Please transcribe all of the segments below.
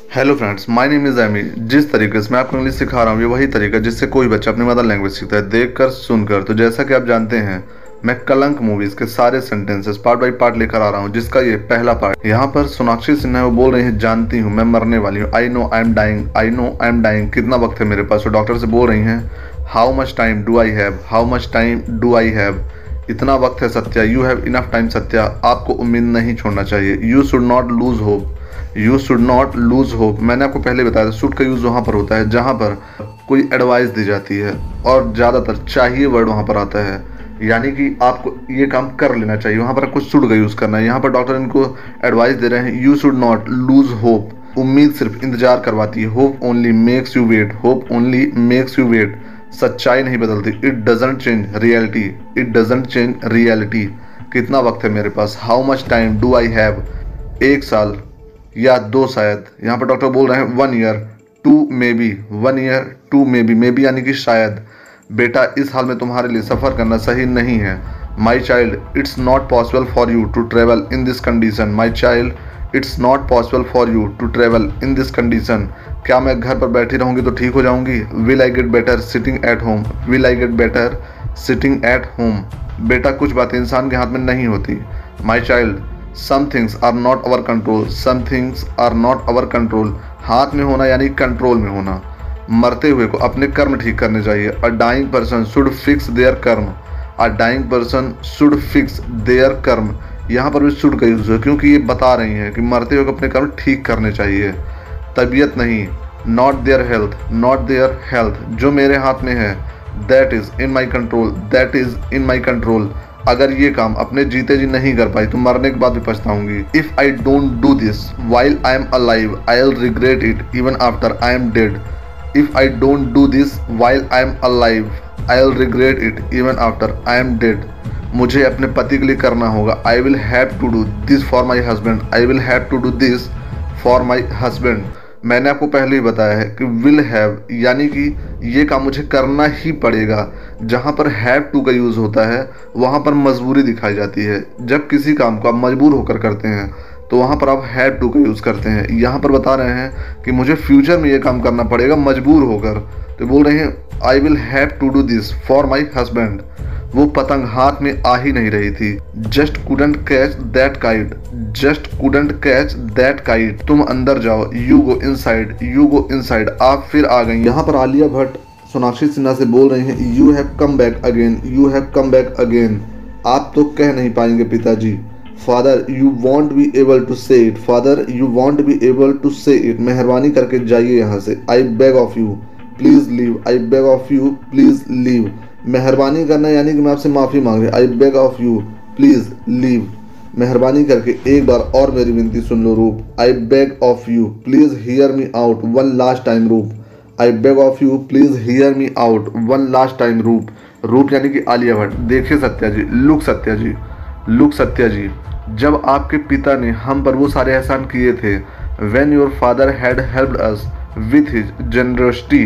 Hello friends my name is Amy जिस तरीके से मैं आपको इंग्लिश सिखा रहा हूँ, ये वही तरीका जिससे कोई बच्चा अपनी मदर लैंग्वेज सीखता है, देखकर, सुनकर। तो जैसा कि आप जानते हैं, मैं कलंक मूवीज़ के सारे सेंटेंसेस पार्ट बाई पार्ट लेकर आ रहा हूँ, जिसका ये पहला पार्ट यहाँ पर सोनाक्षी सिन्हा वो बोल रही है, जानती हूँ, मैं मरने वाली हूँ। I know I am dying I know I am dying कितना वक्त है मेरे पास? तो डॉक्टर से बोल रही हैं how much time do I have how much time do I have इतना वक्त है Satya you have enough time Satya. आपको उम्मीद नहीं छोड़ना चाहिए। You should not lose hope you should not lose hope मैंने आपको पहले बताया था शुड का यूज़ वहाँ पर होता है, जहाँ पर कोई एडवाइस दी जाती है और ज़्यादातर चाहिए वर्ड वहाँ पर आता है। यानी कि आपको ये काम कर लेना चाहिए, वहाँ पर आपको शुड का यूज़ करना है। यहाँ पर डॉक्टर इनको एडवाइस दे रहे हैं you should not lose hope उम्मीद सिर्फ़ इंतज़ार करवाती है। Hope only makes you wait hope only makes you wait सच्चाई नहीं बदलती। It doesn't change reality it doesn't change reality कितना वक्त है मेरे पास? How much time do I have एक साल या दो शायद। यहाँ पर डॉक्टर बोल रहे हैं one year two maybe one year two maybe maybe यानी कि शायद। बेटा, इस हाल में तुम्हारे लिए सफ़र करना सही नहीं है। My child it's not possible for you to travel in this condition my child it's not possible for you to travel in this condition क्या मैं घर पर बैठी रहूँगी तो ठीक हो जाऊँगी? Will I get better sitting at home will I get better sitting at home बेटा, कुछ बातें इंसान के हाथ में नहीं होती। My child some things are not our control some things are not our control हाथ में होना यानी कंट्रोल में होना। मरते हुए को अपने कर्म ठीक करने चाहिए। A dying person should fix their karma. A dying person should fix their karma. यहाँ पर भी शुड का यूज़ है, क्योंकि ये बता रही हैं कि मरते हुए को अपने कर्म ठीक करने चाहिए। तबीयत नहीं। Not their health not their health जो मेरे हाथ में है that is in my control that is in my control अगर ये काम अपने जीते जी नहीं कर पाई तो मरने के बाद भी पछताऊँगी। If I don't do this while I am alive I'll regret it even after I am dead if I don't do this while I am alive I'll regret it even after I am dead मुझे अपने पति के लिए करना होगा। I will have to do this for my husband I will have to do this for my husband मैंने आपको पहले ही बताया है कि विल हैव यानी कि ये काम मुझे करना ही पड़ेगा। जहाँ पर हैव टू का यूज़ होता है, वहाँ पर मजबूरी दिखाई जाती है। जब किसी काम को आप मजबूर होकर करते हैं तो वहाँ पर आप हैव टू का यूज़ करते हैं। यहाँ पर बता रहे हैं कि मुझे फ्यूचर में ये काम करना पड़ेगा मजबूर होकर। तो बोल रहे हैं I will have to do this for my husband वो पतंग हाथ में आ ही नहीं रही थी। Just couldn't catch that kite just couldn't catch that kite तुम अंदर जाओ। You go inside you go inside आप फिर आ गई। यहाँ पर आलिया भट्ट सोनाक्षी सिन्हा से बोल रहे हैं you have come back again you have come back again आप तो कह नहीं पाएँगे पिताजी। Father you won't be able to say it father you won't be able to say it मेहरबानी करके जाइए यहाँ से। I beg of you please leave I beg of you please leave मेहरबानी करना यानी कि मैं आपसे माफ़ी मांग रही I beg of you please leave मेहरबानी करके एक बार और मेरी विनती सुन लो, Roop. I beg of you please hear me out one last time Roop. I beg of you please hear me out one last time Roop. Roop यानी कि आलिया भट्ट। देखिए सत्या जी, लुक सत्या जी, लुक सत्या जी। जब आपके पिता ने हम पर वो सारे एहसान किए थे when your father had help us with his generosity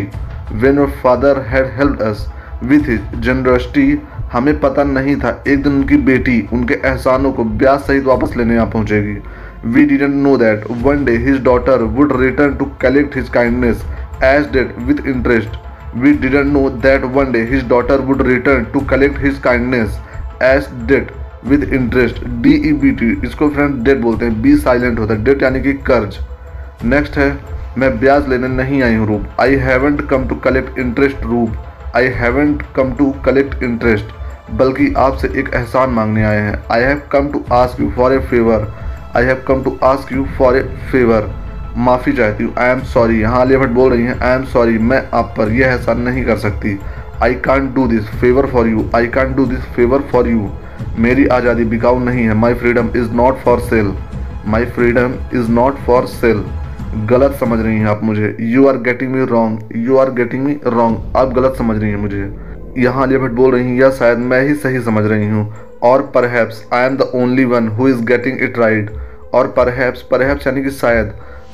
when your father had help us with his generosity हमें पता नहीं था। एक दिन उनकी बेटी उनके एहसानों को ब्याज सहित वापस लेने यहाँ पहुँचेगी। We didn't know that one day his daughter would return to collect his kindness as debt with interest we didn't know that one day his daughter would return to collect his kindness as debt with interest D E B T इसको friend debt बोलते हैं। B silent होता है। Date यानी कि कर्ज। Next है, मैं ब्याज लेने नहीं आई हूँ, Roop. I haven't come to collect interest Roop. I haven't come to collect interest बल्कि आपसे एक एहसान मांगने आए हैं। I have come to ask you for a favour I have come to ask you for a favour माफ़ी चाहती हूँ। आई एम सॉरी यहाँ आलिया भट्ट बोल रही हैं आई एम सॉरी मैं आप पर यह एहसान नहीं कर सकती। I can't do this favour for you I can't do this favour for you मेरी आज़ादी बिकाऊ नहीं है। My freedom is not for sale my freedom is not for sale गलत समझ रही हैं आप मुझे। You are getting me wrong you are getting me wrong आप गलत समझ रही हैं मुझे। यहाँ आलिया भट्ट बोल रही हैं, या शायद मैं ही सही समझ रही हूँ। और perhaps I am the only one who is getting it right और परहैप्स परहैप्स यानी कि शायद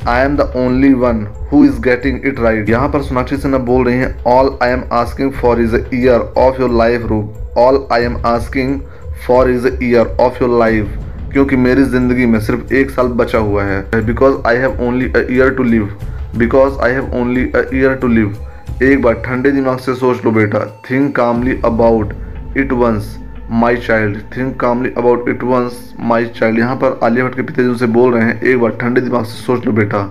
I am the only one who is getting it right यहाँ पर सोनाक्षी सिन्हा बोल रही हैं all I am asking for is year of your life Roop all I am asking for is year of your life क्योंकि मेरी ज़िंदगी में सिर्फ़ एक साल बचा हुआ है। Because I have only a year to live because I have only a year to live एक बार ठंडे दिमाग से सोच लो बेटा। Think calmly about it once my child think calmly about it once my child यहाँ पर आलिया भट्ट के पिताजी उनसे बोल रहे हैं, एक बार ठंडे दिमाग से सोच लो बेटा।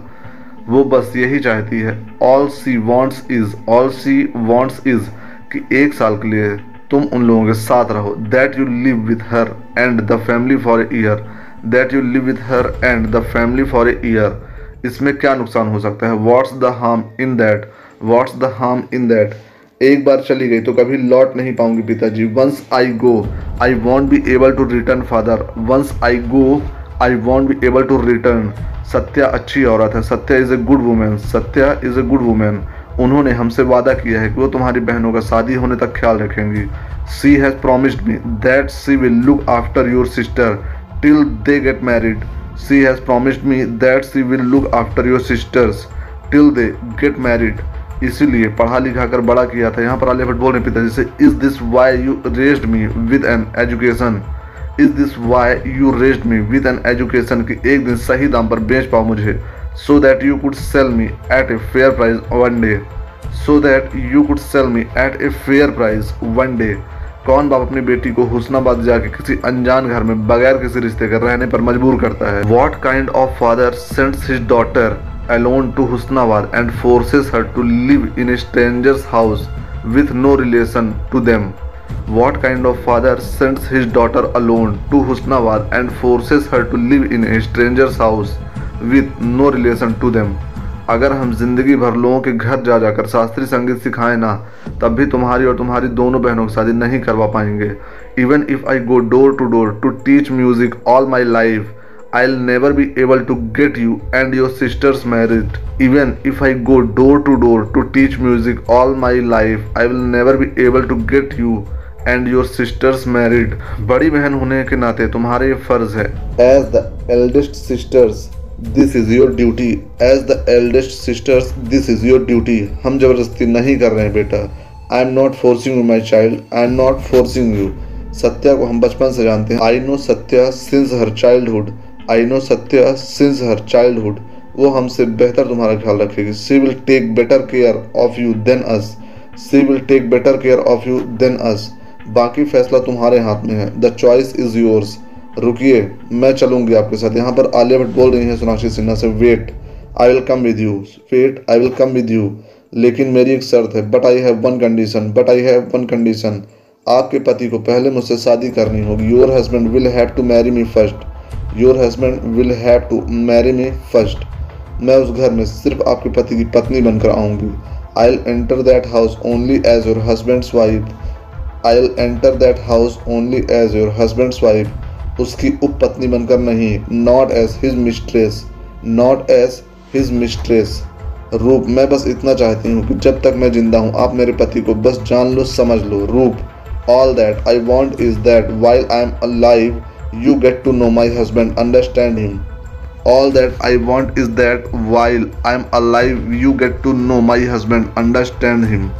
वो बस यही चाहती है all she wants is all she wants is कि एक साल के लिए तुम उन लोगों के साथ रहो। That you live with her and the family for a year that you live with her and the family for a year इसमें क्या नुकसान हो सकता है? What's the harm in that what's the harm in that एक बार चली गई तो कभी लौट नहीं पाऊँगी पिताजी। Once I go I won't be able to return father once I go I won't be able to return Satya अच्छी औरत है। Satya is a good woman Satya is a good woman उन्होंने हमसे वादा किया है कि वो तुम्हारी बहनों का शादी होने तक ख्याल रखेंगी। She has promised me that she will look after your sister till they get married she has promised me that she will look after your sisters till they get married इसीलिए पढ़ा लिखा कर बड़ा किया था। यहाँ पर आलिया भट्ट बोल रहे पिताजी से is this why you raised me with an education is this why you raised me with an education कि एक दिन सही दाम पर बेच पाओ मुझे? so that you could sell me at a fair price one day. So that you could sell me at a fair price one day. कौन बाप अपनी बेटी को हुसनाबाद जाके किसी अनजान घर में बगैर किसी रिश्ते के रहने पर मजबूर करता है? What kind of father sends his daughter alone to Husnabad and forces her to live in a stranger's house with no relation to them what kind of father sends his daughter alone to Husnabad and forces her to live in a stranger's house with no relation to them अगर हम ज़िंदगी भर लोगों के घर जा जाकर शास्त्रीय संगीत सिखाएँ ना, तब भी तुम्हारी और तुम्हारी दोनों बहनों की शादी नहीं करवा पाएँगे। Even if I go door to door to teach music all my life I'll never be able to get you and your sisters married. Even if I go door to door to teach music all my life I will never be able to get you and your sisters married बड़ी बहन होने के नाते तुम्हारे ये फ़र्ज़ है। As the eldest sisters this is your duty as the eldest sisters this is your duty हम ज़बरदस्ती नहीं कर रहे हैं बेटा। I am not forcing you my child I am not forcing you Satya को हम बचपन से जानते हैं। I know Satya since her childhood I know Satya since her childhood वो हमसे बेहतर तुम्हारा ख्याल रखेगी। She will take better care of you than us she will take better care of you than us बाकी फैसला तुम्हारे हाथ में है। द चॉइस इज़ योर्स रुकिए, मैं चलूँगी आपके साथ। यहाँ पर आलिया भट्ट बोल रही है, सोनाक्षी सिन्हा से wait I will come with you wait I will come with you लेकिन मेरी एक शर्त है but I have one condition but I have one condition आपके पति को पहले मुझसे शादी करनी होगी। Your husband will have to marry me first your husband will have to marry me first मैं उस घर में सिर्फ़ आपके पति की पत्नी बनकर आऊँगी। I'll enter that house only as your husband's wife I'll enter that house only as your husband's wife उसकी उप पत्नी बनकर नहीं not as his mistress not as his mistress Roop मैं बस इतना चाहती हूँ कि जब तक मैं ज़िंदा हूँ आप मेरे पति को बस जान लो समझ लो Roop all that I want is that while I am alive you get to know my husband, understand him. All that I want is that while I am alive, you get to know my husband, understand him.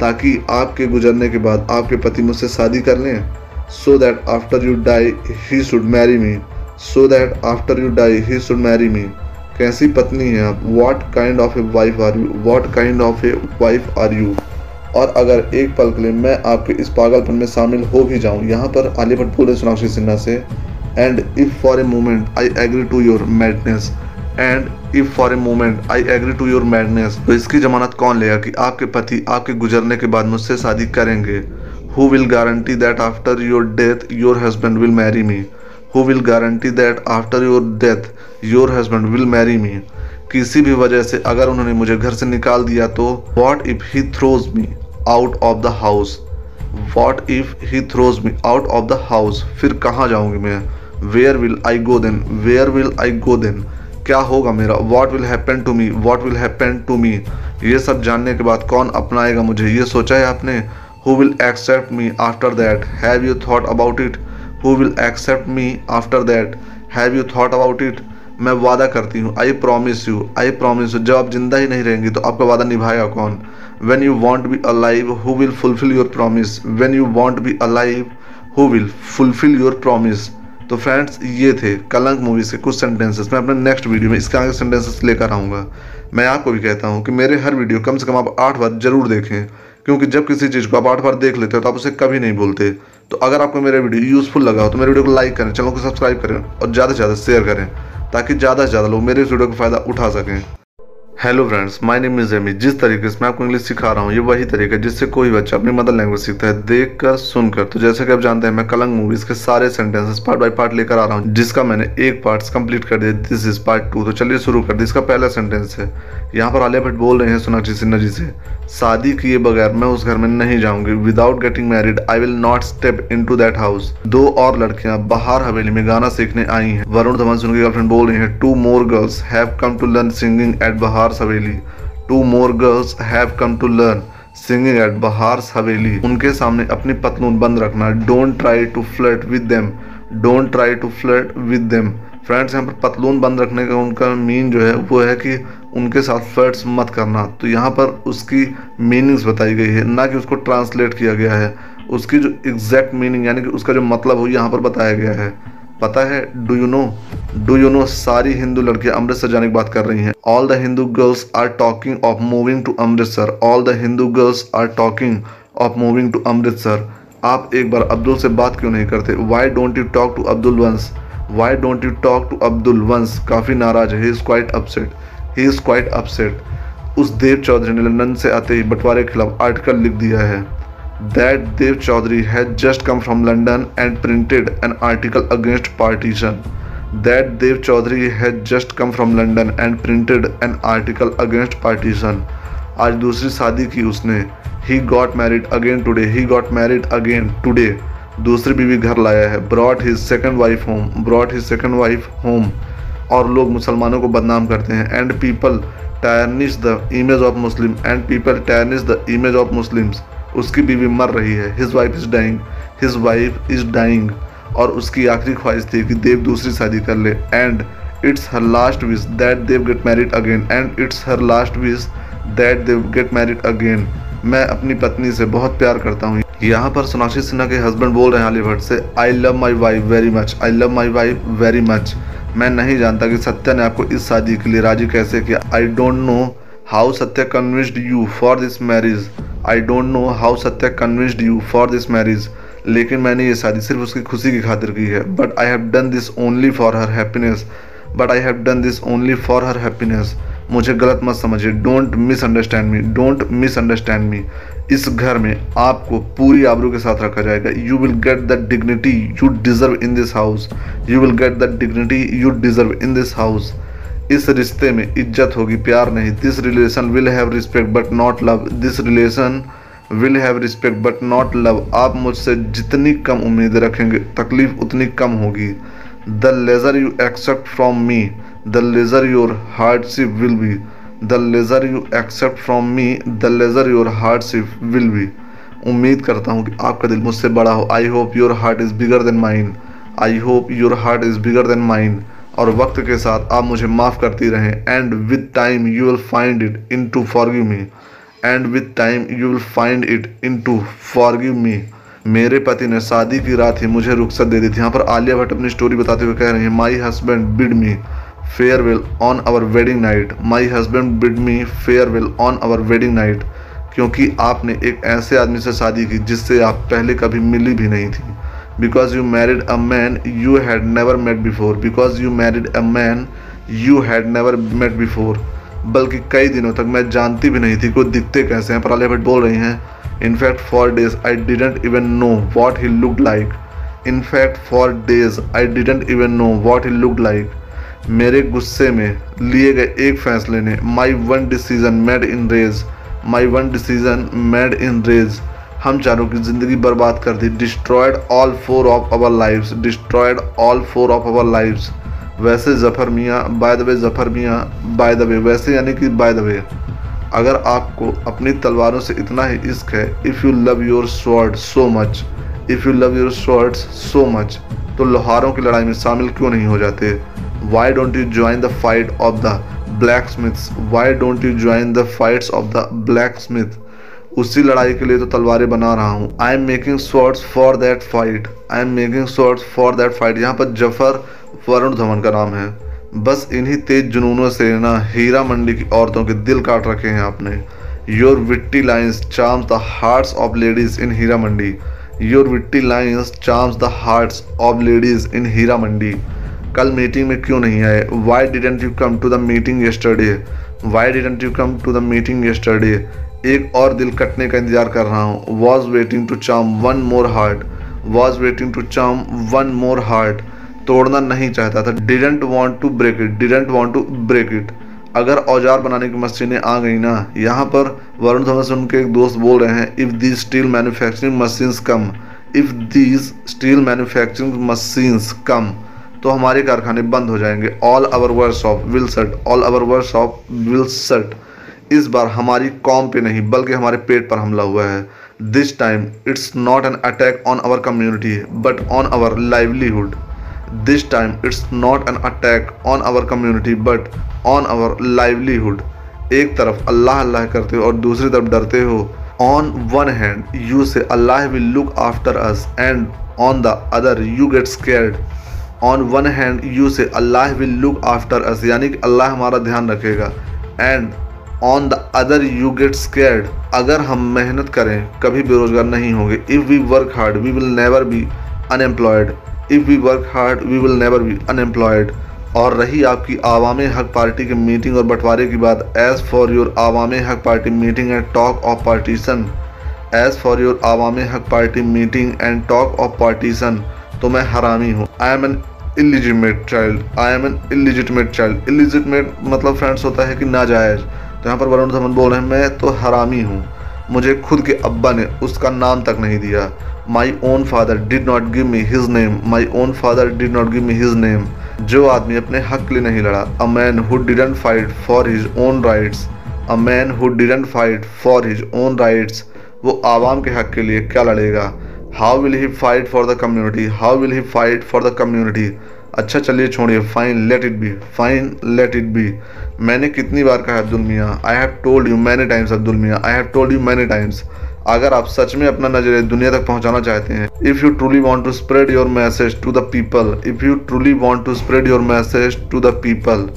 ताकि आपके गुजरने के बाद आपके पति मुझसे शादी कर लें so that after you die he should marry me so that after you die he should marry me कैसी पत्नी है आप? What kind of a wife are you what kind of a wife are you और अगर एक पल के लिए मैं आपके इस पागलपन में शामिल हो भी जाऊँ, यहाँ पर आलिया भट्ट बोले सोनाक्षी सिन्हा से and if for a moment I agree to your madness and if for a moment I agree to your madness तो इसकी जमानत कौन लेगा कि आपके पति आपके गुजरने के बाद मुझसे शादी करेंगे? Who will guarantee that after your death your husband will marry me who will guarantee that after your death your husband will marry me किसी भी वजह से अगर उन्होंने मुझे घर से निकाल दिया तो what if he throws me out of the house what if he throws me out of the house फिर कहाँ जाऊँगी मैं? Where will I go then where will I go then क्या होगा मेरा? What will happen to me what will happen to me ये सब जानने के बाद कौन अपनाएगा मुझे? ये सोचा है आपने? Who will accept me after that have you thought about it who will accept me after that have you thought about it मैं वादा करती हूँ। I promise you I promise you जब आप ज़िंदा ही नहीं रहेंगी तो आपका वादा निभाएगा कौन? When you won't be alive who will fulfil your promise when you won't be alive who will fulfil your promise तो फ्रेंड्स ये थे कलंक मूवीज़ के कुछ सेंटेंसेस मैं अपने नेक्स्ट वीडियो में इसके आगे सेंटेंसेस लेकर आऊँगा। मैं आपको भी कहता हूँ कि मेरे हर वीडियो कम से कम आप आठ बार ज़रूर देखें। क्योंकि जब किसी चीज़ को आप आठ बार देख लेते हो तो आप उसे कभी नहीं भूलते। तो अगर आपको मेरा वीडियो यूज़फुल लगा हो तो मेरे वीडियो को लाइक करें, चैनल को सब्सक्राइब करें और ज़्यादा से ज़्यादा शेयर करें, ताकि ज़्यादा से ज़्यादा लोग मेरे इस वीडियो का फ़ायदा उठा सकें। Hello friends my name is Amy जिस तरीके से मैं आपको इंग्लिश सिखा रहा हूँ, ये वही तरीका है जिससे कोई बच्चा अपनी मदर लैंग्वेज सीखता है देख कर सुनकर। तो जैसे कि आप जानते हैं, मैं कलंग मूवीज़ के सारे सेंटेंसेस पार्ट बाय पार्ट लेकर आ रहा हूँ, जिसका मैंने एक पार्ट कंप्लीट कर दिया। दिस इज़ पार्ट टू तो चलिए शुरू कर दिया इसका पहला सेंटेंस है यहाँ पर आलिया भट्ट बोल रहे हैं सोनाक्षी सिन्हा जी से, शादी किए बगैर मैं उस घर में नहीं जाऊँगी। Without getting married I will not step into that house दो और लड़कियाँ बाहर हवेली में गाना सीखने आई हैं। वरुण धवन सुन के गर्लफ्रेंड बोल रही हैं two more girls have come to learn singing at Bahaar Haveli two more girls have come to learn singing at Bahaar Haveli उनके सामने अपनी पतलून बंद रखना। Don't try to flirt with them don't try to flirt with them friends यहाँ पर पतलून बंद रखने का उनका मीन जो है, वो है कि उनके साथ फ्लर्ट्स मत करना। तो यहाँ पर उसकी मीनिंग्स बताई गई है, ना कि उसको ट्रांसलेट किया गया है। उसकी जो एग्जैक्ट मीनिंग यानी कि उसका जो मतलब हो, यहाँ पर बताया गया है। पता है do you know do you know सारी हिंदू लड़कियाँ अमृतसर जाने की बात कर रही हैं। All the Hindu girls are talking of moving to Amritsar all the Hindu girls are talking of moving to Amritsar आप एक बार अब्दुल से बात क्यों नहीं करते? Why don't you talk to Abdul once why don't you talk to Abdul once काफ़ी नाराज़ है is quite upset he is quite upset उस देव चौधरी ने लंदन से आते ही बंटवारे के खिलाफ आर्टिकल लिख दिया है। That Dev Chaudhry has just come from London and printed an article against partition that Dev Chaudhry has just come from London and printed an article against partition आज दूसरी शादी की उसने। He got married again today he got married again today दूसरी बीवी घर लाया है। Brought his second wife home brought his second wife home और लोग मुसलमानों को बदनाम करते हैं। And people tarnish the image of Muslim and people tarnish the image of Muslims उसकी बीवी मर रही है। His wife is dying his wife is dying और उसकी आखिरी ख्वाहिश थी कि देव दूसरी शादी कर ले। And it's her last wish that Dev get married again and it's her last wish that Dev get married again मैं अपनी पत्नी से बहुत प्यार करता हूँ। यहाँ पर सोनाक्षी सिन्हा के हस्बैंड बोल रहे हैं भट्ट से I love my wife very much I love my wife very much मैं नहीं जानता कि सत्या ने आपको इस शादी के लिए राज़ी कैसे किया। I don't know how Satya convinced you for this marriage I don't know how Satya convinced you for this marriage लेकिन मैंने ये शादी सिर्फ़ उसकी खुशी की खातिर की है। But I have done this only for her happiness but I have done this only for her happiness मुझे गलत मत समझिए। Don't misunderstand me don't misunderstand me इस घर में आपको पूरी आबरू के साथ रखा जाएगा। You will get the dignity you deserve in this house you will get the dignity you deserve in this house इस रिश्ते में इज़्ज़त होगी, प्यार नहीं। This relation will have respect but not love this relation will have respect but not love आप मुझसे जितनी कम उम्मीद रखेंगे, तकलीफ़ उतनी कम होगी। The lesser you expect from me the lesser your hardship will be the lesser you expect from me the lesser your hardship will be उम्मीद करता हूँ कि आपका दिल मुझसे बड़ा हो। I hope your heart is bigger than mind I hope your heart is bigger than mind और वक्त के साथ आप मुझे माफ़ करती रहें। And with time you will find it in to forgive me and with time you will find it in to forgive me मेरे पति ने शादी की रात ही मुझे रुखसत दे दी थी। यहाँ पर आलिया भट्ट अपनी स्टोरी बताते हुए कह रही हैं my husband bid me farewell on our wedding night my husband bid me farewell on our wedding night क्योंकि आपने एक ऐसे आदमी से शादी की जिससे आप पहले कभी मिली भी नहीं थी। Because you married a man you had never met before because you married a man you had never met before बल्कि कई दिनों तक मैं जानती भी नहीं थी कि वो दिखते कैसे हैं, पर आलिया भट्ट बोल रही हैं in fact for days I didn't even know what he look like in fact for days I didn't even know what he look like मेरे गुस्से में लिए गए एक फैसले ने my one decision made in rage my one decision made in rage हम चारों की ज़िंदगी बर्बाद कर दी। Destroyed all four of our lifes destroyed all four of our lifes वैसे जफ़र मियाँ बाय द वे जफ़र मियाँ बाय द वे वैसे यानी कि बाय द वे अगर आपको अपनी तलवारों से इतना ही इश्क है if you love your sword so much if you love your swords so much तो लोहारों की लड़ाई में शामिल क्यों नहीं हो जाते? Why don't you join the fight of the blacksmiths why don't you join the fights of the blacksmith उसी लड़ाई के लिए तो तलवारें बना रहा हूँ। I am making swords for that fight I am making swords for that fight यहाँ पर ज़फ़र वरुण धवन का नाम है। बस इन्हीं तेज जुनूनों से ना हीरा मंडी की औरतों के दिल काट रखे हैं आपने। Your witty lines charms the hearts of ladies in Heeramandi. Your witty lines charms the hearts of ladies in Heeramandi. कल मीटिंग में क्यों नहीं आए? Why didn't you come to the meeting yesterday why didn't you come to the meeting yesterday एक और दिल कटने का इंतज़ार कर रहा हूँ। Was waiting to charm one more heart was waiting to charm one more heart तोड़ना नहीं चाहता था। Didn't want to break it didn't want to break it अगर औज़ार बनाने की मशीनें आ गई ना। यहाँ पर वरुण धवन से उनके एक दोस्त बोल रहे हैं if the steel manufacturing machines come if these steel manufacturing machines come तो हमारे कारखाने बंद हो जाएँगे। All our workshop will shut all our workshop will shut इस बार हमारी कॉम पे नहीं, बल्कि हमारे पेट पर हमला हुआ है। This time it's not an attack on our community but on our livelihood this time it's not an attack on our community but on our livelihood एक तरफ़ अल्लाह अल्लाह करते हो और दूसरी तरफ़ डरते हो। On one hand you say Allah will look after us and on the other you get scared on one hand you say Allah will look after us यानी कि अल्लाह हमारा ध्यान रखेगा। And on the other you get scared अगर हम मेहनत करें, कभी बेरोजगार नहीं होंगे। If we work hard we will never be unemployed if we work hard we will never be unemployed और रही आपकी आवाम हक पार्टी की मीटिंग और बंटवारे की बात। As for your Awaam Haq party meeting and talk of partition as for your Awaam Haq party meeting and talk of partition तो मैं हरामी हूँ। I am an illegitimate child I am an illegitimate child illegitimate मतलब friends होता है कि नाजायज़। तो यहाँ पर वरुण धवन बोल रहे हैं, मैं तो हरामी हूँ। मुझे खुद के अब्बा ने उसका नाम तक नहीं दिया। My own father did not give me his name my own father did not give me his name जो आदमी अपने हक के लिए नहीं लड़ा a man who didn't fight for his own rights a man who didn't fight for his own rights वो आवाम के हक के लिए क्या लड़ेगा? How will he fight for the community how will he fight for the community अच्छा चलिए छोड़िए। Fine let it be fine let it be मैंने कितनी बार कहा, Abdul Mian I have told you many times Abdul Mian I have told you many times अगर आप सच में अपना नज़रिया दुनिया तक पहुंचाना चाहते हैं if you truly want to spread your message to the people if you truly want to spread your message to the people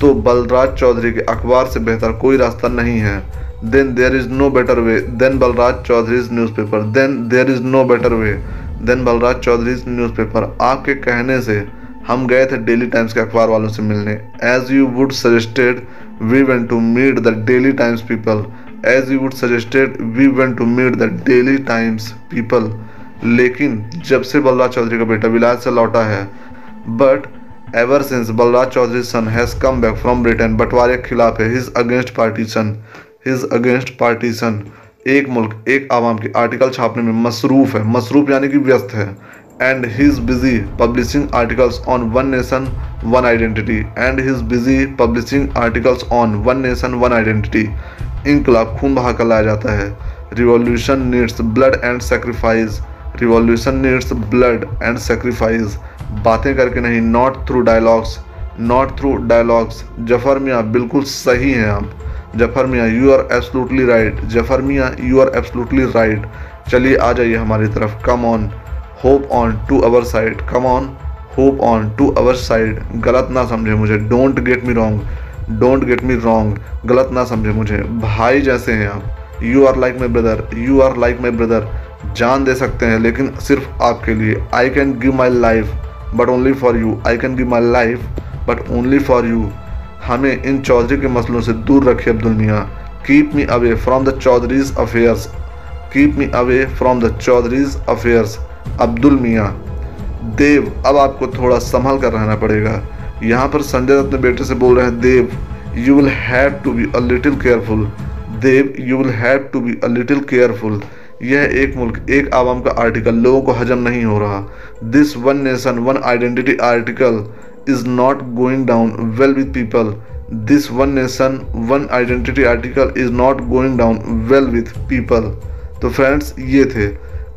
तो बलराज चौधरी के अखबार से बेहतर कोई रास्ता नहीं है। Then there is no better way. Than Balraj Chaudhary's newspaper. Then there is no better way. Than Balraj Chaudhary's newspaper. आपके कहने से हम गए थे डेली टाइम्स के अखबार वालों से मिलने. As you would suggested we went to meet the Daily Times people as you would suggested we went to meet the Daily Times people लेकिन जब से बलराज चौधरी का बेटा विलायत से लौटा है but ever since Balraj Chaudhary son has come back from Britain बंटवारे के खिलाफ है हिज हिज अगेंस्ट पार्टीशन एक मुल्क, एक आवाम के आर्टिकल छापने में मसरूफ़ है। मसरूफ़ यानी कि व्यस्त है। And he is busy publishing articles on one nation one identity and his busy publishing articles on one nation one identity इनकलाब खून बहा कर लाया जाता है। Revolution needs blood and sacrifice revolution needs blood and sacrifice बातें करके नहीं not through dialogues not through dialogues Zafar Mian, बिल्कुल सही हैं आप। Zafar Mian you are absolutely right Zafar Mian you are absolutely right चलिए, आ जाइए हमारी तरफ़. Come on hop on to our side come on hop on to our side गलत ना समझे मुझे. Don't get me wrong don't get me wrong गलत ना समझे मुझे. भाई जैसे हैं आप. You are like my brother you are like my brother जान दे सकते हैं, लेकिन सिर्फ़ आपके लिए. I can give my life but only for you I can give my life but only for you हमें इन चौधरी के मसलों से दूर रखे Abdul Mian. Keep me away from the Chaudhary's affairs keep me away from the Chaudhary's affairs Abdul Mian. Dev, अब आपको थोड़ा संभल कर रहना पड़ेगा। यहाँ पर संजय अपने बेटे से बोल रहे हैं, Dev you will have to be a little careful Dev you will have to be a little careful यह एक मुल्क, एक आवाम का आर्टिकल लोगों को हजम नहीं हो रहा। This one nation one identity article is not going down well with people. This one nation, one identity article is not going down well with people. तो फ्रेंड्स ये थे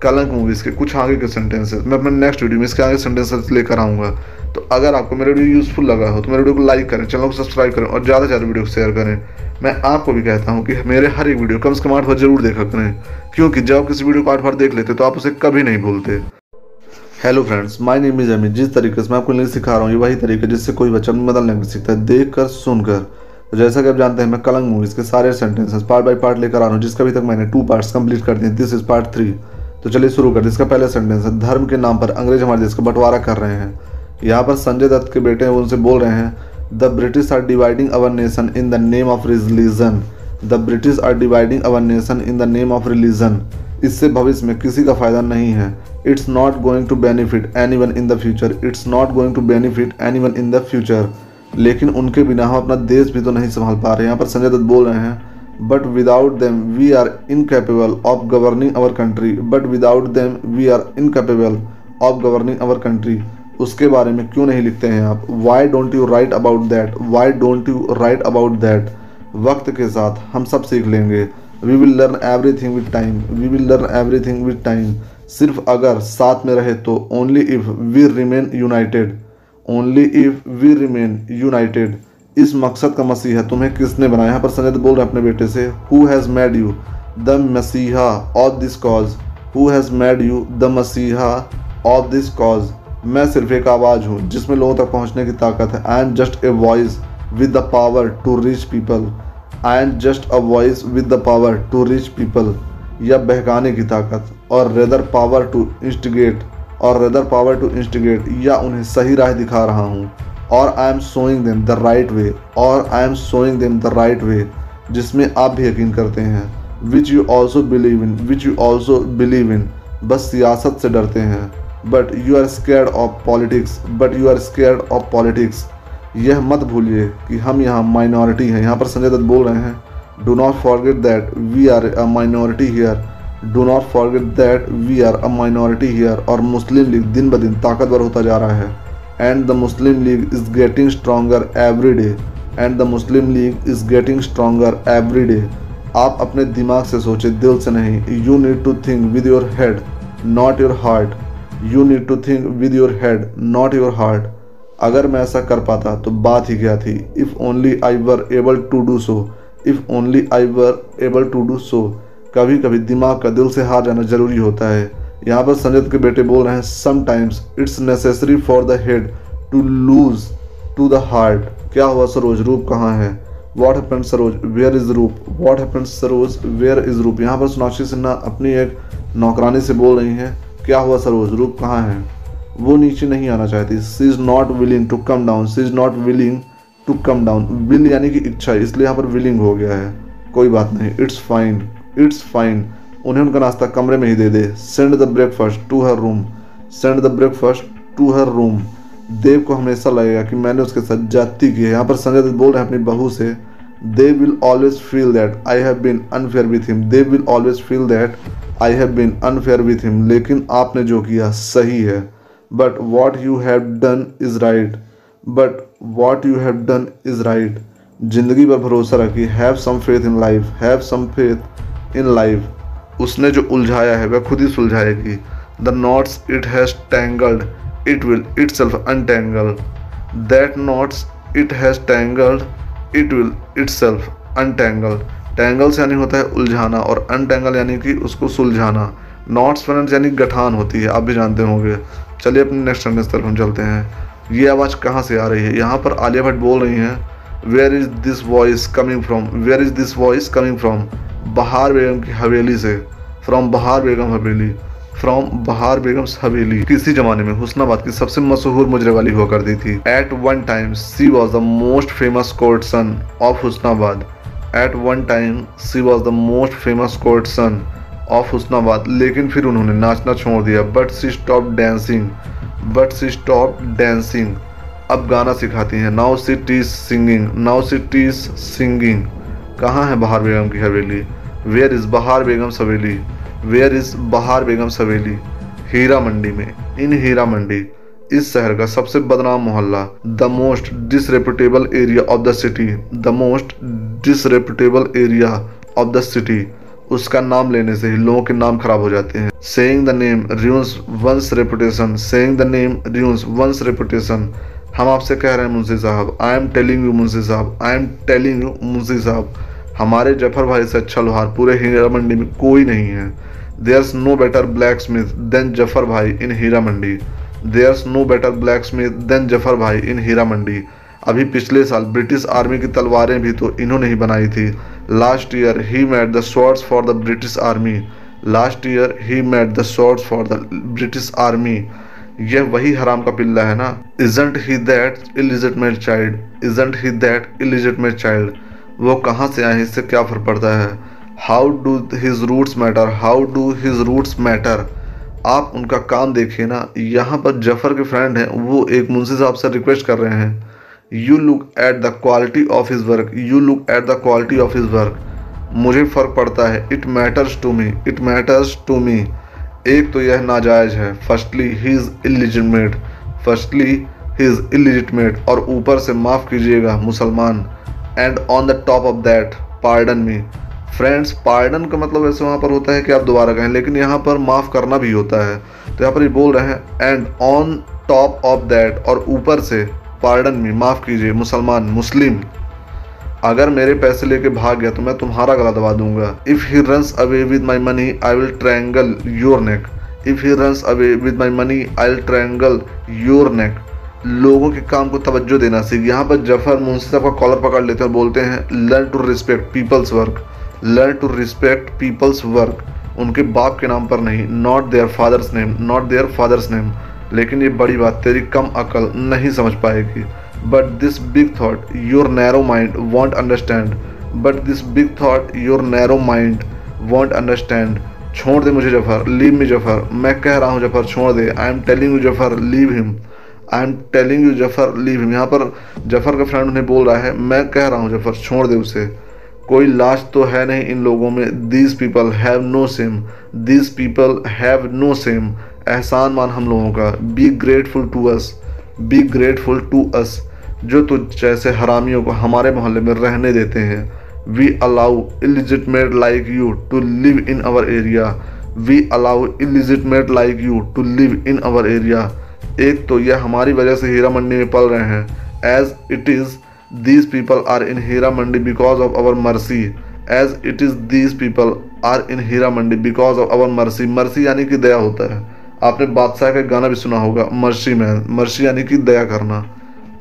कलंक मूवीज़ के कुछ आगे के सेंटेंसेस मैं अपने नेक्स्ट वीडियो में इसके आगे सेंटेंसेस लेकर आऊँगा। तो अगर आपको मेरा वीडियो यूज़फुल लगा हो तो मेरे वीडियो को लाइक करें चैनल को सब्सक्राइब करें और ज़्यादा से ज़्यादा वीडियो को शेयर करें। मैं आपको भी कहता हूँ कि मेरे हर एक वीडियो कम से कम आठ बार ज़रूर देखा करें। क्योंकि जब किसी वीडियो को आठ बार देख लेते तो आप उसे कभी नहीं भूलते। Hello friends my name is Amit जिस तरीके से मैं आपको इंग्लिश सिखा रहा हूँ, ये वही तरीका जिससे कोई बच्चा मदर लैंग्वेज सीखता है। देख कर सुनकर। तो जैसा कि आप जानते हैं, मैं कलंग मूवीज़ के सारे सेंटेंसेस पार्ट बाय पार्ट लेकर आ रहा हूँ, जिसका अभी तक मैंने टू पार्ट्स कंप्लीट कर दिए दिस इज़ पार्ट थ्री तो चलिए शुरू कर इसका पहला सेंटेंस है, धर्म के नाम पर अंग्रेज़ हमारे देश का बंटवारा कर रहे हैं। यहाँ पर संजय दत्त के बेटे हैं उनसे बोल रहे हैं the British are dividing our nation in the name of religion the British are dividing our nation in the name of religion इससे भविष्य में किसी का फ़ायदा नहीं है। It's not going to benefit anyone in the future it's not going to benefit anyone in the future लेकिन उनके बिना हम अपना देश भी तो नहीं संभाल पा रहे यहाँ पर संजय दत्त बोल रहे हैं but without them we are incapable of governing our country but without them we are incapable of governing our country उसके बारे में क्यों नहीं लिखते हैं आप? Why don't you write about that why don't you write about that वक्त के साथ हम सब सीख लेंगे। We will learn everything with time we will learn everything with time सिर्फ़ अगर साथ में रहे तो only if we remain united only if we remain united इस मकसद का मसीहा तुम्हें किसने बनाया? यहाँ पर संजय बोल रहे अपने बेटे से who has made you the मसीहा of this cause who has made you the मसीहा ऑफ़ दिस कॉज मैं सिर्फ़ एक आवाज़ हूँ, जिसमें लोगों तक पहुँचने की ताकत है। I am just a voice with the power to reach people I am just a voice with the power to reach people या बहकाने की ताकत or rather power to instigate or rather power to instigate या उन्हें सही राह दिखा रहा हूँ। और I am showing them the right way और I am showing them the right way जिसमें आप भी यकीन करते हैं। Which you also believe in which you also believe in बस सियासत से डरते हैं। But you are scared of politics but you are scared of politics यह मत भूलिए कि हम यहाँ माइनॉरिटी हैं। यहाँ पर संजय दत्त बोल रहे हैं। Do not forget that we are a minority here do not forget that we are a minority here और मुस्लिम लीग दिन ब दिन ताकतवर होता जा रहा है। And the Muslim League is getting stronger every day and the Muslim League is getting stronger every day आप अपने दिमाग से सोचे, दिल से नहीं। You need to think with your head not your heart you need to think with your head not your heart अगर मैं ऐसा कर पाता तो बात ही क्या थी? If only I were able to do so if only I were able to do so कभी कभी दिमाग का दिल से हार जाना ज़रूरी होता है। यहाँ पर संजय के बेटे बोल रहे हैं sometimes it's necessary for the head to lose to the heart क्या हुआ सरोज? रूप कहाँ है? What happen Saroj? Where is Roop? What happen Saroj? Where is Roop? यहाँ पर सोनाक्षी सिन्हा अपनी एक नौकरानी से बोल रही हैं, क्या हुआ सरोज? रूप कहाँ है? वो नीचे नहीं आना चाहती। She is not willing to come down she is not willing to come down will यानी कि इच्छा इसलिए यहाँ पर विलिंग हो गया है। कोई बात नहीं इट्स फाइन इट्स फाइन उन्हें उनका नाश्ता कमरे में ही दे दे। Send the breakfast to her room send the breakfast to her room Dev को हमेशा लगेगा कि मैंने उसके साथ जाति की है। यहाँ पर संजय दत्त बोल रहे हैं अपनी बहू से they will always feel that I have been unfair with him they will always feel that I have been unfair with him लेकिन आपने जो किया सही है। But what you have done is right but what you have done is right ज़िंदगी पर भरोसा रखिए। Have some faith in life have some faith in life उसने जो उलझाया है, वह खुद ही सुलझाएगी। The knots it has tangled it will itself untangle that knots it has tangled it will itself untangle tangle से यानी होता है उलझाना और अनटेंगल यानी कि उसको सुलझाना। नॉट्स फ्रेंड्स यानी गठान होती है, आप भी जानते होंगे। चलिए अपने नेक्स्ट सेंटेंस तरफ़ हम चलते हैं। ये आवाज़ कहाँ से आ रही है? यहाँ पर आलिया भट्ट बोल रही हैं where is this voice coming from where is this voice coming from Bahar Begum की हवेली से। From Bahar Begum Haveli. From Bahar बेगम हवेली। किसी जमाने में हुसनाबाद की सबसे मशहूर मुजरे वाली हुआ करती थी। At one time she was the most famous courtesan of Husnabad. At one time she was the most famous courtesan of Husnabad. लेकिन फिर उन्होंने नाचना छोड़ दिया but she stop dancing but she stop dancing अब गाना सिखाती हैं। Now she teaches singing now she teaches singing कहाँ है बहार बेगम की हवेली? वेयर इज़ बहार बेगम सवेली? वेयर इज़ बहार बेगम सवेली? हीरा मंडी में। इन हीरा मंडी। इस शहर का सबसे बदनाम मोहल्ला। The most disreputable area of the city the most disreputable area of the city उसका नाम लेने से ही लोगों के नाम खराब हो जाते हैं। Saying the name ruins one's reputation saying the name ruins one's reputation हम आपसे कह रहे हैं, Munshi Sahab. I am telling you Munshi Sahab. I am telling you Munshi Sahab. हमारे ज़फ़र भाई से अच्छा लोहार पूरे हीरा मंडी में कोई नहीं है। There no better blacksmith than Zafar bhai in Heera Mandi. There no better blacksmith than Zafar bhai in Heera मंडी। अभी पिछले साल ब्रिटिश आर्मी की तलवारें भी तो इन्होंने ही बनाई थी। Last year he made the swords for the British army last year he made the swords for the British army यह वही हराम का पिल्ला है ना? Isn't he that illegitimate child isn't he that illegitimate child वो कहाँ से आए इससे क्या फ़र्क पड़ता है? How do his roots matter how do his roots matter आप उनका काम देखिए ना। यहाँ पर ज़फ़र के फ्रेंड हैं, वो एक मुंशी साहब से रिक्वेस्ट कर रहे हैं। You look at the quality of his work you look at the quality of his work मुझे फ़र्क पड़ता है। It matters to me it matters to me एक तो यह नाजायज़ है। Firstly he is illegitimate firstly he is illegitimate और ऊपर से माफ़ कीजिएगा, मुसलमान। And on the top of that pardon me friends pardon का मतलब ऐसे वहाँ पर होता है कि आप दोबारा कहें, लेकिन यहाँ पर माफ़ करना भी होता है। तो यहाँ पर ये बोल रहे हैं and on top of that और ऊपर से पार्डन मी, माफ़ कीजिए, मुसलमान, मुस्लिम। अगर मेरे पैसे लेके भाग गया तो मैं तुम्हारा गला दबा दूँगा। If he runs away with my money I will strangle your neck if he runs away with my money I will strangle your neck लोगों के काम को तवज्जो देना सीख। यहाँ पर ज़फ़र मुंशी साहब का कॉलर पकड़ लेते हैं बोलते हैं learn to respect people's work learn to respect people's work उनके बाप के नाम पर नहीं not their father's name not their father's name लेकिन ये बड़ी बात तेरी कम अकल नहीं समझ पाएगी। But this big thought your narrow mind won't understand but this big thought your narrow mind won't understand छोड़ दे मुझे ज़फ़र लीव मी ज़फ़र। मैं कह रहा हूँ, ज़फ़र, छोड़ दे। I am telling you Zafar leave him I am telling you Zafar leave him यहाँ पर ज़फ़र का फ्रेंड उन्हें बोल रहा है, मैं कह रहा हूँ, ज़फ़र, छोड़ दे उसे। कोई लाश तो है नहीं इन लोगों में। These people have no shame these people have no shame एहसान मान हम लोगों का। Be grateful to us be grateful to us जो तो जैसे हरामियों को हमारे मोहल्ले में रहने देते हैं। We allow illegitimate like you to live in our area we allow illegitimate like you to live in our area एक तो यह हमारी वजह से हीरा मंडी में पल रहे हैं। As it is these people are in Heera Mandi because of our mercy as it is these people are in Heera Mandi because of our mercy mercy यानी कि दया होता है। आपने बादशाह का गाना भी सुना होगा, मर्सी मैन मर्सी यानी कि दया करना।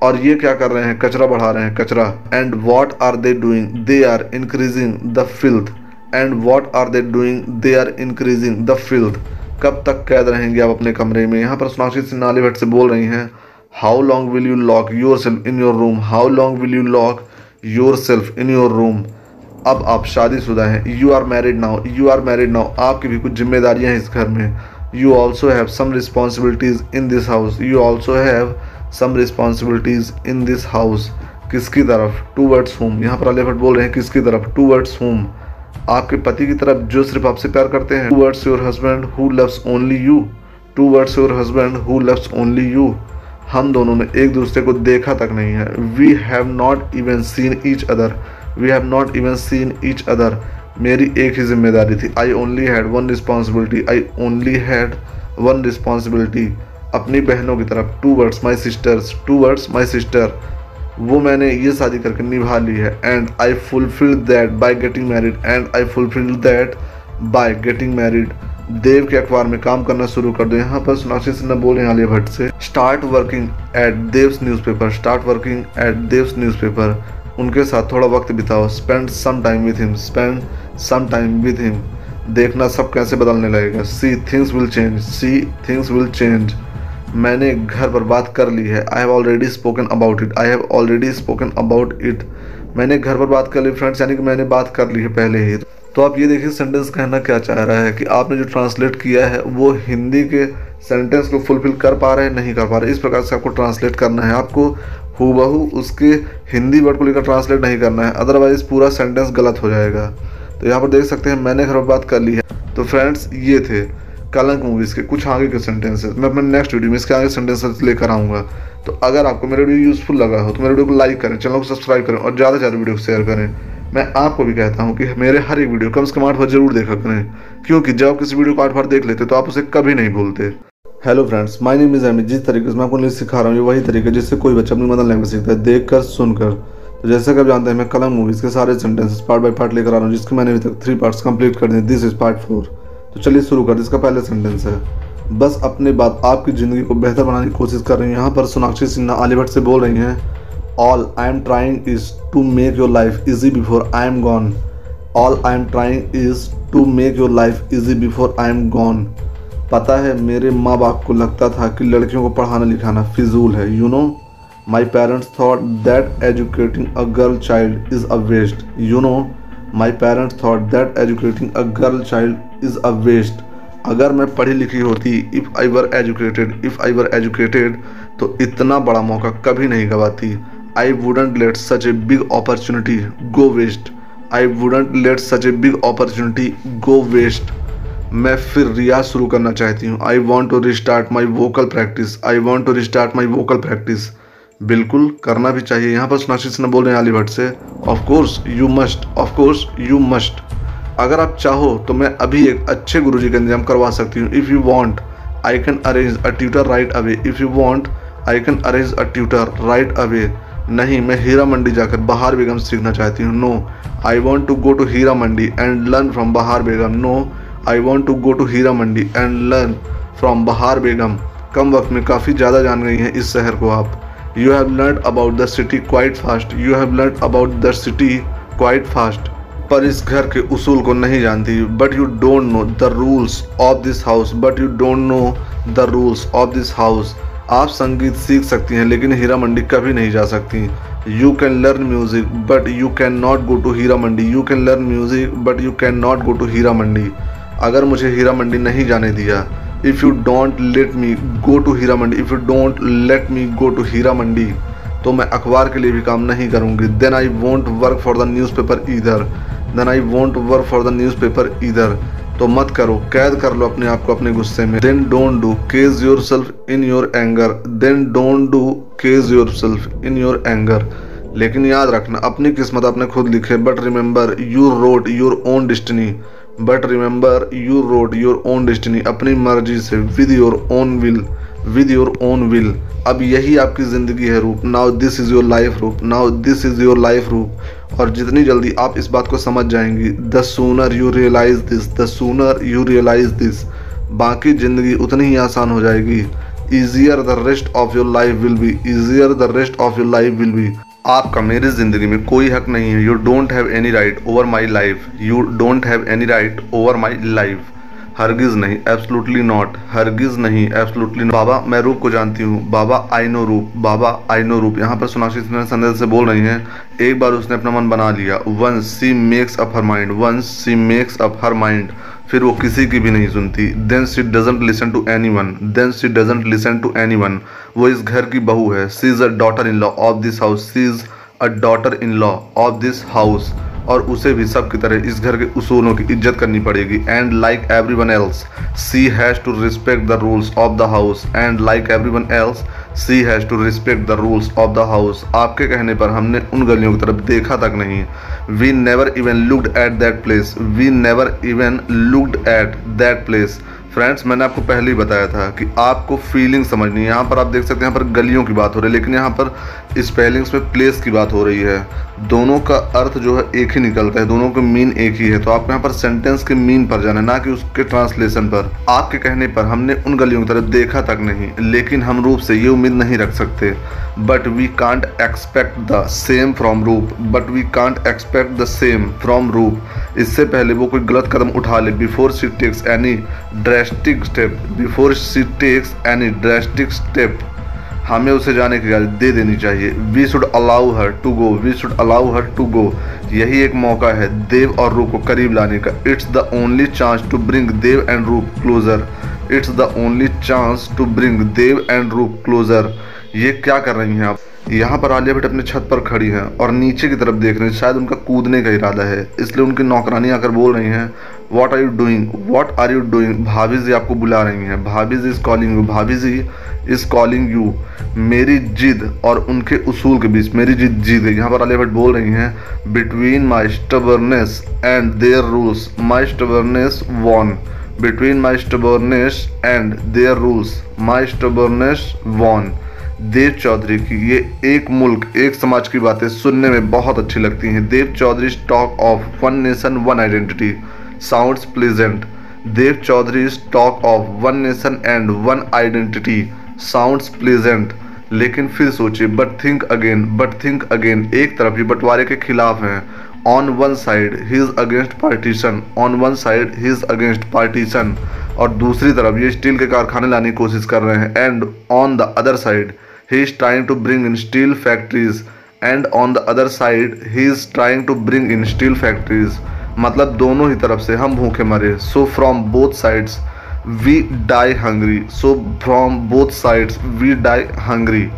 और ये क्या कर रहे हैं? कचरा बढ़ा रहे हैं, कचरा। And what are they doing they are increasing the filth and what are they doing they are increasing the filth कब तक कैद रहेंगे आप अपने कमरे में? यहाँ पर सोनाक्षी सिन्हा नाली भट्ट से बोल रही हैं how long will you lock yourself in your room how long will you lock yourself in your room अब आप शादीशुदा हैं। You are married now you are married now आपकी भी कुछ जिम्मेदारियाँ हैं इस घर में। You also have some responsibilities in this house. You also have some responsibilities in this house. किसकी तरफ़? टू वर्ड्स होम यहाँ पर अली भट्ट बोल रहे हैं, किसकी तरफ़? टू वर्ड्स होम आपके पति की तरफ़, जो सिर्फ़ आपसे प्यार करते हैं। Towards your husband who loves only you towards your husband who loves हम दोनों ने एक दूसरे को देखा तक नहीं है। We have not even seen each other we have not even seen each other मेरी एक ही ज़िम्मेदारी थी। I only had one responsibility I only had one responsibility अपनी बहनों की तरफ़। Towards my sisters towards my sister वो मैंने ये शादी करके निभा ली है। And I fulfil that by getting married and I fulfil that by getting married Dev के अखबार में काम करना शुरू कर दो। यहाँ पर सोनाक्षी सिन्हा बोले आलिया भट्ट से। Start working at Dev's newspaper start working at Dev's newspaper उनके साथ थोड़ा वक्त बिताओ। Spend some time with him spend some time with him देखना सब कैसे बदलने लगेगा। See things will change see things will change मैंने घर पर बात कर ली है। I have already spoken about it I have already spoken about it मैंने घर पर बात कर ली फ्रेंड्स यानी कि मैंने बात कर ली है पहले ही। तो आप ये देखिए सेंटेंस कहना क्या चाह रहा है कि आपने जो ट्रांसलेट किया है, वो हिंदी के सेंटेंस को फुलफिल कर पा रहे हैं, नहीं कर पा रहे। इस प्रकार से आपको ट्रांसलेट करना है। आपको हूबहू उसके हिंदी वर्ड को लेकर ट्रांसलेट नहीं करना है। अदरवाइज़ पूरा सेंटेंस गलत हो जाएगा। तो यहाँ पर देख सकते हैं मैंने घर पर बात कर ली है। तो फ्रेंड्स ये थे कलंक मूवीज़ के कुछ आगे के सेंटेंसेस मैं अपने नेक्स्ट वीडियो में इसके आगे सेंटेंसेस लेकर आऊँगा। तो अगर आपको मेरा वीडियो यूज़फुल लगा हो तो मेरे वीडियो को लाइक करें, चैनल को सब्सक्राइब करें और ज़्यादा से ज़्यादा वीडियो को शेयर करें। मैं आपको भी कहता हूँ कि मेरे हर एक वीडियो कम से कम आठ बार ज़रूर देखा करें। क्योंकि जब किसी वीडियो को आठ बार देख लेते तो आप उसे कभी नहीं भूलते। Hello friends my name is Amit जिस तरीके से मैं आपको इंग्लिश सिखा रहा हूँ वही तरीके जिससे कोई बच्चा अपनी मदर लैंग्वेज सीखता है देख कर सुनकर। तो जैसा कि आप जानते हैं, मैं कलम मूवीज़ के सारे सेंटेंसेस पार्ट बाय पार्ट लेकर आ रहा हूँ, जिसके मैंने अभी तक थ्री पार्ट्स कंप्लीट कर दिए। दिस इज़ पार्ट फोर तो चलिए शुरू कर इसका पहला सेंटेंस है, बस अपने बात आपकी ज़िंदगी को बेहतर बनाने की कोशिश कर रही हैं। यहाँ पर सोनाक्षी सिन्हा आलिया भट्ट से बोल रही हैं all I am trying is to make your life easy before I am gone all I am trying is to make your life easy before I am gone पता है, मेरे माँ बाप को लगता था कि लड़कियों को पढ़ाना लिखाना फिजूल है। You you know my parents thought that educating a girl child is a waste you know my parents thought that educating a girl child is a waste अगर मैं पढ़ी लिखी होती if I were educated if I were educated तो इतना बड़ा मौका कभी नहीं गवाती। I wouldn't let such a big opportunity go waste I wouldn't let such a big opportunity go waste मैं फिर रियाज शुरू करना चाहती हूँ। I want to restart my vocal practice I want to restart my vocal practice बिल्कुल करना भी चाहिए। यहाँ पर सुनाशी सिन्हा बोल रहे हैं अली भट्ट से of course you must of course you must अगर आप चाहो तो मैं अभी एक अच्छे गुरु जी का इंतज़ाम करवा सकती हूँ। If you want I can arrange a tutor right away if you want I can arrange a tutor right away नहीं, मैं हीरा मंडी जाकर बहार बेगम सीखना चाहती हूँ। No I want to go to Heera Mandi and learn from Bahar Begum. No I want to go to Heera Mandi and learn from Bahar Begum. कम वक्त में काफ़ी ज़्यादा जान गई हैं इस शहर को आप। You have learn about the city quite fast you have learn about the city quite fast पर इस घर के उसूल को नहीं जानती। But you don't know the rules of this house but you don't know the rules of this house आप संगीत सीख सकती हैं, लेकिन हीरा मंडी कभी नहीं जा सकती। You can learn music but you can not go to Heera Mandi. You can learn music but you can not go to Heera Mandi. अगर मुझे हीरा मंडी नहीं जाने दिया if you don't let me go to Heera Mandi if you don't let me go to Heera Mandi तो मैं अखबार के लिए भी काम नहीं करूँगी। Then I want work for the newspaper इधर then I want work for the newspaper इधर तो मत करो, कैद कर लो अपने आप को अपने गुस्से में। Then don't do cage yourself in your anger then don't do cage yourself in your anger लेकिन याद रखना, अपनी किस्मत आपने खुद लिखे but remember you wrote your own destiny but remember you wrote your own destiny अपनी मर्ज़ी से with your own will with your own will अब यही आपकी ज़िंदगी है Roop now this is your life Roop now this is your life Roop और जितनी जल्दी आप इस बात को समझ जाएँगी the sooner you realise this the sooner you realise this बाकी ज़िंदगी उतनी ही आसान हो जाएगी easier the rest of your life will be easier the rest of your life will be आपका मेरी ज़िंदगी में कोई हक नहीं है। You don't have any right over my life you don't have any right over my life हरगिज़ नहीं एब्सोल्युटली नॉट हरगिज़ नहीं एब्सोल्युटली बाबा, मैं रूप को जानती हूँ। बाबा आई नो रूप। बाबा आई नो रूप। यहाँ पर सोनाक्षी सिन्हा संदेश से बोल रही हैं, एक बार उसने अपना मन बना लिया। Once she makes up her mind once she makes up her mind फिर वो किसी की भी नहीं सुनती। Then she doesn't listen to anyone then she doesn't listen to anyone वो इस घर की बहू है। She is a daughter in law of this house she is a daughter in law of this house और उसे भी सब की तरह इस घर के उसूलों की इज़्ज़त करनी पड़ेगी। And like everyone else she has to respect the rules of the house and like everyone else she has to respect the rules of the house आपके कहने पर हमने उन गलियों की तरफ़ देखा तक नहीं। We never even looked at that place we never even looked at that place friends मैंने आपको पहले ही बताया था कि आपको फीलिंग समझनी है। यहाँ पर आप देख सकते हैं, यहाँ पर गलियों की बात हो रही है, लेकिन यहाँ पर स्पेलिंग्स में प्लेस की बात हो रही है। दोनों का अर्थ जो है एक ही निकलता है, दोनों का मीन एक ही है। तो आपको यहाँ पर सेंटेंस के मीन पर जाना ना कि उसके ट्रांसलेशन पर। आपके कहने पर हमने उन गलियों की तरफ़ देखा तक नहीं, लेकिन हम रूप से ये उम्मीद नहीं रख सकते। But we can't expect the same from Roop. But we can't expect the same from Roop. इससे पहले वो कोई गलत कदम उठा ले। Before she takes any drastic step before she takes any drastic step हमें उसे जाने की इजाज़त दे देनी चाहिए। We should allow her to go we should allow her to go यही एक मौका है देव और रूप को करीब लाने का। It's the only chance to bring Dev and Roop closer it's the only chance to bring Dev and Roop closer ये क्या कर रही हैं आप? यहाँ पर आलिया भट्ट अपने छत पर खड़ी है और नीचे की तरफ़ देख रहे हैं, शायद उनका कूदने का इरादा है। इसलिए उनकी नौकरानी आकर बोल रही हैं what are you doing what are you doing भाभी जी आपको बुला रही हैं। Bhabhi ji is calling you bhabhi ji is calling you मेरी जिद और उनके उसूल के बीच, मेरी जिद जीत गई यहाँ पर आलिया भट्ट बोल रही हैं between my stubbornness and their rules my stubbornness won between my stubbornness and their rules my stubbornness won Dev Chaudhary की ये एक मुल्क, एक समाज की बातें सुनने में बहुत अच्छी लगती हैं। Dev Chaudhary talk of one nation, one identity. Sounds pleasant. Dev Chaudhary talk of one nation and one identity. Sounds pleasant. लेकिन फिर सोचिए but think again but think again एक तरफ़ ये बंटवारे के खिलाफ हैं। On one side he is against partition on one side he is against partition और दूसरी तरफ़ ये स्टील के कारखाने लाने की कोशिश कर रहे हैं। And on the other side he is trying to bring in steel factories. And on the other side he is trying to bring in steel factories. मतलब दोनों ही तरफ़ से हम भूखे मरे। So from both sides we die hungry so from both sides we die hungry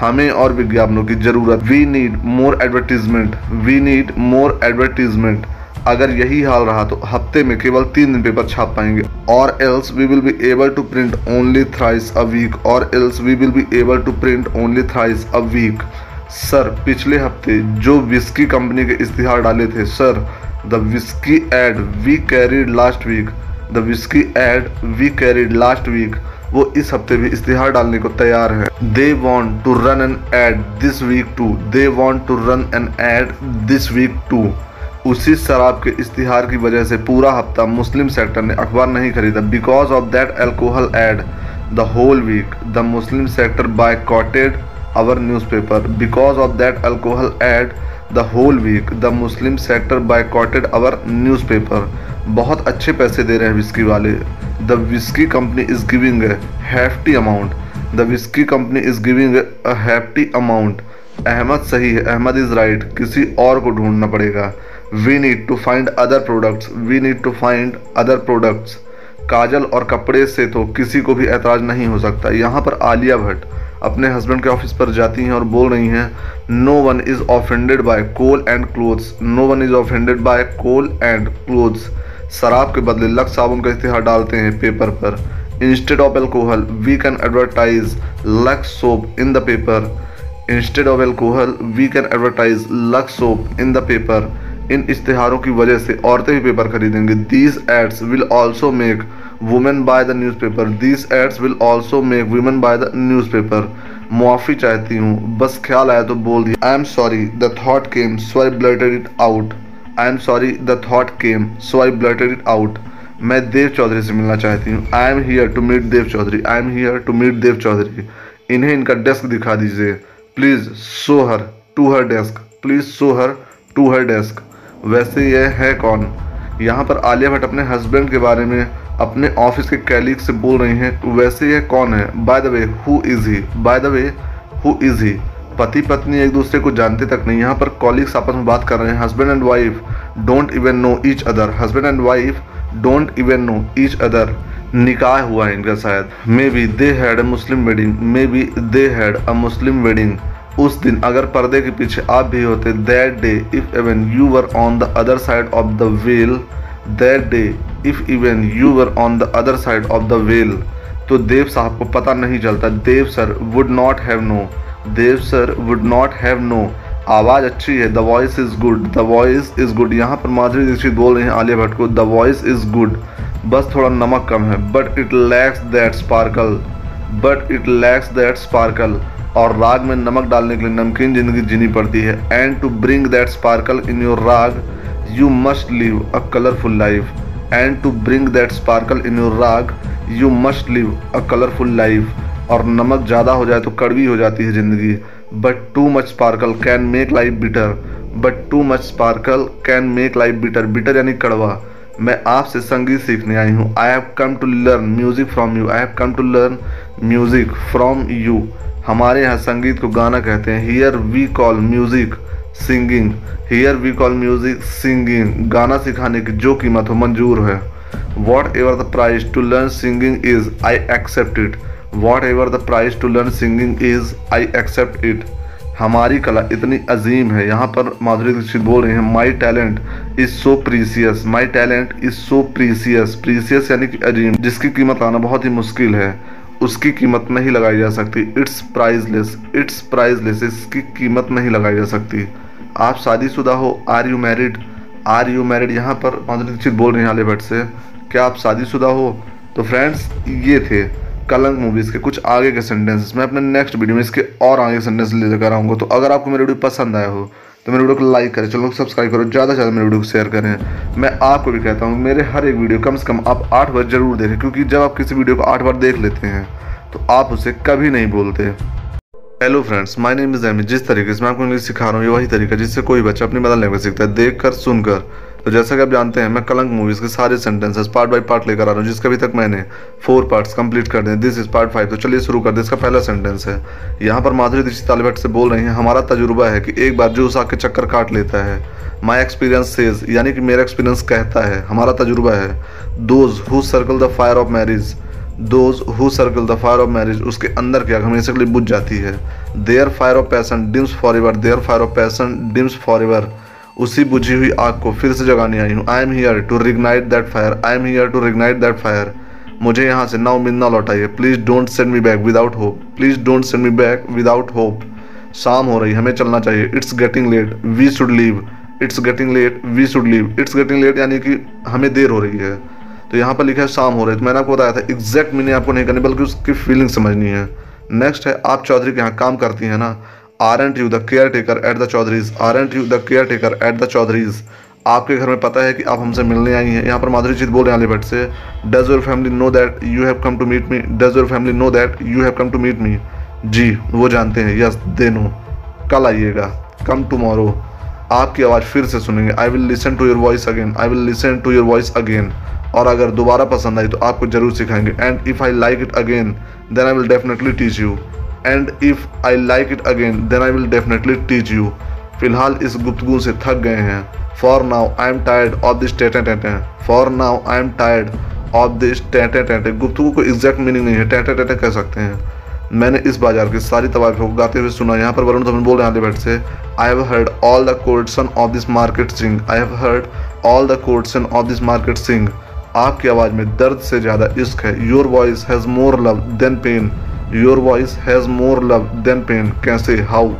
हमें और विज्ञापनों की ज़रूरत। We need more advertisement we need more advertisement अगर यही हाल रहा तो हफ़्ते में केवल तीन दिन पेपर छाप पाएँगे। और else we will be able to print only thrice a week और else we will be able to print only thrice a week sir पिछले हफ़्ते जो विस्की कंपनी के इश्तिहार डाले थे sir the whisky ad we carried last week the whisky ad we carried last week वो इस हफ़्ते भी इश्तिहार डालने को तैयार है। They want to run an ad this week to they want to run an ad this week too उसी शराब के इश्तिहार की वजह से पूरा हफ़्ता मुस्लिम सेक्टर ने अखबार नहीं खरीदा। Because of that alcohol ad the whole week the Muslim sector boycotted our newspaper because of that alcohol ad the whole week the Muslim sector boycotted our newspaper बहुत अच्छे पैसे दे रहे हैं विस्की वाले। The whisky company is giving hefty amount the whisky company is giving a hefty amount Ahmed सही है। Ahmad is right किसी और को ढूंढना पड़ेगा। We need to find other products we need to find other products काजल और कपड़े से तो किसी को भी एतराज़ नहीं हो सकता। यहाँ पर आलिया भट्ट अपने हस्बैंड के ऑफ़िस पर जाती हैं और बोल रही हैं no one is offended by kohl and clothes no one is offended by kohl and clothes शराब के बदले लक्स साबुन का इश्तिहार डालते हैं पेपर पर। Instead of alcohol we can advertise Lux soap in the paper instead of alcohol we can advertise Lux soap in the paper इन इश्तिहारों की वजह से औरतें भी पेपर खरीदेंगे। These ads will also make women buy the newspaper these ads will also make women buy the newspaper मुआफ़ी चाहती हूँ। बस ख्याल आया तो बोल दिया। I am sorry the thought came so I blurted it out I am sorry the thought came so I blurted it out मैं देव चौधरी से मिलना चाहती हूँ। I am here to meet Dev Chaudhary. I am here to meet Dev Chaudhary. इन्हें इनका desk दिखा दीजिए। Please show her to her desk please show her to her desk वैसे यह है कौन? यहाँ पर आलिया भट्ट अपने हस्बैंड के बारे में अपने ऑफ़िस के कैलीग से बोल रही हैं वैसे यह कौन है? By the way who is he by the way who is he पति पत्नी एक दूसरे को जानते तक नहीं, यहाँ पर कॉलिग्स आपस में बात कर रहे हैं husband and wife don't even know each other husband and wife don't even know each other निकाह हुआ है इनका शायद। Maybe they had a Muslim wedding maybe they had a Muslim wedding उस दिन अगर पर्दे के पीछे आप भी होते that day if even you were on the other side of the veil that day if even you were on the other side of the well तो देव साहब को पता नहीं चलता। Dev sir would not have know Dev sir would not have know आवाज़ अच्छी है। The voice is good the voice is good यहाँ पर माधुरी दीक्षित बोल रहे हैं आलिया भट्ट को द वॉइस इज़ गुड बस थोड़ा नमक कम है। But it lacks that sparkle but it lacks that sparkle और राग में नमक डालने के लिए नमकीन ज़िंदगी जीनी पड़ती है। And to bring that sparkle in your raga you must live a colourful life and to bring that sparkle in your raga you must live a colourful life और नमक ज़्यादा हो जाए तो कड़वी हो जाती है ज़िंदगी। But too much sparkle can make life bitter but too much sparkle can make life bitter bitter यानी कड़वा। मैं आपसे संगीत सीखने आई हूँ। I have come to learn music from you I have come to learn music from you हमारे यहाँ संगीत को गाना कहते हैं। Here we call music singing here we call music singing गाना सिखाने की जो कीमत हो, मंजूर है। Whatever the price to learn singing is I accept it whatever the price to learn singing is I accept it हमारी कला इतनी अजीम है। यहाँ पर माधुरी दीक्षित बोल रहे हैं my talent is so precious my talent is so precious precious यानी कि अजीम, जिसकी कीमत आना बहुत ही मुश्किल है। उसकी कीमत नहीं लगाई जा सकती। इट्स प्राइजलेस इट्स प्राइजलेस इसकी कीमत नहीं लगाई जा सकती। आप शादीशुदा हो are you married are you married यहाँ पर माधुरी दीक्षित बोल रही हैं आलिया भट्ट से। क्या आप शादीशुदा हो? तो फ्रेंड्स ये थे कलंक मूवीज़ के कुछ आगे के सेंटेंसेस मैं अपने नेक्स्ट वीडियो में इसके और आगे सेंटेंस लेकर आऊँगा। तो अगर आपको मेरी वीडियो पसंद आया हो तो मेरे वीडियो को लाइक करें चलो सब्सक्राइब करो ज़्यादा से ज़्यादा मेरे वीडियो को शेयर करें। मैं आपको भी कहता हूँ, मेरे हर एक वीडियो कम से कम आप आठ बार ज़रूर देखें, क्योंकि जब आप किसी वीडियो को आठ बार देख लेते हैं तो आप उसे कभी नहीं बोलते। Hello friends my name is Amy जिस तरीके से मैं आपको इंग्लिश सिखा रहा हूँ, ये वही तरीका जिससे कोई बच्चा अपनी मदर लैंग्वेज सीखता है देख कर सुनकर। तो जैसा कि आप जानते हैं, मैं कलंक मूवीज़ के सारे सेंटेंसेस पार्ट बाय पार्ट लेकर आ रहा हूँ, जिसके अभी तक मैंने फोर पार्ट्स कंप्लीट कर दिए दिस इज़ पार्ट फाइव तो चलिए शुरू कर दे इसका पहला सेंटेंस है, यहाँ पर माधुरी दीक्षित तालिबट से बोल रही हैं, हमारा तजुर्बा है कि एक बार जो उस आके चक्कर काट लेता है माई एक्सपीरियंस सेज यानी कि मेरा एक्सपीरियंस कहता है, हमारा तजुर्बा है those who circle the fire of marriage those who circle the fire of marriage उसके अंदर क्या हमेशा के लिए बुझ जाती है their fire of passion dims forever their fire of passion dims forever उसी बुझी हुई आग को फिर से जगाने आई हूँ। I am here to reignite that fire I am here to reignite that fire मुझे यहाँ से ना उम्मीद ना लौटाइए please don't send me back without hope please don't send me back without hope शाम हो रही हमें चलना चाहिए। It's getting late we should leave it's getting late we should leave it's getting late यानी कि हमें देर हो रही है। तो यहाँ पर लिखा है, शाम हो रही है। तो मैंने आपको बताया था एग्जैक्ट मीनिंग आपको नहीं करनी, बल्कि उसकी फीलिंग समझनी है। नेक्स्ट है, आप चौधरी के यहाँ काम करती हैं ना are and you the caretaker at the Chaudharys, are and you the caretaker at the Chaudharys. आपके घर में पता है कि आप हमसे मिलने आई हैं। यहाँ पर माधुरी जीत बोल रहे हैं अलीभट्ट से does your family know that you have come to meet me does your family know that you have come to meet me जी, वो जानते हैं। यस दे नो कल आइएगा। कम टुमारो आपकी आवाज़ फिर से सुनेंगे। I will listen to your voice again I will listen to your voice again और अगर दोबारा पसंद आई तो आपको ज़रूर सिखाएँगे। And if I like it again then I will definitely teach you and if I like it again then I will definitely teach you फ़िलहाल इस गुप्तगु से थक गए हैं। For now I am tired of this tete-a-tete for now I am tired of this tete-a-tete गुप्तगु को exact meaning नहीं है। टेटे टेटे कह सकते हैं। मैंने इस बाज़ार की सारी तवाफों को गाते हुए सुना। यहाँ पर वरुण धवन बोल रहे हैं बैठ से I have heard all the courtesan of this market sing I have heard all the courtesan of this market sing आपकी आवाज़ में दर्द से ज़्यादा इश्क है। Your voice has more love than pain your voice has more love than pain कैसे? How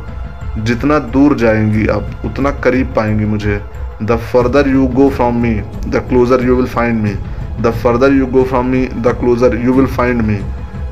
जितना दूर जाएँगी आप, उतना करीब पाएँगी मुझे। The further you go from me the closer you will find me the further you go from me the closer you will find me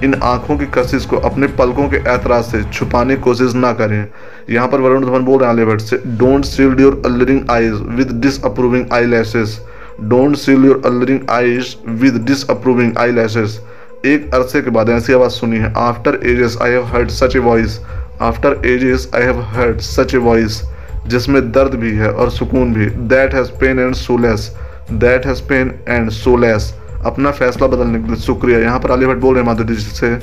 इन आँखों की कशिश को, अपने पलकों के एतराज़ से छुपाने की कोशिश ना करें। यहाँ पर वरुण धवन बोल रहे हैं आलिया से don't sealed your alluring eyes with disapproving eyelashes don't seal your alluring eyes with disapproving eyelashes एक अरसे के बाद ऐसी आवाज़ सुनी है after ages I have heard such a voice after ages I have heard such a voice जिसमें दर्द भी है और सुकून भी। That has pain and solace that has pain and solace अपना फैसला बदलने के लिए शुक्रिया। यहाँ पर अली भट्ट बोल रहे हैं, माधुरी जी से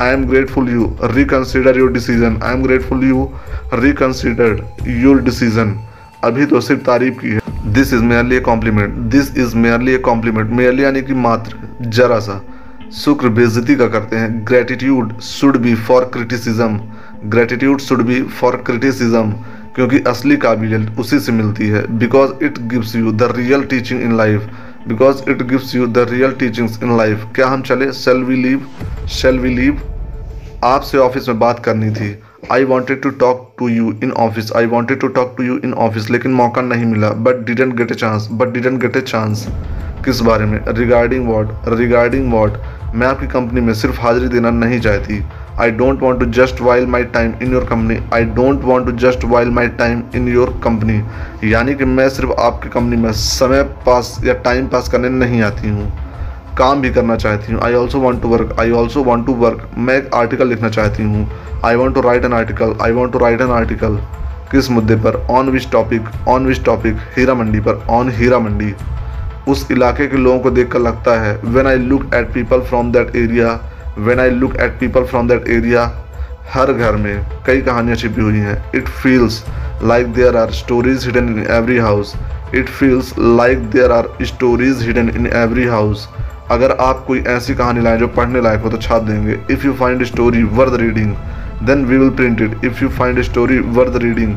I am grateful you reconsider your decision I am grateful you reconsider your decision अभी तो सिर्फ़ तारीफ़ की है। This is merely a compliment this is merely a compliment merely यानी कि मात्र, जरा सा। शुक्र बेजती का करते हैं। Gratitude should be for criticism gratitude should be for criticism क्योंकि असली काबिलियत उसी से मिलती है। Because it gives you the real teaching in life because it gives you the real teachings in life क्या हम चले? Shall we leave shall we leave आपसे ऑफ़िस में बात करनी थी। I wanted to talk to you in office I wanted to talk to you in office लेकिन मौका नहीं मिला। But didn't get a chance but didn't get a chance किस बारे में? रिगार्डिंग वॉट रिगार्डिंग वॉट मैं आपकी कंपनी में सिर्फ़ हाजिरी देना नहीं चाहती। I don't want to just while my time in your company I don't want to just while my time in your company यानी कि मैं सिर्फ़ आपकी कंपनी में समय पास या टाइम पास करने नहीं आती हूँ। काम भी करना चाहती हूँ। I also want to work I also want to work मैं एक आर्टिकल लिखना चाहती हूँ। I want to write an article I want to write an article किस मुद्दे पर? On which topic on which topic Heera Mandi पर. On हीरा मंडी। उस इलाके के लोगों को देखकर लगता है when I look at people from that area when I look at people from that area हर घर में कई कहानियाँ छिपी हुई हैं। It feels like there are stories hidden in every house it feels like there are stories hidden in every house अगर आप कोई ऐसी कहानी लाएँ जो पढ़ने लायक हो तो छाप देंगे। If you find story worth reading then we will print it if you find story worth reading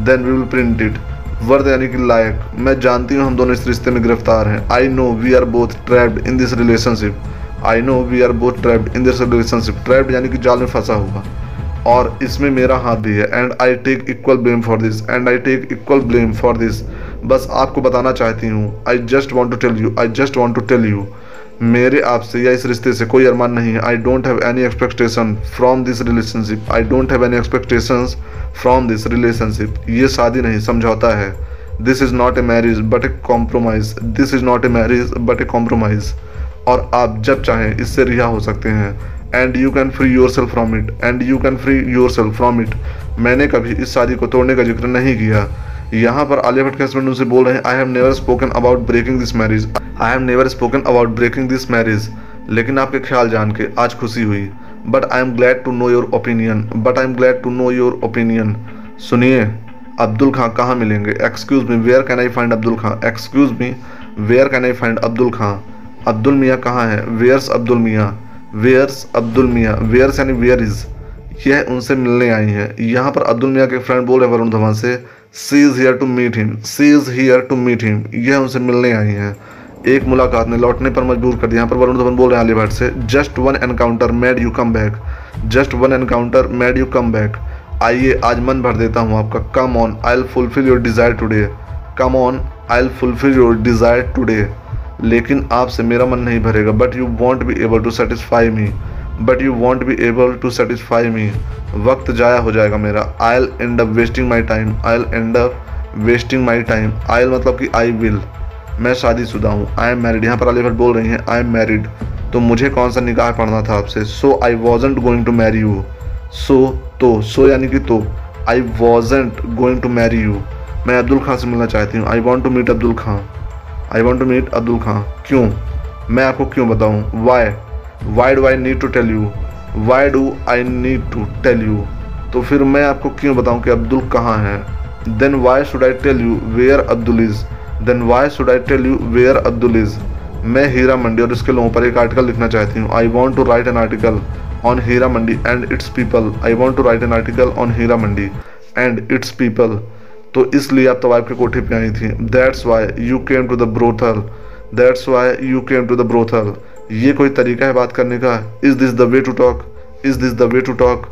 then we will print it worth यानी कि लायक। मैं जानती हूँ हम दोनों इस रिश्ते में गिरफ़्तार हैं। I know we are both trapped in this relationship I know we are both trapped in this relationship trapped यानी कि जाल में फंसा हुआ। और इसमें मेरा हाथ भी है। And I take equal blame for this and I take equal blame for this बस आपको बताना चाहती हूँ। I just want to tell you I just want to tell you मेरे आपसे या इस रिश्ते से कोई अरमान नहीं है। I don't have any expectation from this relationship I don't have any expectation from this relationship ये शादी नहीं, समझौता है। This is not a marriage but a compromise this is not a marriage but a compromise और आप जब चाहें, इससे रिहा हो सकते हैं। And you can free yourself from it and you can free yourself from it मैंने कभी इस शादी को तोड़ने का ज़िक्र नहीं किया। यहाँ पर आलिया भट्ट के हस्बैंड उनसे बोल रहे हैं I have never spoken about breaking this marriage I have never spoken about breaking this marriage लेकिन आपके ख्याल जान के आज खुशी हुई। But I am glad to know your opinion but I am glad to know your opinion सुनिए, अब्दुल खां कहाँ मिलेंगे? Excuse me where can I find Abdul Khan? Excuse me where can I find Abdul Khan? Abdul मियाँ कहाँ है? Wears Abdul मियाँ? Wears Abdul मियाँ? Wears यानी where is यह उनसे मिलने आई है। यहाँ पर अब्दुल मियाँ के फ्रेंड बोल रहे वरुण धवन से she is here to meet him she is here to meet him यह उनसे मिलने आई हैं। एक मुलाकात ने लौटने पर मजबूर कर दिया। यहाँ पर वरुण धवन बोल रहे हैं अली भट्ट से just one encounter made you come back just one encounter made you come back आइए, आज मन भर देता हूँ आपका। Come on I'll fulfil your desire today come on I'll fulfil your desire today लेकिन आपसे मेरा मन नहीं भरेगा but you won't be able to satisfy me but you won't be able to satisfy me वक्त जाया हो जाएगा मेरा। I'll end up wasting my time I'll end up wasting my time I'll मतलब कि आई विल मैं शादीशुदा हूँ। आई एम मैरिड यहाँ पर अली भट्ट बोल रही हैं आई एम मैरिड तो मुझे कौन सा निकाह पढ़ना था आपसे? So I wasn't going to marry you so तो सो यानी कि तो। I wasn't going to marry you मैं अब्दुल खान से मिलना चाहती हूँ। I want to meet Abdul Khan. I want to meet Abdul Khan. क्यों? मैं आपको क्यों बताऊँ? Why why do I need to tell you why do I need to tell you तो फिर मैं आपको क्यों बताऊँ कि अब्दुल कहाँ है? Then why should I tell you where Abdul is then why should I tell you where Abdul is मैं हीरा मंडी और इसके लोगों पर एक आर्टिकल लिखना चाहती हूँ। I want to write an article on Heera Mandi and its people I want to write an article on Heera Mandi and its people तो इसलिए आप तवाइब के कोठे पे आई थी। That's why you came to the brothel that's why you came to the brothel ये कोई तरीका है बात करने का? Is this the way to talk is this the way to talk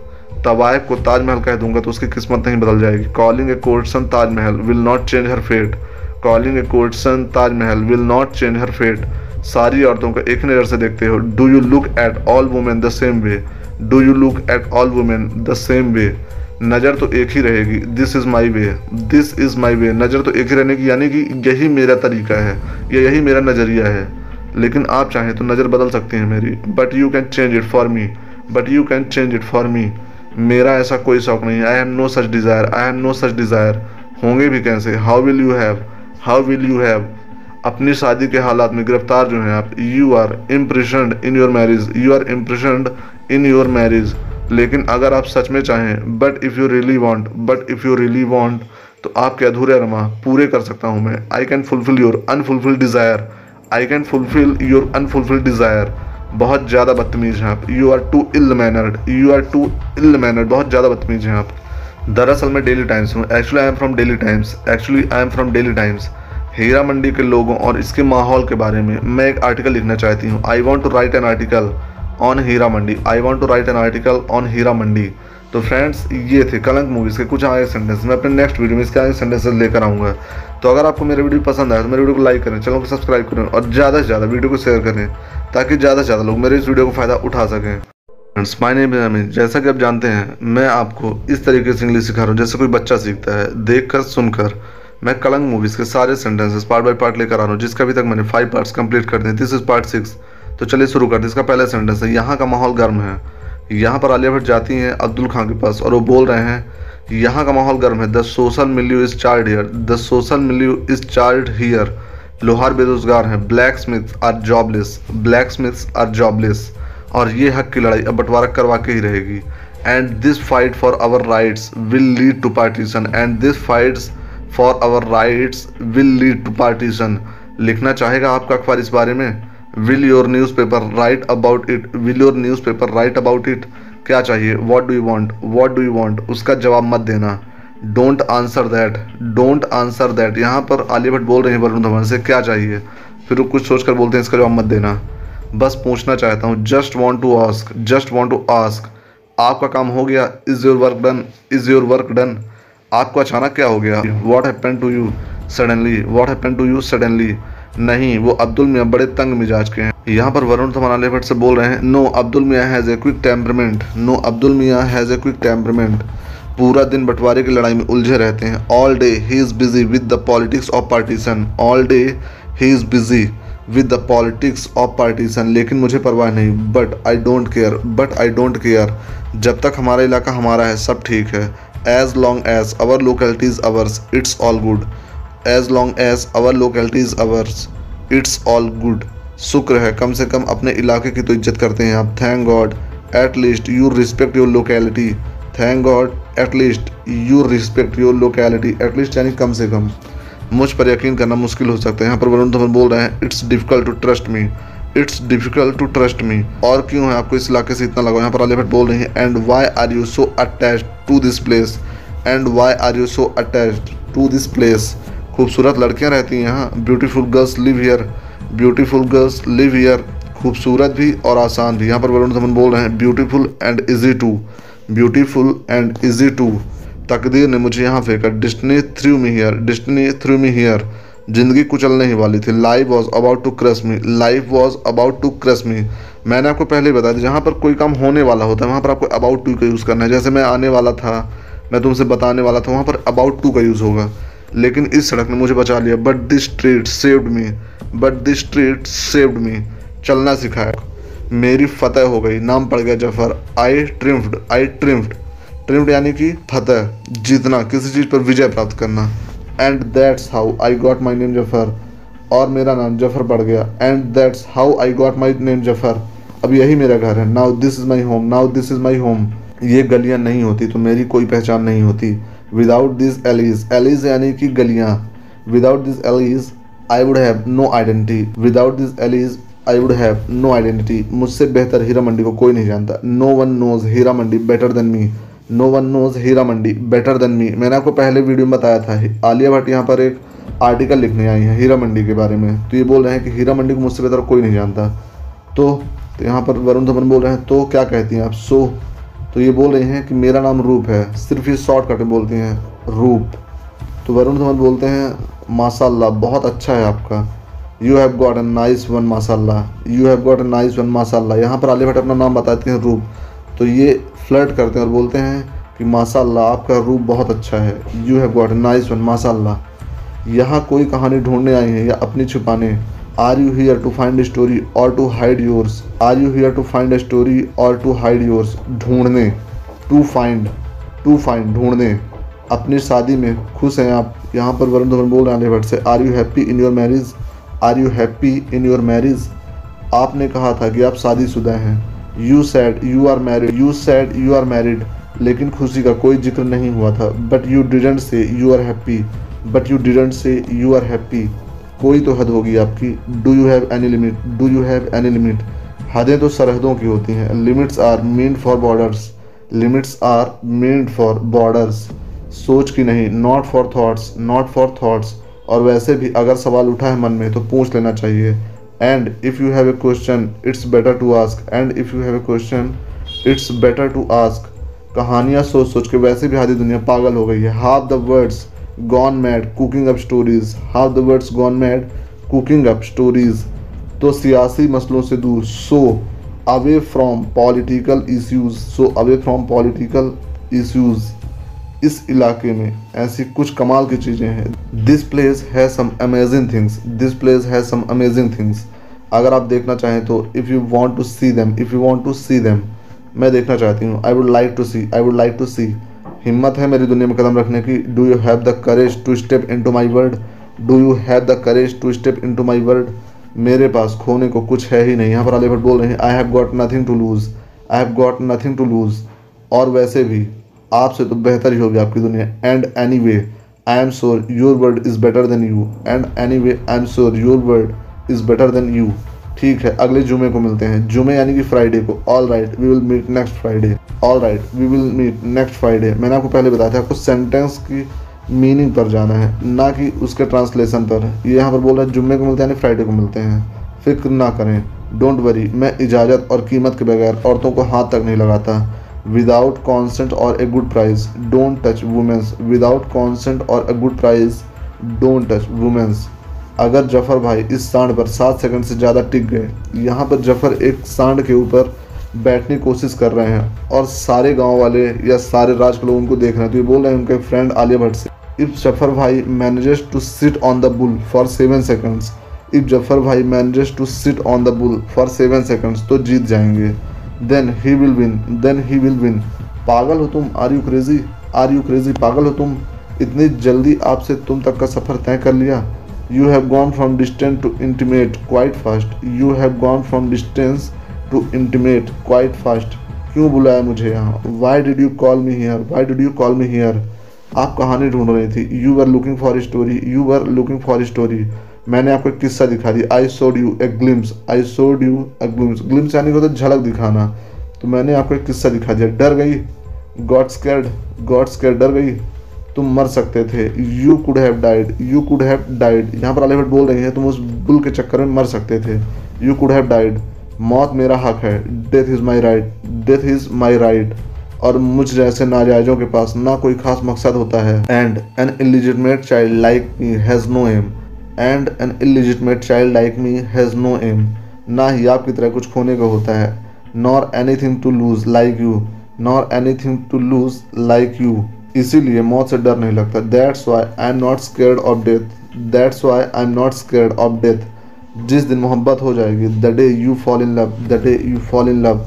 तवायब को ताजमहल कह दूँगा तो उसकी किस्मत नहीं बदल जाएगी। Calling a courtesan Taj Mahal will not change her fate calling a courtesan Taj Mahal will not change her fate सारी औरतों को एक नज़र से देखते हो। Do you look at all women the same way do you look at all women the same way नज़र तो एक ही रहेगी। This is my way this is my way नज़र तो एक ही रहने की, यानी कि यही मेरा तरीका है। या यही मेरा नज़रिया है। लेकिन आप चाहें तो नज़र बदल सकते हैं मेरी but you can change it for me but you can change it for me मेरा ऐसा कोई शौक नहीं I have no such desire I have no such desire होंगे भी कैसे? How will you have how will you have अपनी शादी के हालात में गिरफ़्तार जो हैं आप you are imprisoned in your marriage you are imprisoned in your marriage लेकिन अगर आप सच में चाहें but if you really want but if you really want तो आपके अधूरे अरमा पूरे कर सकता हूँ मैं। I can fulfil your unfulfil desire I can fulfil your unfulfil desire बहुत ज़्यादा बदतमीज़ हैं आप। You are too ill mannered you are too ill mannered बहुत ज़्यादा बदतमीज़ हैं आप। दरअसल मैं डेली टाइम्स हूँ। Actually I am from Daily Times actually I am from Daily Times Heera Mandi के लोगों और इसके माहौल के बारे में मैं एक आर्टिकल लिखना चाहती हूँ। I want to write an article on Heera Mandi. I want to write an article on Heera Mandi. तो फ्रेंड्स ये थे कलंक मूवीज़ के कुछ आगे सेंटेंस मैं अपने नेक्स्ट वीडियो में इसके आगे सेंटेंसेस लेकर आऊँगा। तो अगर आपको मेरा वीडियो पसंद आए तो मेरे वीडियो को लाइक करें, चैनल को सब्सक्राइब करें और ज़्यादा से ज़्यादा वीडियो को शेयर करें, ताकि ज़्यादा से ज़्यादा लोग मेरे इस वीडियो को फ़ायदा उठा सकें। फ्रेंड्स नेम अमित जैसा कि आप जानते हैं, मैं आपको इस तरीके से इंग्लिश सिखा रहा हूँ, जैसे कोई बच्चा सीखता है देख कर सुनकर। मैं कलंक मूवीज़ के सारे सेंटेंसेस पार्ट बाय पार्ट लेकर आ रहा हूँ, जिसका अभी तक मैंने फाइव पार्ट्स कंप्लीट कर दिए। दिस इज़ पार्ट सिक्स तो चलिए शुरू करते इसका पहला सेंटेंस है, यहाँ का माहौल गर्म है। यहाँ पर आलिया भट्ट जाती हैं अब्दुल खान के पास और वो बोल रहे हैं, यहाँ का माहौल गर्म है, the social milieu is charred here, the social milieu is charred here, लोहार बेरोजगार हैं blacksmith are jobless blacksmiths are jobless, और ये हक की लड़ाई अब बंटवारा करवा के ही रहेगी and this fight for our rights will lead to partition and this fights for our rights will lead to partition लिखना चाहेगा आपका अखबार इस बारे में? Will your newspaper write about it will your newspaper write about it क्या चाहिए? What do you want what do you want उसका जवाब मत देना। Don't answer that don't answer that यहाँ पर आलिया भट्ट बोल रहे हैं वरुण धवन से, क्या चाहिए? फिर वो कुछ सोच कर बोलते हैं, इसका जवाब मत देना। बस पूछना चाहता हूँ just want to ask just want to ask आपका काम हो गया is your work done is your work done आपको अचानक क्या हो गया? What happen to you suddenly what happen to you suddenly नहीं, वो अब्दुल मियाँ बड़े तंग मिजाज के हैं। यहाँ पर वरुण आलिया भट्ट से बोल रहे हैं, no, Abdul Miyan has a quick temperament no, Abdul Miyan has a quick temperament पूरा दिन बंटवारे की लड़ाई में उलझे रहते हैं। All day he is busy with the politics of partition all day he is busy with the politics of partition लेकिन मुझे परवाह नहीं but I don't care but I don't care जब तक हमारा इलाका हमारा है, सब ठीक है। As long as our localities ours it's all good as long as our is ours it's all good शुक्र है, कम से कम अपने इलाके की तो इज़्ज़त करते हैं आप। Thank God at least you respect your locality thank God at least you respect your locality at least यानी कम से कम। मुझ पर यकीन करना मुश्किल हो सकता है। यहाँ पर वरुण धवन बोल रहे हैं it's difficult to trust me it's difficult to trust me और क्यों है आपको इस इलाके से इतना लगा यहाँ पर भट्ट बोल रही हैं and why are you so attach to this place and why are you so attach to this place खूबसूरत लड़कियाँ रहती हैं यहाँ। Beautiful girls live here beautiful girls live here खूबसूरत भी और आसान भी। यहाँ पर वरुण धवन बोल रहे हैं beautiful and easy to beautiful and easy to तकदीर ने मुझे यहाँ फेंका destiny threw me here destiny threw me here ज़िंदगी कुचलने ही वाली थी। Life was about to crush me life was about to crush me मैंने आपको पहले ही बता दिया, जहाँ पर कोई काम होने वाला होता है, वहाँ पर आपको अबाउट टू का यूज़ करना है। जैसे मैं आने वाला था, मैं तुमसे बताने वाला था, वहाँ पर अबाउट टू का यूज़ होगा। लेकिन इस सड़क ने मुझे बचा लिया। But this street saved me but this street saved me चलना सिखाया। मेरी फतेह हो गई। नाम पड़ गया ज़फ़र। आई ट्रिम्फ्ड आई ट्रिम्फ्ड ट्रिम्फ्ड यानी कि फतेह। जीतना। किसी चीज़ पर विजय प्राप्त करना। And that's how I got my name Zafar. और मेरा नाम ज़फ़र पड़ गया। And that's how I got my name Zafar. अब यही मेरा घर है। Now this is my home now this is my home ये गलियाँ नहीं होती तो मेरी कोई पहचान नहीं होती। विदाउट दिस एलीज एलीज यानी कि गलियाँ. Without this alleys I would have no identity without this alleys I would have no identity मुझसे बेहतर हीरा मंडी को कोई नहीं जानता. No one knows Heera Mandi better than me no one knows Heera Mandi better than me मैंने आपको पहले video में बताया था आलिया भट्ट यहाँ पर एक आर्टिकल लिखने आई है हीरा मंडी के बारे में। तो ये बोल रहे हैं कि हीरा मंडी को मुझसे बेहतर कोई नहीं जानता। तो, तो यहाँ पर वरुण धवन बोल रहे हैं तो क्या कहती हैं आप? सो तो ये बोल रहे हैं कि मेरा नाम रूप है। सिर्फ़ ये शॉर्टकट में बोलते हैं, रूप। तो वरुण धवन बोलते हैं, माशाल्लाह, बहुत अच्छा है आपका। You have got a nice one माशाल्लाह। You have got a nice one माशाल्लाह। यहाँ पर आलिया भट्ट अपना नाम बताते हैं, रूप। तो ये फ्लर्ट करते हैं और बोलते हैं कि, माशाल्लाह, आपका रूप बहुत अच्छा है। You have got a nice one माशाल्लाह। यहाँ कोई कहानी ढूँढने आई है या अपनी छुपाने? Are you here to find story or to hide yours? Are you here to find story or to hide yours? ढूँढने। To find. To find. ढूँढने। अपनी शादी में खुश हैं आप। यहाँ पर वरुण धवन बोल रहे हैं भट्ट से are you happy in your marriage are you happy in your marriage आपने कहा था कि आप शादीशुदा हैं। You said you are married you said you are married लेकिन खुशी का कोई ज़िक्र नहीं हुआ था। But you didn't say you are happy but you didn't say you are happy कोई तो हद होगी आपकी। Do you have any limit do you have any limit हदें तो सरहदों की होती हैं। Limits are meant for borders limits are meant for borders सोच की नहीं। Not for thoughts not for thoughts और वैसे भी अगर सवाल उठा है मन में तो पूछ लेना चाहिए। And if you have a question it's better to ask and if you have a question it's better to ask कहानियाँ सोच सोच के वैसे भी आधी दुनिया पागल हो गई है। How the world's gone mad cooking up stories how the world's gone mad cooking up stories तो सियासी मसलों से दूर। So away from political issues so away from political issues इस इलाके में ऐसी कुछ कमाल की चीज़ें हैं। This place has some amazing things this place has some amazing things अगर आप देखना चाहें तो if you want to see them if you want to see them मैं देखना चाहती हूँ। I would like to see I would like to see हिम्मत है मेरी दुनिया में कदम रखने की। Do you have the courage to step into my world do you have the courage to step into my world मेरे पास खोने को कुछ है ही नहीं। यहाँ पर अली भट्ट बोल रहे हैं I have got nothing to lose I have got nothing to lose और वैसे भी, आपसे तो बेहतर ही होगी आपकी दुनिया। And anyway I am sure your world is better than you and anyway I am sure your world is better than you ठीक है, अगले जुमे को मिलते हैं। जुमे यानी कि फ्राइडे को। All right we will meet next Friday all right we will meet next Friday मैंने आपको पहले बताया था, आपको सेंटेंस की मीनिंग पर जाना है, ना कि उसके ट्रांसलेशन पर। ये यहाँ पर बोल रहे हैं जुम्मे को मिलते हैं यानी फ्राइडे को मिलते हैं। फ़िक्र ना करें। डोंट वरी मैं इजाज़त और कीमत के बगैर औरतों को हाथ तक नहीं लगाता। विदाउट कॉन्सेंट और a good price don't touch women's without consent और a good price don't touch women's अगर ज़फ़र भाई इस सांड पर सात सेकंड से ज़्यादा टिक गए, यहाँ पर ज़फ़र एक सांड के ऊपर बैठने की कोशिश कर रहे हैं और सारे गाँव वाले या सारे राज के लोग उनको देख रहे हैं। तो ये बोल रहे हैं उनके फ्रेंड आलिया भट्ट से इफ़ ज़फ़र भाई manages to sit on the bull for seven seconds if Zafar भाई manages to sit on the bull for seven seconds तो जीत जाएँगे। Then he will win then he will win पागल हो तुम? Are you crazy are you crazy पागल हो तुम? इतनी जल्दी आपसे तुम तक का सफ़र तय कर लिया? You have gone from distance to intimate quite fast you have gone from distance to intimate quite fast क्यों बुलाया मुझे यहाँ? Why did you call me here why did you call me here आप कहानी ढूंढ रही थी। You are looking for story you are looking for story मैंने आपको एक किस्सा दिखा दी। I showed you a glimpse I showed you a glimpse glimpse यानी होता झलक दिखाना। तो मैंने आपको एक किस्सा दिखा दिया। डर गई? गॉड स्कैर्ड गॉड स्कैर्ड डर गई? तुम मर सकते थे। You could have died you could have died यहाँ पर अलीभट बोल रही है, तुम उस बुल के चक्कर में मर सकते थे। यू कुड हैव डाइड मौत मेरा हक है। Death is my right death is my right और मुझ जैसे नाजायजों के पास ना कोई खास मकसद होता है। And an illegitimate child like me has no aim and an illegitimate child like me has no aim ना ही आपकी तरह कुछ खोने का होता है। Nor anything to lose like you nor anything to lose like you इसीलिए मौत से डर नहीं लगता। That's why I am not scared of death that's why I am not scared of death जिस दिन मोहब्बत हो जाएगी the day you fall in love the day you fall in love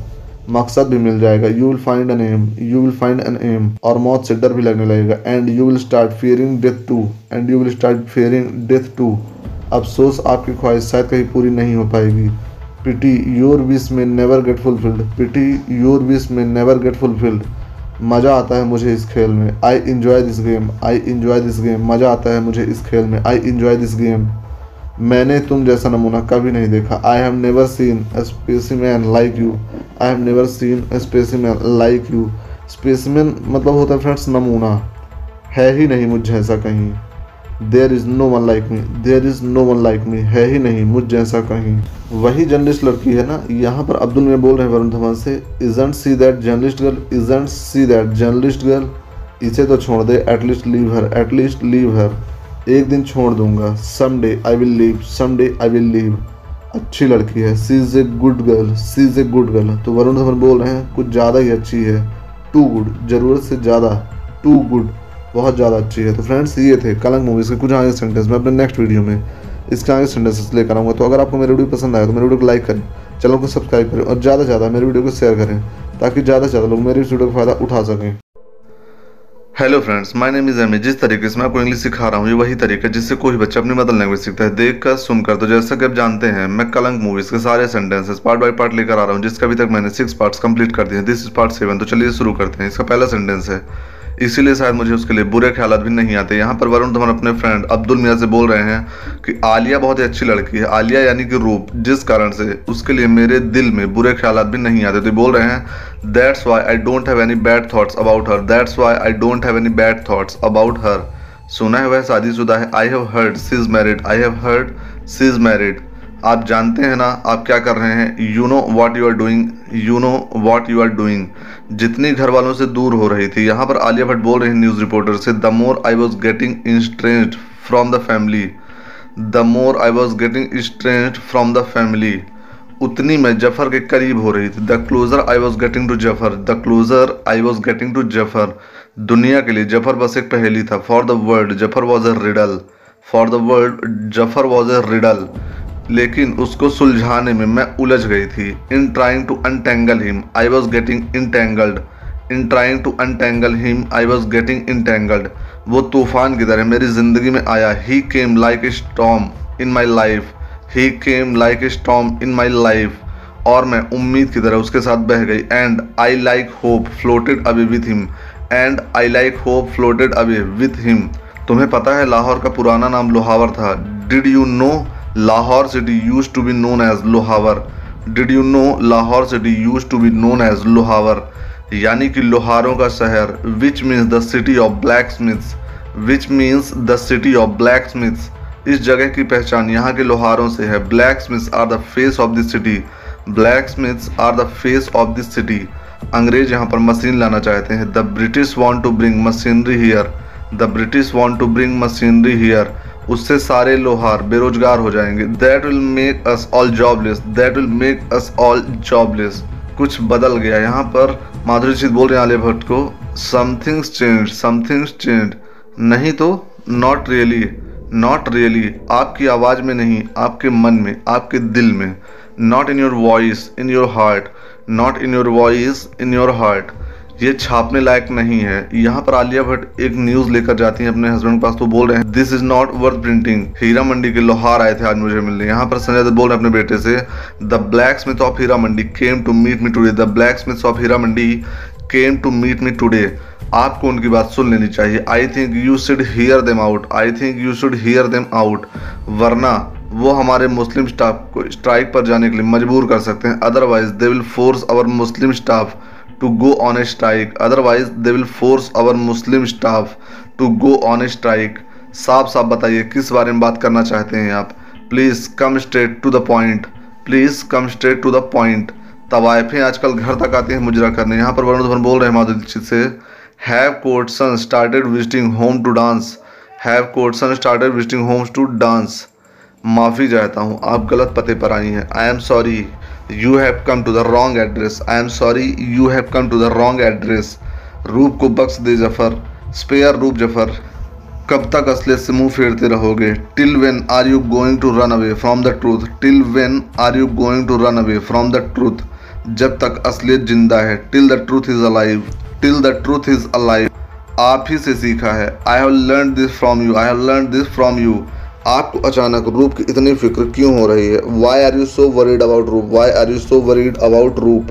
मकसद भी मिल जाएगा। You will find an aim you will find an aim और मौत से डर भी लगने लगेगा। And you will start fearing death too and you will start fearing death too अफसोस आपकी ख्वाहिश शायद कहीं पूरी नहीं हो पाएगी। Pity your wish may never get fulfilled pity your wish may never get fulfilled मज़ा आता है मुझे इस खेल में। I enjoy this game I enjoy this game मज़ा आता है मुझे इस खेल में। आई इन्जॉय दिस गेम मैंने तुम जैसा नमूना कभी नहीं देखा। I have never seen specimen like you I have never seen a specimen like you specimen मतलब होता है फ्रेंड्स नमूना। है ही नहीं मुझ जैसा कहीं। There is no one like me there is no one like me है ही नहीं, मुझ जैसा कहीं। वही जर्नलिस्ट लड़की है ना, यहाँ पर अब्दुल में बोल रहे हैं वरुण धवन से isn't she that journalist girl isn't she that journalist girl इसे तो छोड़ दे at least leave her at least leave her एक दिन छोड़ दूँगा। Someday I will leave someday I will leave अच्छी लड़की है। She is a good girl she is a good girl तो वरुण धवन बोल रहे हैं, कुछ ज़्यादा ही अच्छी है। टू गुड ज़रूरत से ज़्यादा टू गुड बहुत ज़्यादा अच्छी है। तो फ्रेंड्स ये थे कलंग मूवीज़ के कुछ आगे सेंटेंस मैं अपने नेक्स्ट वीडियो में इसके आगे सेंटेंसेस लेकर आऊँगा। तो अगर आपको मेरी वीडियो पसंद आया तो मेरे वीडियो को लाइक करें, चैनल को सब्सक्राइब करें और ज़्यादा से ज़्यादा मेरी वीडियो को शेयर करें, ताकि ज़्यादा से ज़्यादा लोग मेरी इस वीडियो का फ़ायदा उठा सकें। Hello friends my name is Amy जिस तरीके से मैं आपको इंग्लिश सिखा रहा हूँ, ये वही तरीका जिससे कोई बच्चा अपनी मदर लैंग्वेज सीखता है। देख कर सुनकर तो जैसा कि आप जानते हैं, मैं कलंक मूवीज़ के सारे सेंटेंसेस पार्ट बाय पार्ट लेकर आ रहा हूँ, जिसका अभी तक मैंने सिक्स पार्ट्स कंप्लीट कर दिए दिस इज़ पार्ट सेवन तो चलिए शुरू करते हैं। इसका पहला सेंटेंस है इसीलिए शायद मुझे उसके लिए बुरे ख्याल भी नहीं आते। यहाँ पर वरुण धवन अपने फ्रेंड अब्दुल मियाँ से बोल रहे हैं कि आलिया बहुत ही अच्छी लड़की है। आलिया यानी कि रूप, जिस कारण से उसके लिए मेरे दिल में बुरे ख्याल भी नहीं आते। तो बोल रहे हैं that's why I don't have any bad thoughts about her that's why I don't have any bad thoughts about her सुना है वह शादीशुदा है। I have heard she is married I have heard she is married आप जानते हैं ना, आप क्या कर रहे हैं? You know what you are doing you know what you are doing जितनी घर वालों से दूर हो रही थी, यहाँ पर आलिया भट्ट बोल रही न्यूज़ रिपोर्टर से the more I was getting estranged from the family the more I was getting estranged from the family उतनी मैं ज़फ़र के करीब हो रही थी. The closer I was getting to Zafar the closer I was getting to Zafar. दुनिया के लिए ज़फ़र बस एक पहेली था. For the world Zafar was a riddle for the world Zafar was a riddle लेकिन उसको सुलझाने में मैं उलझ गई थी। In trying to untangle him I was getting entangled in trying to untangle him I was getting entangled वो तूफ़ान की तरह मेरी ज़िंदगी में आया। He came like a storm in my life he came like a storm in my life और मैं उम्मीद की तरह उसके साथ बह गई। And I like hope floated away with him and I like hope floated away with him तुम्हें पता है, लाहौर का पुराना नाम लोहावर था। Did you know Lahore city used to be known as Lohawar did you know Lahore city used to be known as Lohawar यानी कि लोहारों का शहर which means the city of blacksmiths which means the city of blacksmiths इस जगह की पहचान यहाँ के लोहारों से है। Blacksmiths are the face of this city blacksmiths are the face of this city अंग्रेज़ यहाँ पर मशीन लाना चाहते हैं। The British want to bring machinery here the British want to bring machinery here उससे सारे लोहार बेरोजगार हो जाएँगे। That will make us all jobless that will make us all jobless कुछ बदल गया। यहाँ पर माधुरी दीक्षित बोल रहे हैं आलिया भट्ट को समथिंग्स चेंज समथिंग्स चेंज नहीं तो नॉट रियली नॉट रियली आपकी आवाज़ में नहीं, आपके मन में, आपके दिल में. Not in your voice in your heart not in your voice in your heart ये छापने लायक नहीं है। यहाँ पर आलिया भट्ट एक न्यूज़ लेकर जाती है अपने हस्बैंड के पास तो बोल रहे हैं this is not worth printing Heera Mandi के लोहार आए थे आज मुझे मिलने। यहाँ पर संजय दत्त बोल रहे हैं अपने बेटे से the blacksmith of Heera Mandi came to meet me today the blacksmith of Heera Mandi came to meet me today आपको उनकी बात सुन लेनी चाहिए। I think you should hear them out I think you should hear them out वरना वो हमारे Muslim staff को स्ट्राइक पर जाने के लिए मजबूर कर सकते हैं। Otherwise they will force our Muslim staff to go on a strike. Otherwise, they will force our muslim staff to go on a strike. साफ़ साफ़ बताइए, किस बारे में बात करना चाहते हैं आप? Please come straight to the point please come straight to the point तवायफें आजकल घर तक आती हैं मुजरा करने। यहाँ पर वरुण धवन बोल रहे हैं माधुरी से have courtesan started visiting home to dance have courtesan started visiting homes to dance माफ़ी चाहता हूँ, आप गलत पते पर आई हैं। I am sorry you have come to the wrong address I am sorry you have come to the wrong address Roop को बख्श दे ज़फ़र स्पेयर रूप ज़फ़र। कब तक असलियत से मुँह फेरते रहोगे? Till when are you going to run away from the truth till when are you going to run away from the truth जब तक असलियत ज़िंदा है till the truth is alive till the truth is alive आप ही से सीखा है। I have learn this from you I have learn this from you आपको अचानक रूप की इतनी फ़िक्र क्यों हो रही है? Why are you so worried about Roop why are you so worried about Roop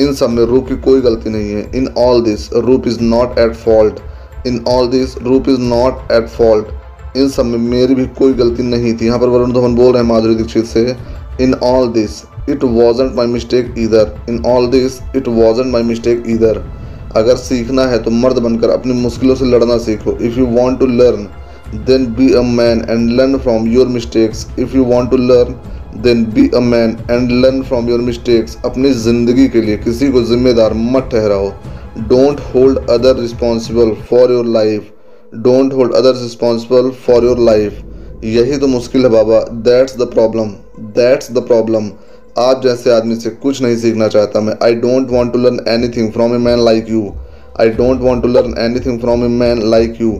इन सब में रूप की कोई गलती नहीं है। In all this Roop is not at fault in all this Roop is not at fault इन सब में मेरी भी कोई गलती नहीं थी। यहाँ पर वरुण धवन बोल रहे हैं माधुरी दीक्षित से। In all this it wasn't my mistake इधर in all this it wasn't my mistake इधर अगर सीखना है तो मर्द बनकर अपनी मुश्किलों से लड़ना सीखो। If you want to learn then be a man and learn from your mistakes if you want to learn then be a man and learn from your mistakes अपनी ज़िंदगी के लिए किसी को जिम्मेदार मत ठहराओ don't hold other responsible for your life don't hold others responsible for your life यही तो मुश्किल है बाबा that's the problem that's the problem आप जैसे आदमी से कुछ नहीं सीखना चाहता मैं I don't want to learn anything from a man like you I don't want to learn anything from a man like you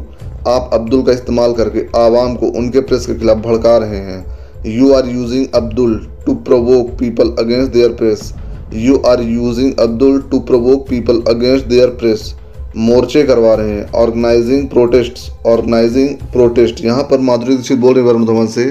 आप अब्दुल का इस्तेमाल करके आवाम को उनके प्रेस के खिलाफ भड़का रहे हैं। You are using Abdul to provoke people against their press you are using Abdul to provoke people against their press मोर्चे करवा रहे हैं। ऑर्गेनाइजिंग प्रोटेस्ट ऑर्गेनाइजिंग प्रोटेस्ट यहाँ पर माधुरी दीक्षित बोल रहे वरुण धवन से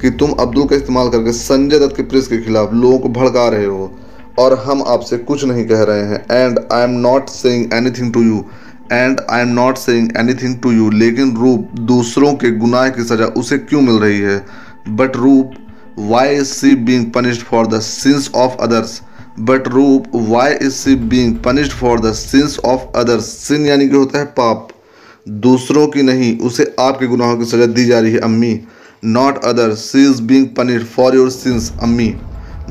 कि तुम अब्दुल का इस्तेमाल करके संजय दत्त के प्रेस के खिलाफ लोगों को भड़का रहे हो। और हम आपसे कुछ नहीं कह रहे हैं। And I am not saying anything to you and I am not saying anything to you लेकिन रूप दूसरों के गुनाह की सजा उसे क्यों मिल रही है? But Roop why is she being punished for the sins of others but Roop why is she being punished for the sins of others sin यानी कि होता है पाप। दूसरों की नहीं, उसे आपके गुनाहों की सजा दी जा रही है, अम्मी। Not others she is being punished for your sins अम्मी।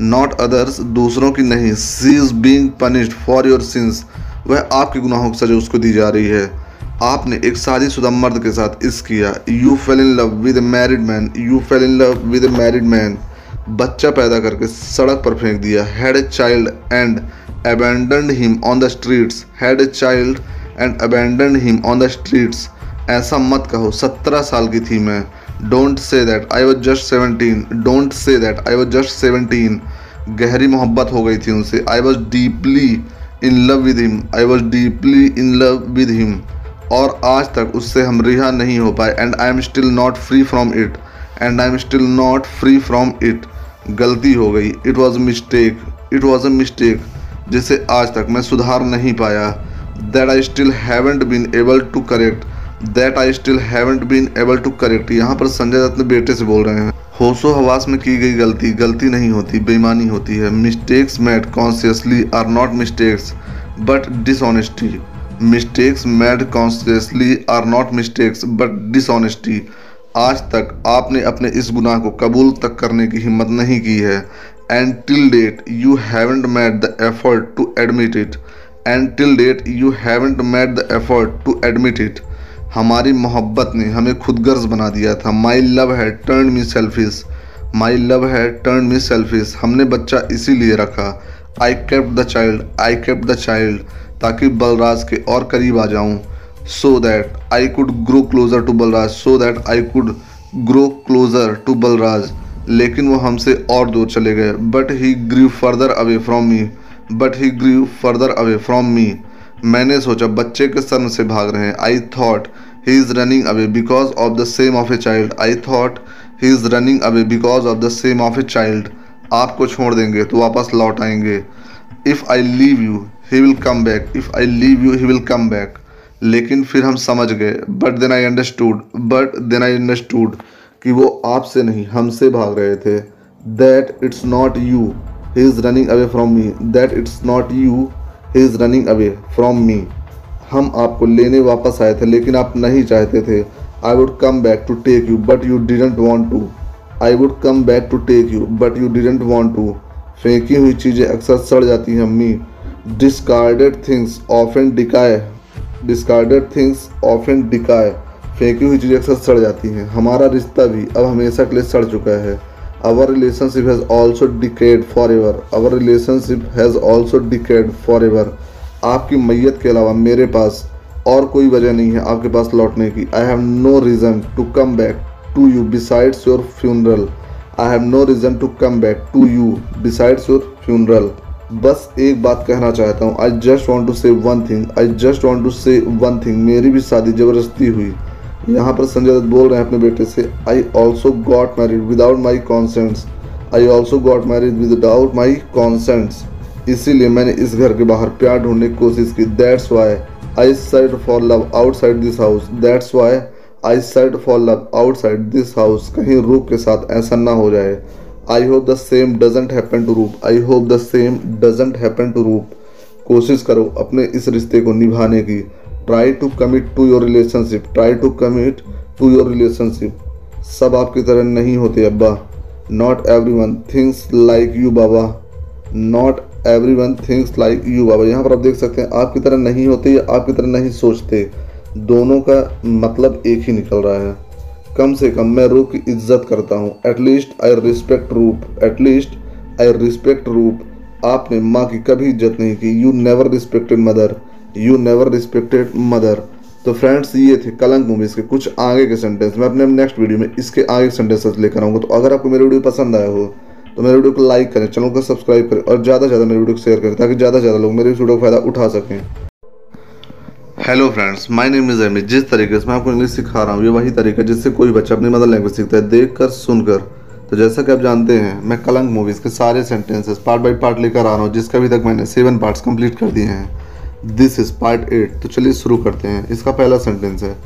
नॉट अदर्स दूसरों की नहीं she is being punished for your sins वह आपके गुनाहों की सजा उसको दी जा रही है। आपने एक शादीशुदा मर्द के साथ इस किया। You fell in love with married man you fell in love with married man बच्चा पैदा करके सड़क पर फेंक दिया। Had a child and abandon him on the streets had a child and abandon him on the streets ऐसा मत कहो, सत्रह साल की थी मैं। Don't say that I was just seventeen don't say that I was just seventeen गहरी मोहब्बत हो गई थी उनसे। I was deeply in love with him I was deeply in love with him और आज तक उससे हम रिहा नहीं हो पाए। And I am still not free from it and I am still not free from it गलती हो गई। It was mistake it was a mistake जिसे आज तक मैं सुधार नहीं पाया। That I still haven't been able to correct that I still haven't been able to correct यहाँ पर संजय दत्त बेटे से बोल रहे हैं, होशो हवास में की गई गलती गलती नहीं होती, बेईमानी होती है। Mistakes made consciously are not mistakes but dishonesty mistakes made consciously are not mistakes but dishonesty आज तक आपने अपने इस गुनाह को कबूल तक करने की हिम्मत नहीं की है। And till date you haven't made the effort to admit it and till date you haven't made the effort to admit it हमारी मोहब्बत ने हमें खुदगर्ज बना दिया था। My love has turn me selfish my love has turn me selfish हमने बच्चा इसीलिए रखा। I kept the child I kept the child ताकि बलराज के और करीब आ जाऊँ। So that I could grow closer to Balraj. So that I could grow closer to Balraj. लेकिन वो हमसे और दूर चले गए। But he grew further away from me but he grew further away from me मैंने सोचा बच्चे के सन से भाग रहे हैं। I thought he is running away because of the shame of a child I thought he is running away because of the shame of a child आपको छोड़ देंगे तो वापस लौट आएँगे। If I leave you he will come back if I leave you he will come back लेकिन फिर हम समझ गए। But then I understood but then I understood कि वो आपसे नहीं, हमसे भाग रहे थे। That it's not you he is running away from me that it's not you he is running away from me हम आपको लेने वापस आए थे, लेकिन आप नहीं चाहते थे। I would come back to take you but you didn't want to I would come back to take you but you didn't want to फेंकी हुई चीज़ें अक्सर सड़ जाती हैं अम्मी discarded things of and decay discarded things of and decay फेंकी हुई चीज़ें अक्सर सड़ जाती हैं। हमारा रिश्ता भी अब हमेशा के लिए सड़ चुका है। Our relationship has also decayed forever our relationship has also decayed forever आपकी मैयत के अलावा मेरे पास और कोई वजह नहीं है आपके पास लौटने की। I have no reason to come back to you besides your funeral I have no reason to come back to you besides your funeral बस एक बात कहना चाहता हूँ। I just want to say one thing I just want to say one thing मेरी भी शादी ज़बरदस्ती हुई। यहाँ पर संजय दत्त बोल रहे हैं अपने बेटे से I also got married without my consents I also got married without my consents इसीलिए मैंने इस घर के बाहर प्यार ढूँढने की कोशिश की। That's why I sighed for love outside this house that's why I sighed for love outside this house कहीं रूप के साथ ऐसा ना हो जाए। I hope the same doesn't happen to Roop. I hope the same doesn't happen to Roop. कोशिश करो अपने इस रिश्ते को निभाने की। Try to commit to your relationship try to commit to your relationship सब आपकी तरह नहीं होते, अब्बा। Not every one thinks like you Baba. Not every one thinks like you बाबा। यहाँ पर आप देख सकते हैं आपकी तरह नहीं होते या आपकी तरह नहीं सोचते। दोनों का मतलब एक ही निकल रहा है। कम से कम मैं रूप की इज़्ज़त करता हूँ। At least I respect Roop. At least I respect Roop. आपने माँ की कभी इज़्ज़त नहीं की। You never respected mother you never respected mother तो फ्रेंड्स ये थे कलंक मूवीज़ के कुछ आगे के सेंटेंस मैं अपने नेक्स्ट वीडियो में इसके आगे सेंटेंसेस लेकर आऊँगा। तो अगर आपको मेरी वीडियो पसंद आया हो तो मेरे वीडियो को लाइक करें, चैनल को सब्सक्राइब करें और ज़्यादा से ज़्यादा मेरे वीडियो को शेयर करें ताकि ज़्यादा से ज़्यादा लोग मेरे इस वीडियो का फ़ायदा उठा सकें। Hello friends my name is Amit जिस तरीके से मैं आपको इंग्लिश सिखा रहा हूँ, ये वही तरीका जिससे कोई बच्चा अपनी मदर लैंग्वेज सीखता है देख कर सुनकर। तो जैसा कि आप जानते हैं, मैं कलंक मूवीज़ के सारे सेंटेंसेस पार्ट बाई पार्ट लेकर आ रहा हूँ, जिसका अभी तक मैंने सेवन पार्ट्स कंप्लीट कर दिए हैं। दिस इज़ पार्ट एट तो चलिए शुरू करते हैं। इसका पहला सेंटेंस है,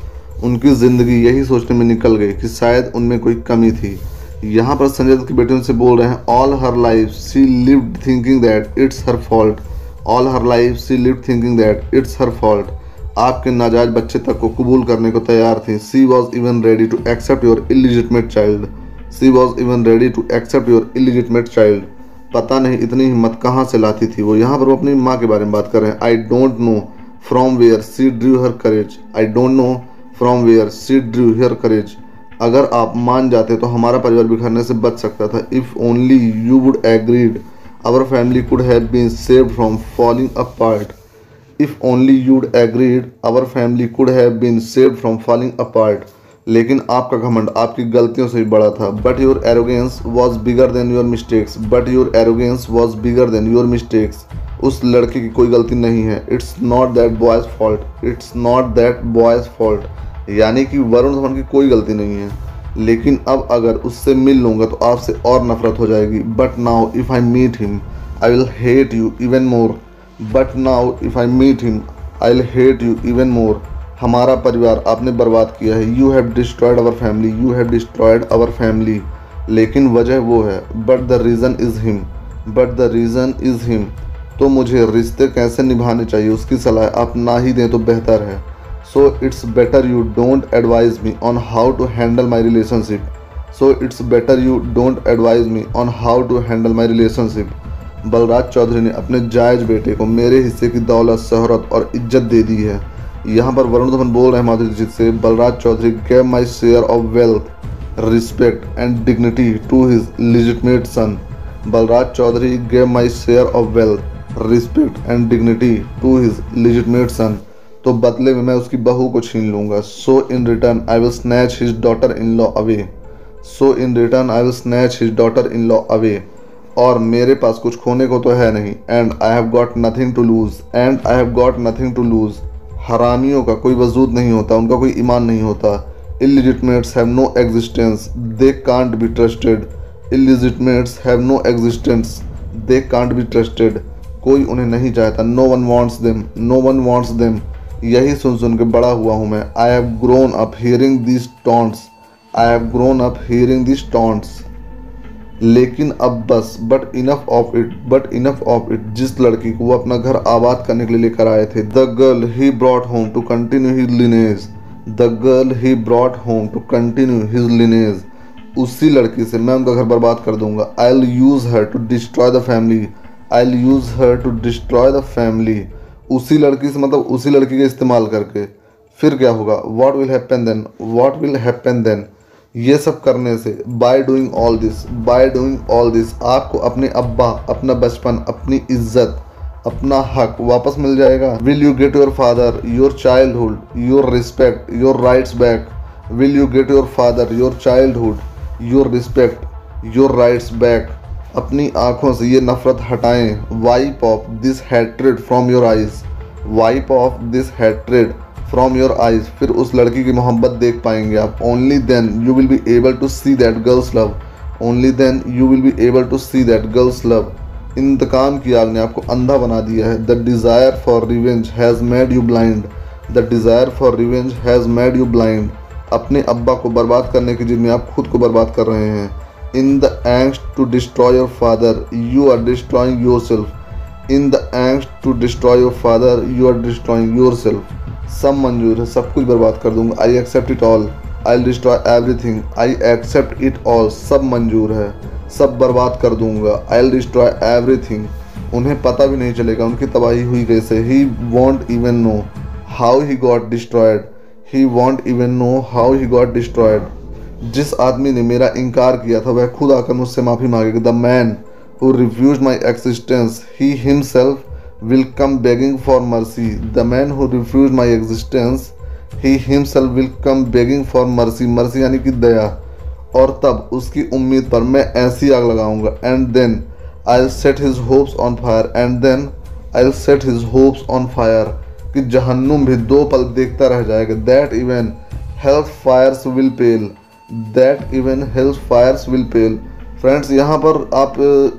उनकी ज़िंदगी यही सोचने में निकल गई कि शायद उनमें कोई कमी थी। यहाँ पर संजय दत्त की बेटी उनसे बोल रहे हैं all her life she lived thinking that it's her fault all her life she lived thinking that it's her fault आपके नाजायज बच्चे तक को कबूल करने को तैयार थी। She was even ready to accept your illegitimate child she was even ready to accept your illegitimate child पता नहीं इतनी हिम्मत कहाँ से लाती थी वो। यहाँ पर वो अपनी माँ के बारे में बात कर रहे हैं। I don't know from where she drew her courage I don't know from where she drew her courage अगर आप मान जाते तो हमारा परिवार बिखरने से बच सकता था। If only you would agreed our family could have been save from falling apart if only you'd agreed our family could have been save from falling apart लेकिन आपका घमंड आपकी गलतियों से भी बड़ा था। But your arrogance was bigger than your mistakes but your arrogance was bigger than your mistakes उस लड़के की कोई गलती नहीं है। It's not that boy's fault it's not that boy's fault यानी कि वरुण धवन की कोई गलती नहीं है। लेकिन अब अगर उससे मिल लूँगा तो आपसे और नफरत हो जाएगी। But now if I meet him I will hate you even more but now if I meet him I will hate you even more हमारा परिवार आपने बर्बाद किया है। You have destroyed our family you have destroyed our family लेकिन वजह वो है। But the reason is him but the reason is him तो मुझे रिश्ते कैसे निभाने चाहिए? उसकी सलाह आप ना ही दें तो बेहतर है। So it's better you don't advise me on how to handle my relationship so it's better you don't advise me on how to handle my relationship Balraj Chaudhary ने अपने जायज़ बेटे को मेरे हिस्से की दौलत, शहरत और इज़्ज़त दे दी है। यहाँ पर वरुण धवन बोल रहे माधुरी दीक्षित से, Balraj Chaudhary gave my share of wealth respect and dignity to his legitimate son Balraj Chaudhary gave my share of wealth respect and dignity to his legitimate son तो बदले में मैं उसकी बहू को छीन लूँगा। So in return I will snatch his daughter in law away so in return I will snatch his daughter in law away और मेरे पास कुछ खोने को तो है नहीं। And I have got nothing to lose and I have got nothing to lose हरामियों का कोई वजूद नहीं होता। उनका कोई ईमान नहीं होता। Illegitimates have no existence they can't be trusted illegitimates have no existence they can't be trusted कोई उन्हें नहीं चाहता। No one wants them no one wants them यही सुन सुन के बड़ा हुआ हूँ मैं। I have grown up hearing this taunts I have grown up hearing this taunts लेकिन अब बस but enough of it but enough of it जिस लड़की को वो अपना घर आबाद करने के लिए लेकर आए थे the girl he brought home to continue his lineage the girl he brought home to continue his lineage उसी लड़की से मैं उनका घर बर्बाद कर दूँगा। I'll use her to destroy the family I'll use her to destroy the family उसी लड़की से मतलब उसी लड़की का इस्तेमाल करके। फिर क्या होगा? What will happen then what will happen then ये सब करने से by doing all this by doing all this आपको अपने अब्बा, अपना बचपन, अपनी इज़्ज़त, अपना हक वापस मिल जाएगा। Will you get your father your childhood your respect your rights back will you get your father your childhood your respect your rights back अपनी आँखों से ये नफरत हटाएँ। Wipe off this hatred from your eyes wipe off this hatred from your eyes फिर उस लड़की की मोहब्बत देख पाएँगे आप। Only then you will be able to see that girl's love only then you will be able to see that girl's love इंतकाम की आग ने आपको अंधा बना दिया है। The desire for revenge has made you blind the desire for revenge has made you blind अपने अब्बा को बर्बाद करने के जिद में आप खुद को बर्बाद कर रहे हैं। The angst to destroy your father you are destroying your self in the angst to destroy your father you are destroying your self सब मंजूर है, सब कुछ बर्बाद कर दूँगा। I accept it all I destroy everything I accept it all सब मंजूर है। सब बर्बाद कर दूँगा। आई डिस्ट्रॉय एवरीथिंग उन्हें पता भी नहीं चलेगा। उनकी तबाही हुई कैसे? He won't even know how he got destroyed he won't even know how he got destroyed जिस आदमी ने मेरा इनकार किया था वह खुद आकर मुझसे माफ़ी मांगेगा the man who reviews my existence he himself will come begging for mercy. The man who refused my existence, he himself will come begging for mercy. mercy यानी कि दया। और तब उसकी उम्मीद पर मैं ऐसी आग लगाऊँगा। And then I set his hopes on fire and then I set his hopes on fire कि जहन्नुम भी दो पल देखता रह जाएगा। That even hell's fires will pale that even hell's fires will pale friends यहाँ पर आप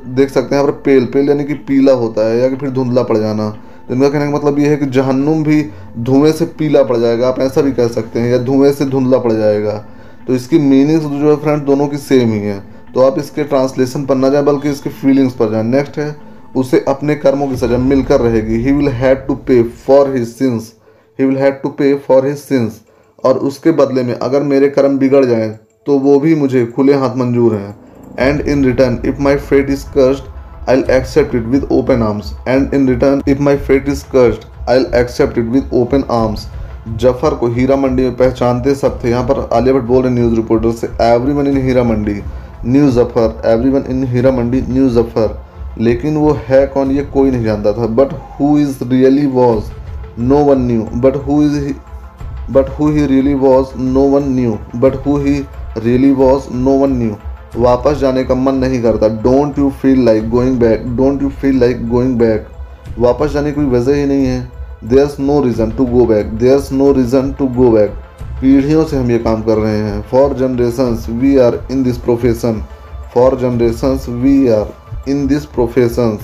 देख सकते हैं यहाँ पर पेल पेल यानी कि पीला होता है या कि फिर धुंधला पड़ जाना। तो इनका कहने का मतलब ये है कि जहन्नुम भी धुएँ से पीला पड़ जाएगा, आप ऐसा भी कह सकते हैं, या धुएँ से धुंधला पड़ जाएगा। तो इसकी मीनिंग्स जो है फ्रेंड दोनों की सेम ही है। तो आप इसके ट्रांसलेशन पर ना जाए, बल्कि इसके फीलिंग्स पर जाए। नेक्स्ट है, उसे अपने कर्मों की सजा मिलकर रहेगी। He will have to pay for his sins he will have to pay for his sins और उसके बदले में अगर मेरे कर्म बिगड़ जाए तो वो भी मुझे खुले हाथ मंजूर हैं। And in return if my fate is cursed I accept it with open arms. And in return, if my fate is cursed, I'll accept it with open arms. Zafar को हीरा मंडी में पहचानते सब थे। यहाँ पर आलिया भट्ट बोल रहे न्यूज़ रिपोर्टर से everyone in Heera Mandi knew Zafar everyone in Heera Mandi knew Zafar लेकिन वो है कौन, ये कोई नहीं जानता था। But who is really was no one knew but who is but who he really was no one knew but who he really was no one knew वापस जाने का मन नहीं करता। Don't you feel like going back don't you feel like going back वापस जाने की कोई वजह ही नहीं है। There's no reason to go back there's no reason to go back पीढ़ियों से हम ये काम कर रहे हैं। For generations we are in this profession for generations we are in this profession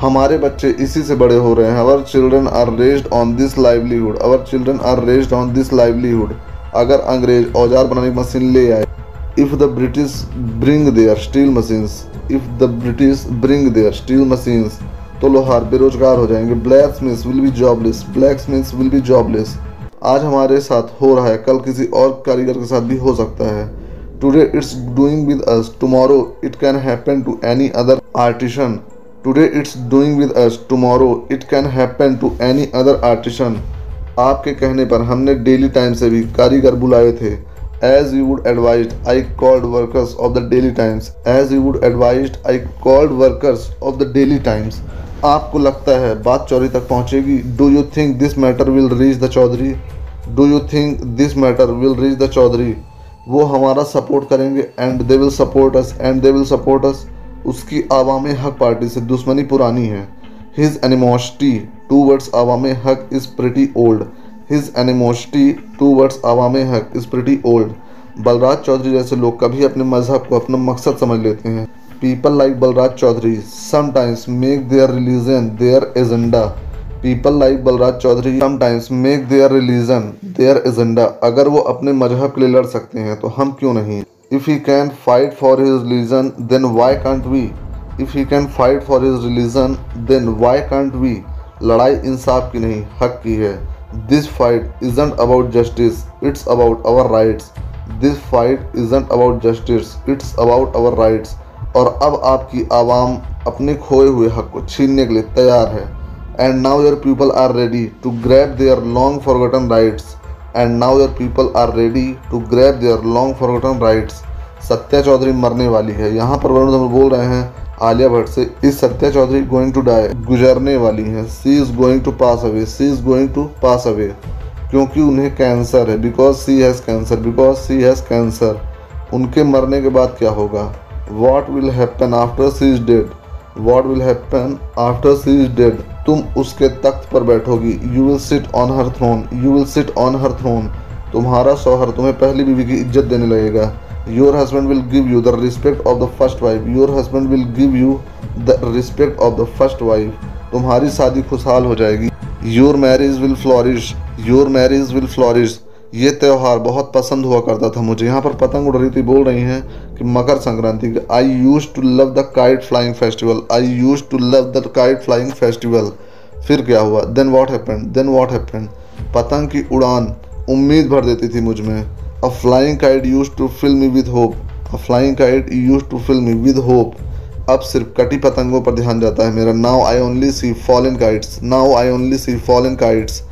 हमारे बच्चे इसी से बड़े हो रहे हैं। Our children are raised on this livelihood our children are raised on this livelihood अगर अंग्रेज़ औज़ार बनाने की मशीन ले आए, if the British bring their steel machines, if the British bring their steel machines तो लोहार बेरोजगार हो जाएँगे। Blacksmith will be jobless blacksmith will be jobless आज हमारे साथ हो रहा है। कल किसी और कारीगर के साथ भी हो सकता है। Today it's doing with us tomorrow it can happen to any other artisan today it's doing with us tomorrow it can happen to any other artisan आपके कहने पर हमने डेली टाइम से भी कारीगर बुलाए थे। As you would advise I called workers of the daily times as you would advise I called workers of the daily times आपको लगता है बात चौधरी तक पहुंचेगी? Do you think this matter will reach the Chaudhary? Do you think this matter will reach the Chaudhary? वो हमारा support करेंगे and they will support us and they will support us उसकी आवाम हक पार्टी से दुश्मनी पुरानी है। His animosity towards Awam Haq is pretty old his animosity towards Awam Haq is pretty old Balraj Chaudhary जैसे लोग कभी अपने मज़हब को अपना मकसद समझ लेते हैं। People like Balraj Chaudhary sometimes make their religion their agenda people like Balraj Chaudhary sometimes make their religion their agenda अगर वो अपने मज़हब के लिए लड़ सकते हैं तो हम क्यों नहीं? If he can fight for his religion, then why can't we? If he can fight for his religion, then why can't we? लड़ाई इंसाफ की नहीं हक की है। This fight isn't about justice it's about our rights this fight isn't about justice it's about our rights और अब आपकी आवाम अपने खोए हुए हक को छीनने के लिए तैयार है। And now your people are ready to grab their long forgotten rights and now your people are ready to grab their long forgotten rights Satya Chaudhary मरने वाली है। यहाँ पर वरुण धवन बोल रहे हैं, आलिया भट्ट से, इस Satya Chaudhary going to die गुजरने वाली है। She is going to pass away she is going to pass away क्योंकि उन्हें कैंसर है। Because she has cancer because she has cancer उनके मरने के बाद क्या होगा? What will happen after she is dead what will happen after she is dead तुम उसके तख्त पर बैठोगी। You will sit on her throne you will sit on her throne तुम्हारा शौहर तुम्हें पहली बीवी की इज़्ज़त देने लगेगा। Your husband will give you the respect of the first wife your husband will give you the respect of the first wife तुम्हारी शादी खुशहाल हो जाएगी। Your marriage will flourish your marriage will flourish ये त्यौहार बहुत पसंद हुआ करता था मुझे। यहाँ पर पतंग उड़ रही थी, बोल रही हैं कि Makar Sankranti I used to love the kite flying festival I used to love the kite flying festival फिर क्या हुआ? Then what happened then what happened पतंग की उड़ान उम्मीद भर देती थी मुझमें। A flying kite used to fill me with hope a flying kite used to fill me with hope अब सिर्फ़ कटी पतंगों पर ध्यान जाता है मेरा। Now I only see fallen kites now I only see fallen kites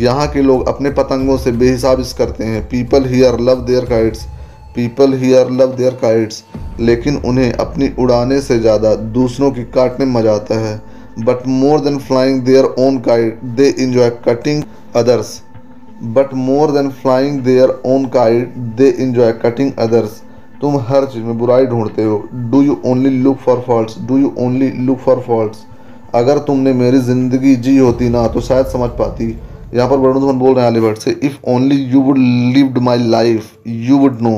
यहाँ के लोग अपने पतंगों से बेहिसाब इस करते हैं। People here love their kites people here love their kites लेकिन उन्हें अपनी उड़ाने से ज़्यादा दूसरों की काटने में मज़ा आता है। But more than flying their own kite they enjoy cutting others but more than flying their own kite they enjoy cutting others तुम हर चीज़ में बुराई ढूंढते हो। Do you only look for fault do you only look for fault अगर तुमने मेरी ज़िंदगी जी होती ना तो शायद समझ पाती। यहाँ पर वरुण धवन बोल रहे हैं अलीवर्ड से if only you would lived my life you would know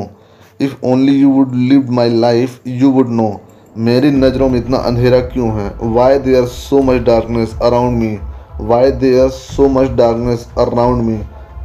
if only you would lived my life you would know मेरी नज़रों में इतना अंधेरा क्यों है? Why there are so much darkness around me why there are so much darkness around me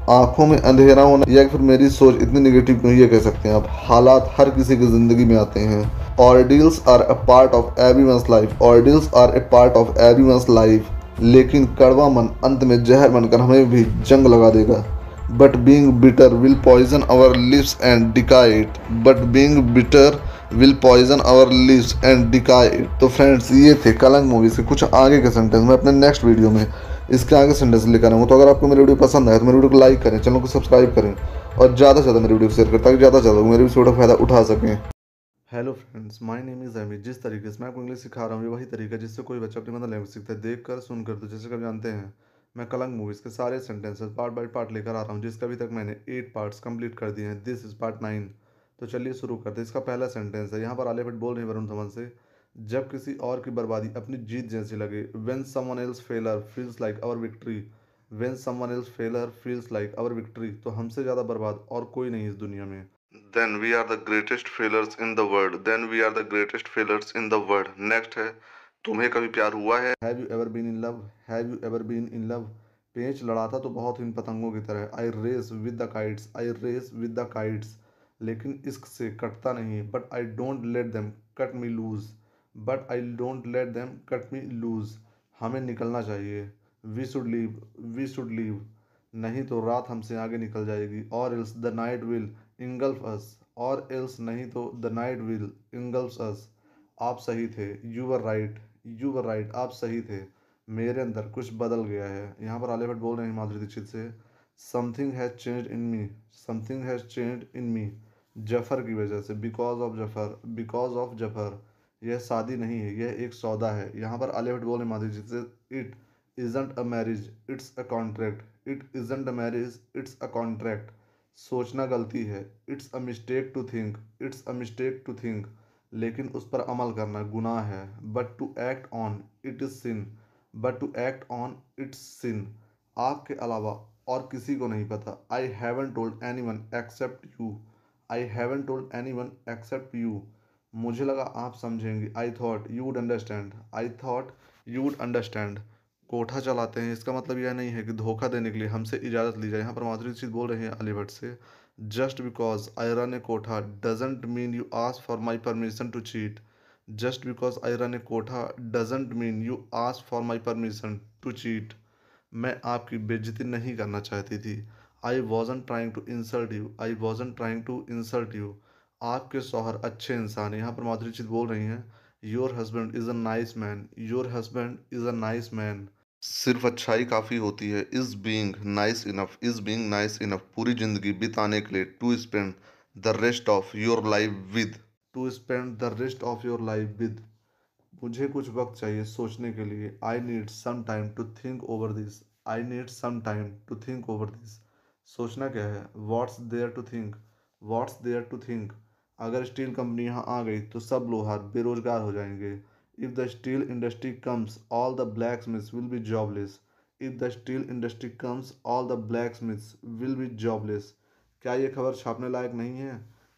आँखों में अंधेरा होना या फिर मेरी सोच इतनी निगेटिव क्यों ये कह सकते हैं आप? हालात हर किसी की ज़िंदगी में आते हैं। Ordeals are a part of every life ordeals are a part of every life लेकिन कड़वा मन अंत में जहर बनकर हमें भी जंग लगा देगा। But being bitter will poison our lips and decayed but being bitter will poison our lips and decayed तो फ्रेंड्स ये थे कलंग मूवी से कुछ आगे के सेंटेंस मैं अपने नेक्स्ट वीडियो में इसके आगे सेंटेंस लेकर आऊँगा तो अगर आपको मेरी वीडियो पसंद आए तो मेरी वीडियो को लाइक करें, चैनल को सब्सक्राइब करें और ज़्यादा से ज़्यादा मेरी वीडियो को शेयर करें, ताकि ज़्यादा से ज़्यादा मेरे वीडियो का फ़ायदा उठा सकें। Hello friends my name is Amit जिस तरीके से मैं आपको इंग्लिश सिखा रहा हूँ वही तरीका जिससे कोई बच्चा अपनी मदर लैंग्वेज सीखता है देख कर सुन कर तो जैसे कब जानते हैं, मैं कलंग मूवीज़ के सारे सेंटेंसेस पार्ट बाय पार्ट लेकर आ रहा हूँ, जिसका अभी तक मैंने एट पार्ट्स कंप्लीट कर दिए हैं। दिस इज़ पार्ट नाइन तो चलिए शुरू करते इसका पहला सेंटेंस है। यहाँ पर आलिया भट्ट बोल रहे वरुण धवन से, जब किसी और की बर्बादी अपनी जीत जैसी लगे when someone else failure feels like our victory when someone else failure feels like our victory तो हमसे ज़्यादा बर्बाद और कोई नहीं इस दुनिया में। Then we are the greatest failures in the world. Then we are the greatest failures in the world. Next है, तुम्हें कभी प्यार हुआ है? Have you ever been in love? Have you ever been in love? पेंच लड़ाता तो बहुत इन पतंगों की तरह। I race with the kites I race with the kites लेकिन इश्क से कटता नहीं but I don't let them cut me loose but I don't let them cut me loose हमें निकलना चाहिए। We should leave we should leave नहीं तो रात हमसे आगे निकल जाएगी। Or else the night will engulf us or else नहीं तो the night will engulf us आप सही थे you were right you were right आप सही थे। मेरे अंदर कुछ बदल गया है। यहाँ पर आलिया भट्ट बोल रहे हैं माधुरी दीक्षित से something has change in me something has change in me Zafar की वजह से because of Zafar because of Zafar यह शादी नहीं है, यह एक सौदा है। यहाँ पर आलिया भट्ट बोले माधुरी जी से it isn't a marriage it's a contract it isn't a marriage it's a contract सोचना गलती है। It's a mistake to think it's a mistake to think लेकिन उस पर अमल करना गुनाह है। But to act on it is sin but to act on it's sin आपके अलावा और किसी को नहीं पता। I haven't told anyone except you I haven't told anyone except you मुझे लगा आप समझेंगे। I thought you would understand I thought you would understand कोठा चलाते हैं, इसका मतलब यह नहीं है कि धोखा देने के लिए हमसे इजाज़त ली जाए। यहाँ पर माधुरी दीक्षित बोल रहे हैं अलीभट्ट से just because I run a kotha doesn't mean you ask for my permission to cheat just because I run a kotha doesn't mean you ask for my permission to cheat मैं आपकी बेजती नहीं करना चाहती थी। I wasn't trying to insult you I wasn't trying to insult you आपके शोहर अच्छे इंसान हैं। यहाँ पर माधुरी चित बोल रही हैं your husband is a nice man your husband is a nice man सिर्फ़ अच्छाई काफ़ी होती है। Is being nice enough is being nice enough पूरी ज़िंदगी बिताने के लिए to spend the rest of your life with to spend the rest of your life with मुझे कुछ वक्त चाहिए सोचने के लिए। I need some time to think over this I need some time to think over this सोचना क्या है? What's there to think what's there to think अगर स्टील कंपनी यहाँ आ गई तो सब लोहार बेरोजगार हो जाएँगे। Steel industry comes all the blacksmiths will be jobless if the steel industry comes all the blacksmiths will be jobless क्या ये खबर छापने लायक नहीं है?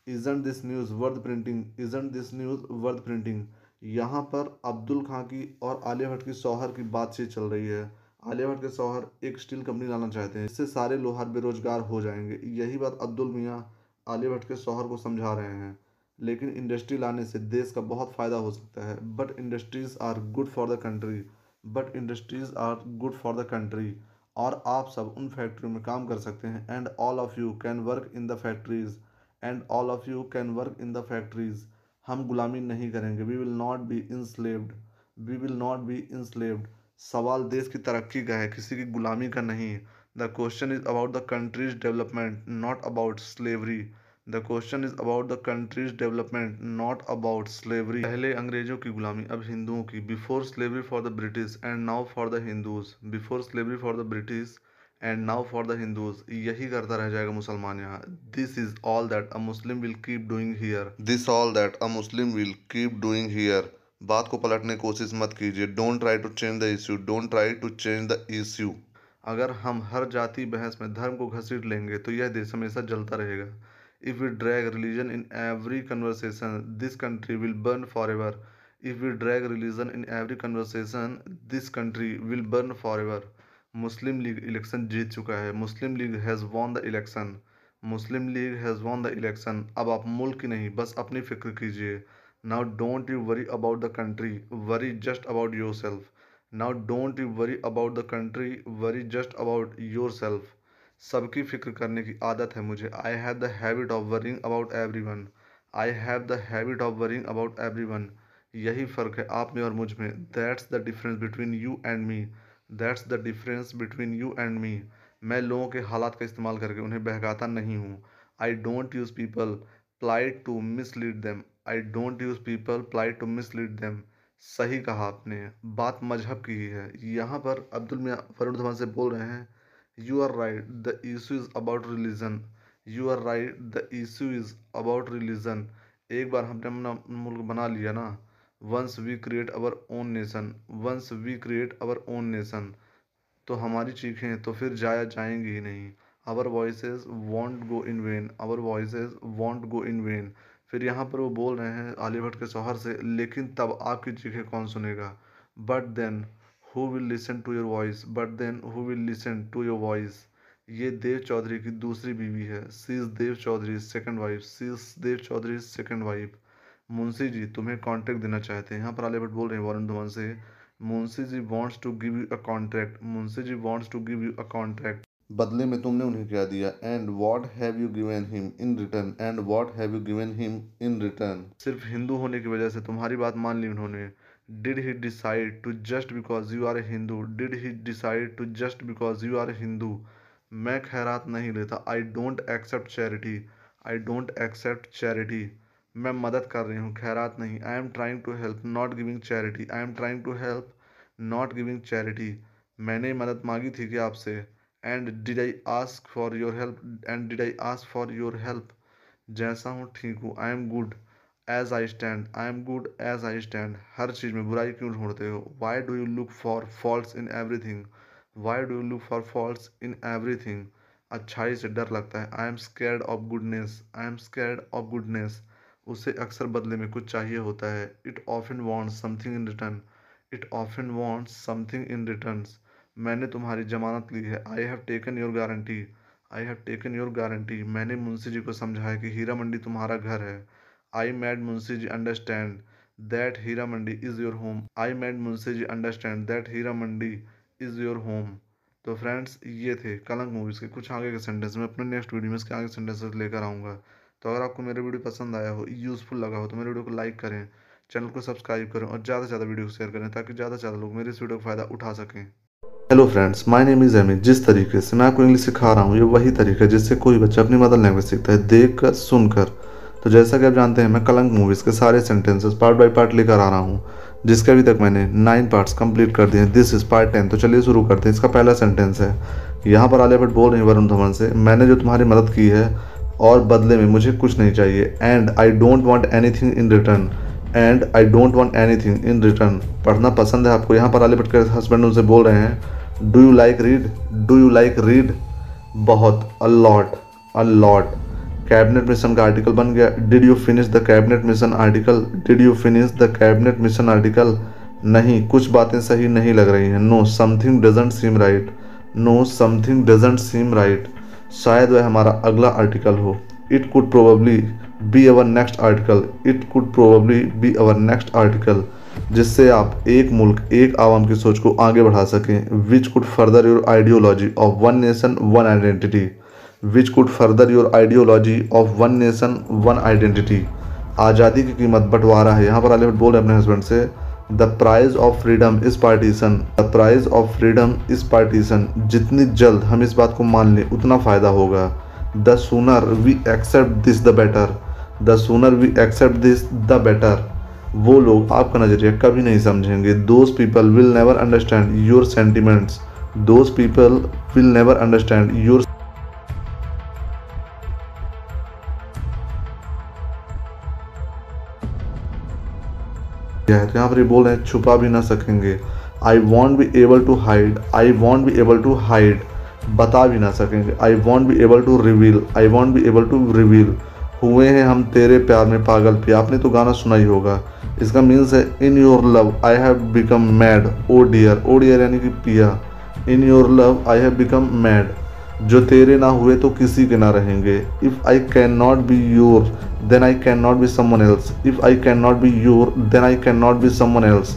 Isn't this news worth printing isn't this news worth printing यहाँ पर अब्दुल खां की और आलिया भट्ट की शौहर की बातचीत चल रही है। आलिया भट्ट के शौहर एक स्टील कंपनी लाना चाहते हैं। इससे सारे लोहार बेरोजगार हो जाएँगे। यही बात अब्दुल मियाँ आलिया भट्ट के शौहर को समझा रहे हैं। लेकिन इंडस्ट्री लाने से देश का बहुत फ़ायदा हो सकता है। But industries are good for the country but industries are good for the country और आप सब उन फैक्ट्रियों में काम कर सकते हैं। And all of you can work in the factories and all of you can work in the factories हम गुलामी नहीं करेंगे। We will not be enslaved we will not be enslaved सवाल देश की तरक्की का है। किसी की गुलामी का नहीं। The question is about the country's development not about slavery the question is about the country's development not about slavery पहले अंग्रेज़ों की गुलामी, अब हिंदुओं की। Before slavery for the British and now for the Hindus before slavery for the British and now for the Hindus यही करता रह जाएगा मुसलमान यहाँ। This is all that a Muslim will keep doing here this all that a Muslim will keep doing here बात को पलटने की कोशिश मत कीजिए। Don't try to change the issue don't try to change the issue अगर हम हर जाति, बहस में, धर्म को घसीट लेंगे तो यह देश हमेशा जलता रहेगा। If we drag religion in every conversation, this country will burn forever. If we drag religion in every conversation, this country will burn forever. Muslim League election जीत चुका है। Muslim League has won the election Muslim League has won the election अब आप मुल्क की नहीं बस अपनी फ़िक्र कीजिए। Now don't you worry about the country worry just about yourself now don't you worry about the country worry just about yourself सबकी फ़िक्र करने की आदत है मुझे। I have the habit of worrying about every one I have the habit of worrying about everyone यही फ़र्क है आप में और मुझमें। That's the difference between you and me that's the difference between you and me मैं लोगों के हालात का इस्तेमाल करके उन्हें बहकाता नहीं हूँ। I don't use people ply to mislead them I don't use people ply to mislead them सही कहा आपने। बात मज़हब की ही है। यहाँ पर अब्दुल मियाँ वरुण धवन से बोल रहे हैं you are right, the issue is about religion. You are right, the issue is about religion. एक बार हमने अपना मुल्क बना लिया ना once we create our own nation once we create our own nation तो हमारी चीखें तो फिर जाया जाएँगी ही नहीं। Our voices won't go in vain our voices won't go in vain फिर यहाँ पर वो बोल रहे हैं आलिया भट्ट के शोहर से, लेकिन तब आपकी चीखें कौन सुनेगा? But then who will listen to your voice but then who will listen to your voice ये देव चौधरी की दूसरी बीवी है। She is Dev Chaudhary second wife she is Dev Chaudhary second wife Munshi ji, तुम्हें कॉन्ट्रैक्ट देना चाहते हैं। यहाँ पर आलिया भट्ट बोल रहे हैं, वरुण धवन से। Munshi ji wants to give you a contract Munshi ji wants to give you a contract बदले में तुमने उन्हें क्या दिया? And what have you given him in return and what have you given him in return सिर्फ़ हिंदू होने की वजह से तुम्हारी बात मान ली उन्होंने। Did he decide to just because you are a hindu? Did he decide to just because you are a hindu? मैं खैरात नहीं लेता। I don't accept charity I don't accept charity मैं मदद कर रही हूँ। खैरात नहीं। I am trying to help not giving charity I am trying to help not giving charity मैंने मदद मांगी थी कि आपसे? And did I ask for your help and did I ask for your help जैसा हूँ, ठीक हूँ। I am good as I stand I am good as I stand हर चीज़ में बुराई क्यों ढूंढते हो? Why do you look for fault in everything why do you look for fault in everything अच्छाई से डर लगता है। I am scared of goodness I am scared of goodness उसे अक्सर बदले में कुछ चाहिए होता है। It often wants something in return it often wants something in return मैंने तुम्हारी जमानत ली है। I have taken your guarantee I have taken your guarantee मैंने मुंशी जी को समझाया कि हीरा मंडी तुम्हारा घर है। I made Munshi ji understand that Heera Mandi is your home I made Munshi ji understand that Heera Mandi is your home तो friends ये थे कलंक मूवीज़ के कुछ आगे के सेंटेंस मैं अपने नेक्स्ट वीडियो में इसके आगे सेंटेंसेस लेकर आऊँगा। तो अगर आपको मेरा वीडियो पसंद आया हो यूज़फुल लगा हो तो मेरे वीडियो को लाइक करें चैनल को सब्सक्राइब करें और ज़्यादा से ज़्यादा वीडियो को शेयर करें ताकि ज़्यादा से ज़्यादा लोग मेरे इस वीडियो का फ़ायदा उठा सकें। Hello friends my name is Amy जिस तरीके से मैं आपको इंग्लिश सिखा रहा हूँ, ये वही तरीका है जिससे कोई बच्चा अपनी मदर लैंग्वेज सीखता है देख कर सुनकर। तो जैसा कि आप जानते हैं, मैं कलंक मूवीज़ के सारे सेंटेंसेस पार्ट बाय पार्ट लेकर आ रहा हूँ, जिसके अभी तक मैंने नाइन पार्ट्स कंप्लीट कर दिए हैं। दिस इज़ पार्ट टेन तो चलिए शुरू करते हैं। इसका पहला सेंटेंस है। यहाँ पर आलिया भट्ट बोल रही वरुण धवन से, मैंने जो तुम्हारी मदद की है और बदले में मुझे कुछ नहीं चाहिए। And I don't want anything in return and I don't want anything in return पढ़ना पसंद है आपको। यहाँ पर आलिया भट्ट के हस्बैंड उनसे बोल रहे हैं do you like read do you like read बहुत a lot a lot cabinet mission का आर्टिकल बन गया। Did you finish the cabinet mission article did you finish the cabinet mission article नहीं, कुछ बातें सही नहीं लग रही हैं। No something doesn't seem right no something doesn't seem right शायद वह हमारा अगला आर्टिकल हो। It could probably be our next article it could probably be our next article जिससे आप एक मुल्क, एक आवाम की सोच को आगे बढ़ा सकें। Which could further your ideology of one nation one identity which could further your ideology of one nation one identity आज़ादी की कीमत बंटवारा है। यहाँ पर आलिया बोल रहे अपने हस्बैंड से the price of freedom is partition the price of freedom is partition जितनी जल्द हम इस बात को मान लें, उतना फ़ायदा होगा। The sooner we accept this the better the sooner we accept this the better वो लोग आपका नज़रिया कभी नहीं समझेंगे। Those people will never understand your sentiments those people will never understand your यहाँ पर बोल रहे हैं, छुपा भी ना सकेंगे। I won't be able to hide I won't be able to hide बता भी ना सकेंगे। I won't be able to reveal I won't be able to reveal हुए हैं हम तेरे प्यार में पागल पिया आपने तो गाना सुना ही होगा। इसका मीन्स है in your love I have become mad oh dear oh dear यानी कि पिया। In your love I have become mad जो तेरे ना हुए तो किसी के ना रहेंगे। If I can not be your then I can not be someone else if I can not be your then I can not be someone else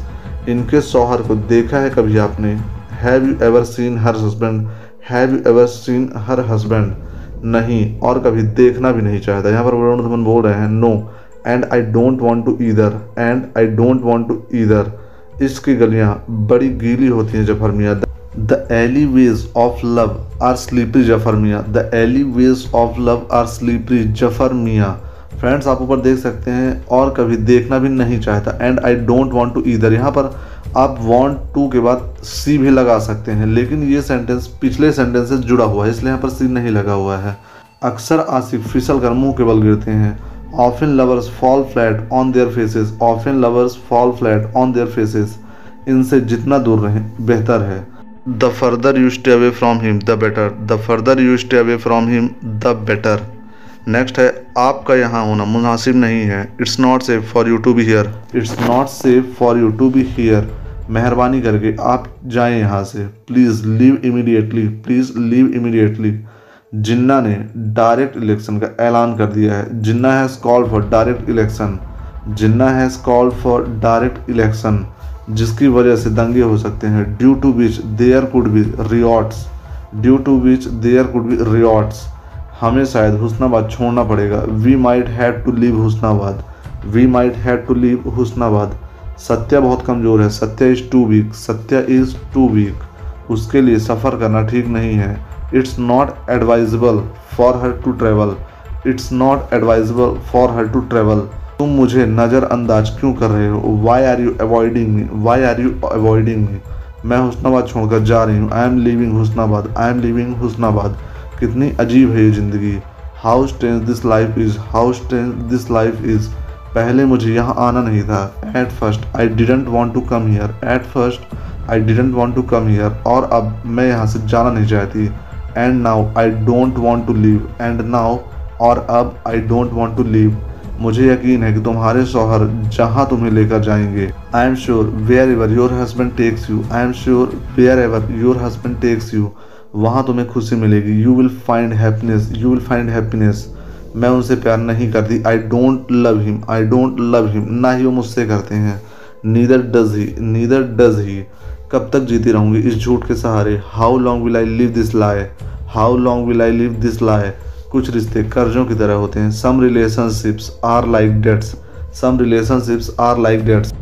इनके शौहर को देखा है कभी आपने? Have you ever seen her husband have you ever seen her husband नहीं, और कभी देखना भी नहीं चाहता। यहाँ पर वरुण धवन बोल रहे हैं no and I don't want to either and I don't want to either इसकी गलियाँ बड़ी गीली होती हैं ज़फ़र मियाँ the alley ways of love are slippery Zafar मियाँ the alley ways of love are slippery Zafar मियाँ फ्रेंड्स आप ऊपर देख सकते हैं और कभी देखना भी नहीं चाहता। And I don't want to either यहाँ पर आप वॉन्ट टू के बाद सी भी लगा सकते हैं, लेकिन ये सेंटेंस पिछले सेंटेंस से जुड़ा हुआ है, इसलिए यहाँ पर सी नहीं लगा हुआ है। अक्सर आसिफ फिसल कर मुँह के बल गिरते हैं। Often lovers fall flat on their faces often lovers fall flat on their faces इनसे जितना दूर रहें, बेहतर है। The further you stay away from him, the better. The further you stay away from him, the better. Next है, आपका यहाँ होना मुनासिब नहीं है। It's not safe for you to be here. It's not safe for you to be here. मेहरबानी करके आप जाएँ यहाँ से। Please leave immediately, please leave immediately. Jinnah ने डायरेक्ट इलेक्शन का ऐलान कर दिया है। Jinnah has called for direct election. Jinnah has called for direct election. जिसकी वजह से दंगे हो सकते हैं। Due to which there could be riots due to which there could be riots हमें शायद हुसनाबाद छोड़ना पड़ेगा। We might have to leave Husnabad. We might have to leave Husnabad. Satya बहुत कमज़ोर है। Satya is too weak Satya is too weak उसके लिए सफ़र करना ठीक नहीं है। It's not advisable for her to travel it's not advisable for her to travel तुम मुझे नज़रअंदाज क्यों कर रहे हो? Why are you avoiding me why are you avoiding me मैं हुसनाबाद छोड़कर जा रही हूँ। I am leaving Husnabad. I am leaving Husnabad. कितनी अजीब है ये ज़िंदगी। How strange this life is how strange this life is पहले मुझे यहाँ आना नहीं था। At first I didn't want to come here at first I didn't want to come here और अब मैं यहाँ से जाना नहीं चाहती। And now I don't want to leave and now और अब I don't want to leave मुझे यकीन है कि तुम्हारे शौहर जहाँ तुम्हें लेकर जाएँगे I am sure wherever your husband takes you I am sure wherever your husband takes you वहाँ तुम्हें खुशी मिलेगी। You will find happiness you will find happiness मैं उनसे प्यार नहीं करती I don't love him I don't love him ना ही वो मुझसे करते हैं। Neither does he neither does he कब तक जीती रहूँगी इस झूठ के सहारे? How long will I live this lie how long will I live this lie कुछ रिश्ते कर्जों की तरह होते हैं। Some relationships are like debts some relationships are like debts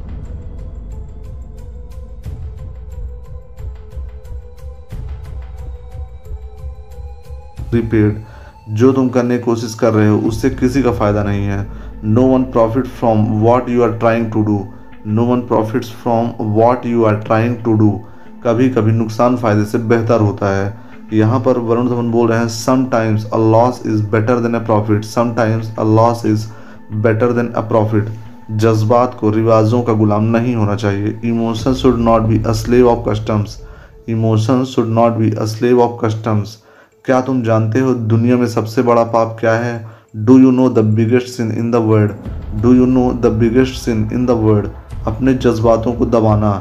repaid जो तुम करने की कोशिश कर रहे हो, उससे किसी का फ़ायदा नहीं है। No one profit from what you are trying to do no one profits from what you are trying to do कभी कभी नुकसान फ़ायदे से बेहतर होता है। यहाँ पर वरुण धवन बोल रहे हैं sometimes a loss is better than a profit sometimes a loss is better than a profit जज्बात को, रिवाजों का गुलाम नहीं होना चाहिए। Emotion should not be a slave of customs emotion should not be a slave of customs क्या तुम जानते हो दुनिया में सबसे बड़ा पाप क्या है? Do you know the biggest sin in the world do you know the biggest sin in the world अपने जज्बातों को दबाना।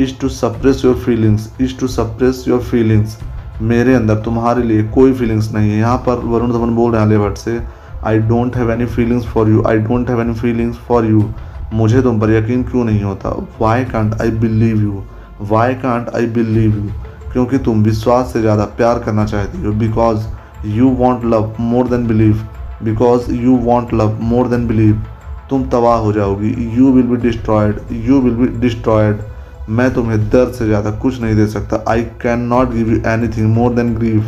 Is to suppress your feelings is to suppress your feelings मेरे अंदर तुम्हारे लिए कोई फीलिंग्स नहीं है। यहाँ पर वरुण धवन बोल रहे हैं लेवट से I don't have any feelings for you I don't have any feelings for you मुझे तुम पर यकीन क्यों नहीं होता? Why can't I believe you why can't I believe you क्योंकि तुम विश्वास से ज़्यादा प्यार करना चाहती हो। Because you want love more than believe because you want love more than believe तुम तबाह हो जाओगी। You will be destroyed you will be destroyed मैं तुम्हें दर्द से ज़्यादा कुछ नहीं दे सकता। I can not give you anything more than grieve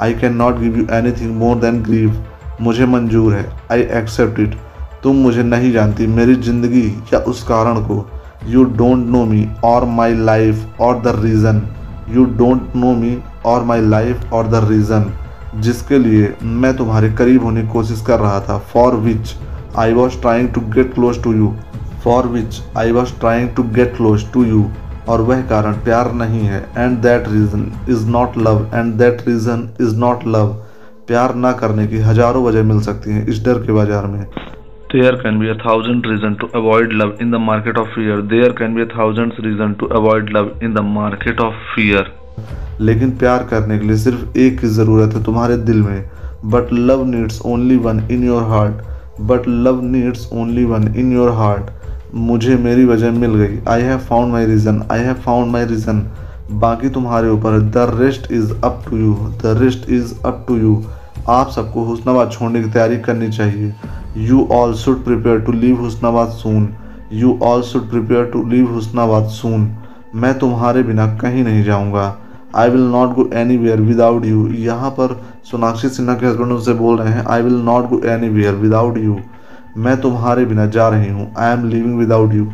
I can not give you anything more than grieve मुझे मंजूर है। आई एक्सेप्ट इट तुम मुझे नहीं जानती मेरी ज़िंदगी या उस कारण को। You don't know me or my life or the reason you don't know me or my life or the reason जिसके लिए मैं तुम्हारे करीब होने की कोशिश कर रहा था। For which I was trying to get close to you for which I was trying to get close to you और वह कारण प्यार नहीं है and that reason is not love and that reason is not love प्यार ना करने की हज़ारों वजह मिल सकती हैं इस डर के बाज़ार में। There can be a thousand reasons to avoid love in the market of fear. There can be a thousand reasons to avoid love in the market of fear. लेकिन प्यार करने के लिए सिर्फ़ एक की ज़रूरत है तुम्हारे दिल में। But love needs only one in your heart but love needs only one in your heart मुझे मेरी वजह मिल गई। I have found my reason I have found my reason बाकी तुम्हारे ऊपर। है the rest is up to you the rest is up to you आप सबको हुस्नाबाद छोड़ने की तैयारी करनी चाहिए। You all should prepare to leave Husnabad soon you all should prepare to leave Husnabad soon मैं तुम्हारे बिना कहीं नहीं जाऊँगा। I will not go anywhere without you यहाँ पर सोनाक्षी सिन्हा के हस्बैंड उनसे बोल रहे हैं I will not go anywhere without you मैं तुम्हारे बिना जा रही हूँ। I am leaving without you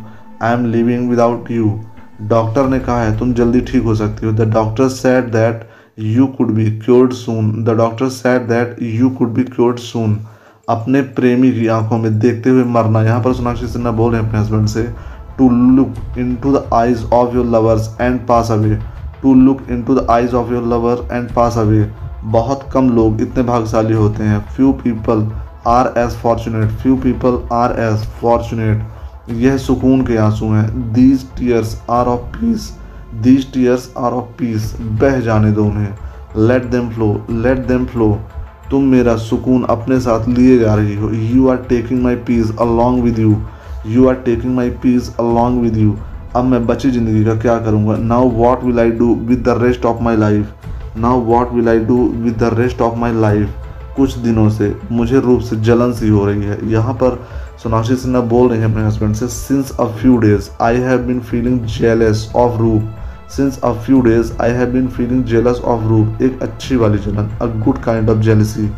I am leaving without you doctor ने कहा है, तुम जल्दी ठीक हो सकती हो. The doctor said that you could be cured soon the doctor said that you could be cured soon अपने प्रेमी की आँखों में देखते हुए मरना। यहाँ पर सोनाक्षी सिन्हा बोल रहे हैं अपने हस्बैंड से to look into the eyes of your lovers and pass away to look into the eyes of your lover and pass away बहुत कम लोग इतने भाग्यशाली होते हैं। Few people are as fortunate, few people, are as fortunate. यह सुकून के आँसू हैं। These tears are of peace these tears are of peace बह जाने दो उन्हें। Let them flow let them flow तुम मेरा सुकून अपने साथ लिए जा रही हो। You are taking my peace along with you you are taking my peace along with you अब मैं बची ज़िंदगी का क्या करूँगा? Now what will I do with the rest of my life now what will I do with the rest of my life कुछ दिनों से मुझे रूप से जलन सी हो रही है। यहाँ पर सोनाक्षी सिन्हा बोल रही है अपने हस्बैंड से since a few days I have been feeling jealous of Roop since a few days I have been feeling jealous of Roop एक अच्छी वाली जलन a good kind of jealousy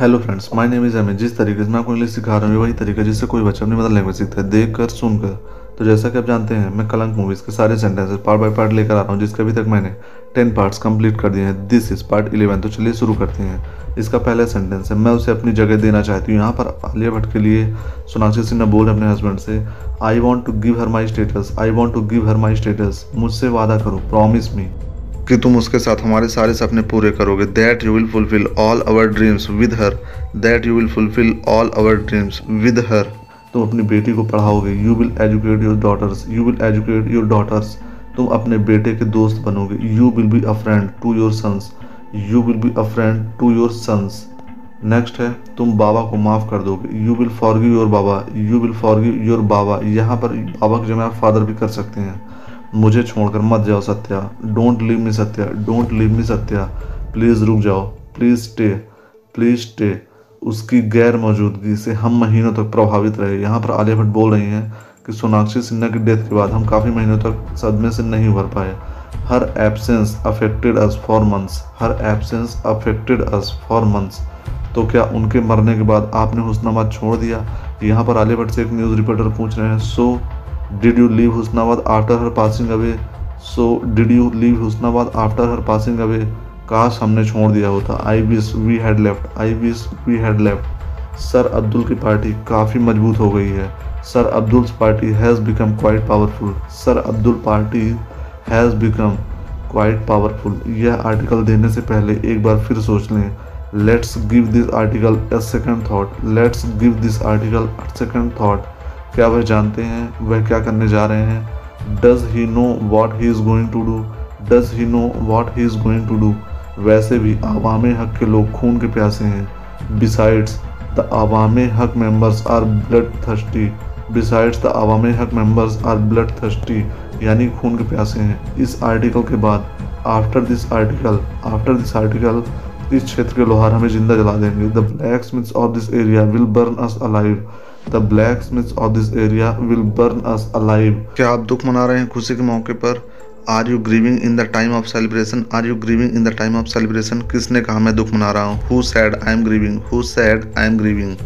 hello friends my name is Amit जिस तरीके से मैं आपको English सिखा रहा हूँ वही तरीका जिससे कोई बच्चा अपनी मदर लैंग्वेज सीखता है। देख कर सुनकर। तो जैसा कि आप जानते हैं, मैं कलंक मूवीज़ के सारे सेंटेंसेस पार्ट बाय पार्ट लेकर आ रहा हूँ, जिसके अभी तक मैंने टेन पार्ट्स कंप्लीट कर दिए हैं। दिस इज़ पार्ट इलेवन तो चलिए शुरू करते हैं। इसका पहला सेंटेंस है, मैं उसे अपनी जगह देना चाहती हूँ। यहाँ पर आलिया भट्ट के लिए सोनाक्षी सिन्हा बोल अपने हस्बैंड से I want to give her my status I want to give her my status मुझसे वादा करो प्रॉमिस मी कि तुम उसके साथ हमारे सारे सपने पूरे करोगे। That you will fulfil all our dreams with her that you will fulfil all our dreams with her तुम अपनी बेटी को पढ़ाओगे। You will educate your daughters you will educate your daughters तुम अपने बेटे के दोस्त बनोगे। You will be a friend to your sons you will be a friend to your sons next है, तुम बाबा को माफ़ कर दोगे। You will forgive your Baba. You will forgive your Baba. यहाँ पर बाबा की जगह आप फादर भी कर सकते हैं। मुझे छोड़कर मत जाओ, Satya. Don't leave me Satya. Don't leave me Satya. Please रुक जाओ। प्लीज़ स्टे प्लीज़ स्टे उसकी गैर मौजूदगी से हम महीनों तक प्रभावित रहे। यहाँ पर आलिया भट्ट बोल रही हैं कि सोनाक्षी सिन्हा की डेथ के बाद हम काफ़ी महीनों तक सदमे से नहीं उभर पाए। Her absence affected us for months her absence affected us for months तो क्या उनके मरने के बाद आपने हुसनाबाद छोड़ दिया? यहाँ पर आलिया भट्ट से एक न्यूज़ रिपोर्टर पूछ रहे हैं so did you leave Husnabad after her passing away so did you leave Husnabad after her passing away काश हमने छोड़ दिया होता। I wish we had left I wish we had left sir Abdul की party काफ़ी मज़बूत हो गई है। Sir Abdul party has become quite powerful sir Abdul party has become quite powerful यह आर्टिकल देने से पहले एक बार फिर सोच लें। Let's give this article a second thought let's give this article a second thought क्या वह जानते हैं? वह क्या करने जा रहे हैं? Does he know what he is going to do does he know what he is going to do वैसे भी आवाम हक के लोग खून के प्यासे हैं। Besides the Awam Haq members are blood thirsty besides the Awam Haq members are blood thirsty यानी खून के प्यासे हैं। इस आर्टिकल के बाद after this article after this article इस क्षेत्र के लोहार हमें ज़िंदा जला देंगे। The blacksmiths of this area will burn us alive the blacksmiths of this area will burn us alive क्या आप दुख मना रहे हैं खुशी के मौके पर? Are you grieving in the time of celebration are you grieving in the time of celebration किसने कहा, मैं दुख मना रहा हूँ who said I am grieving who said I am grieving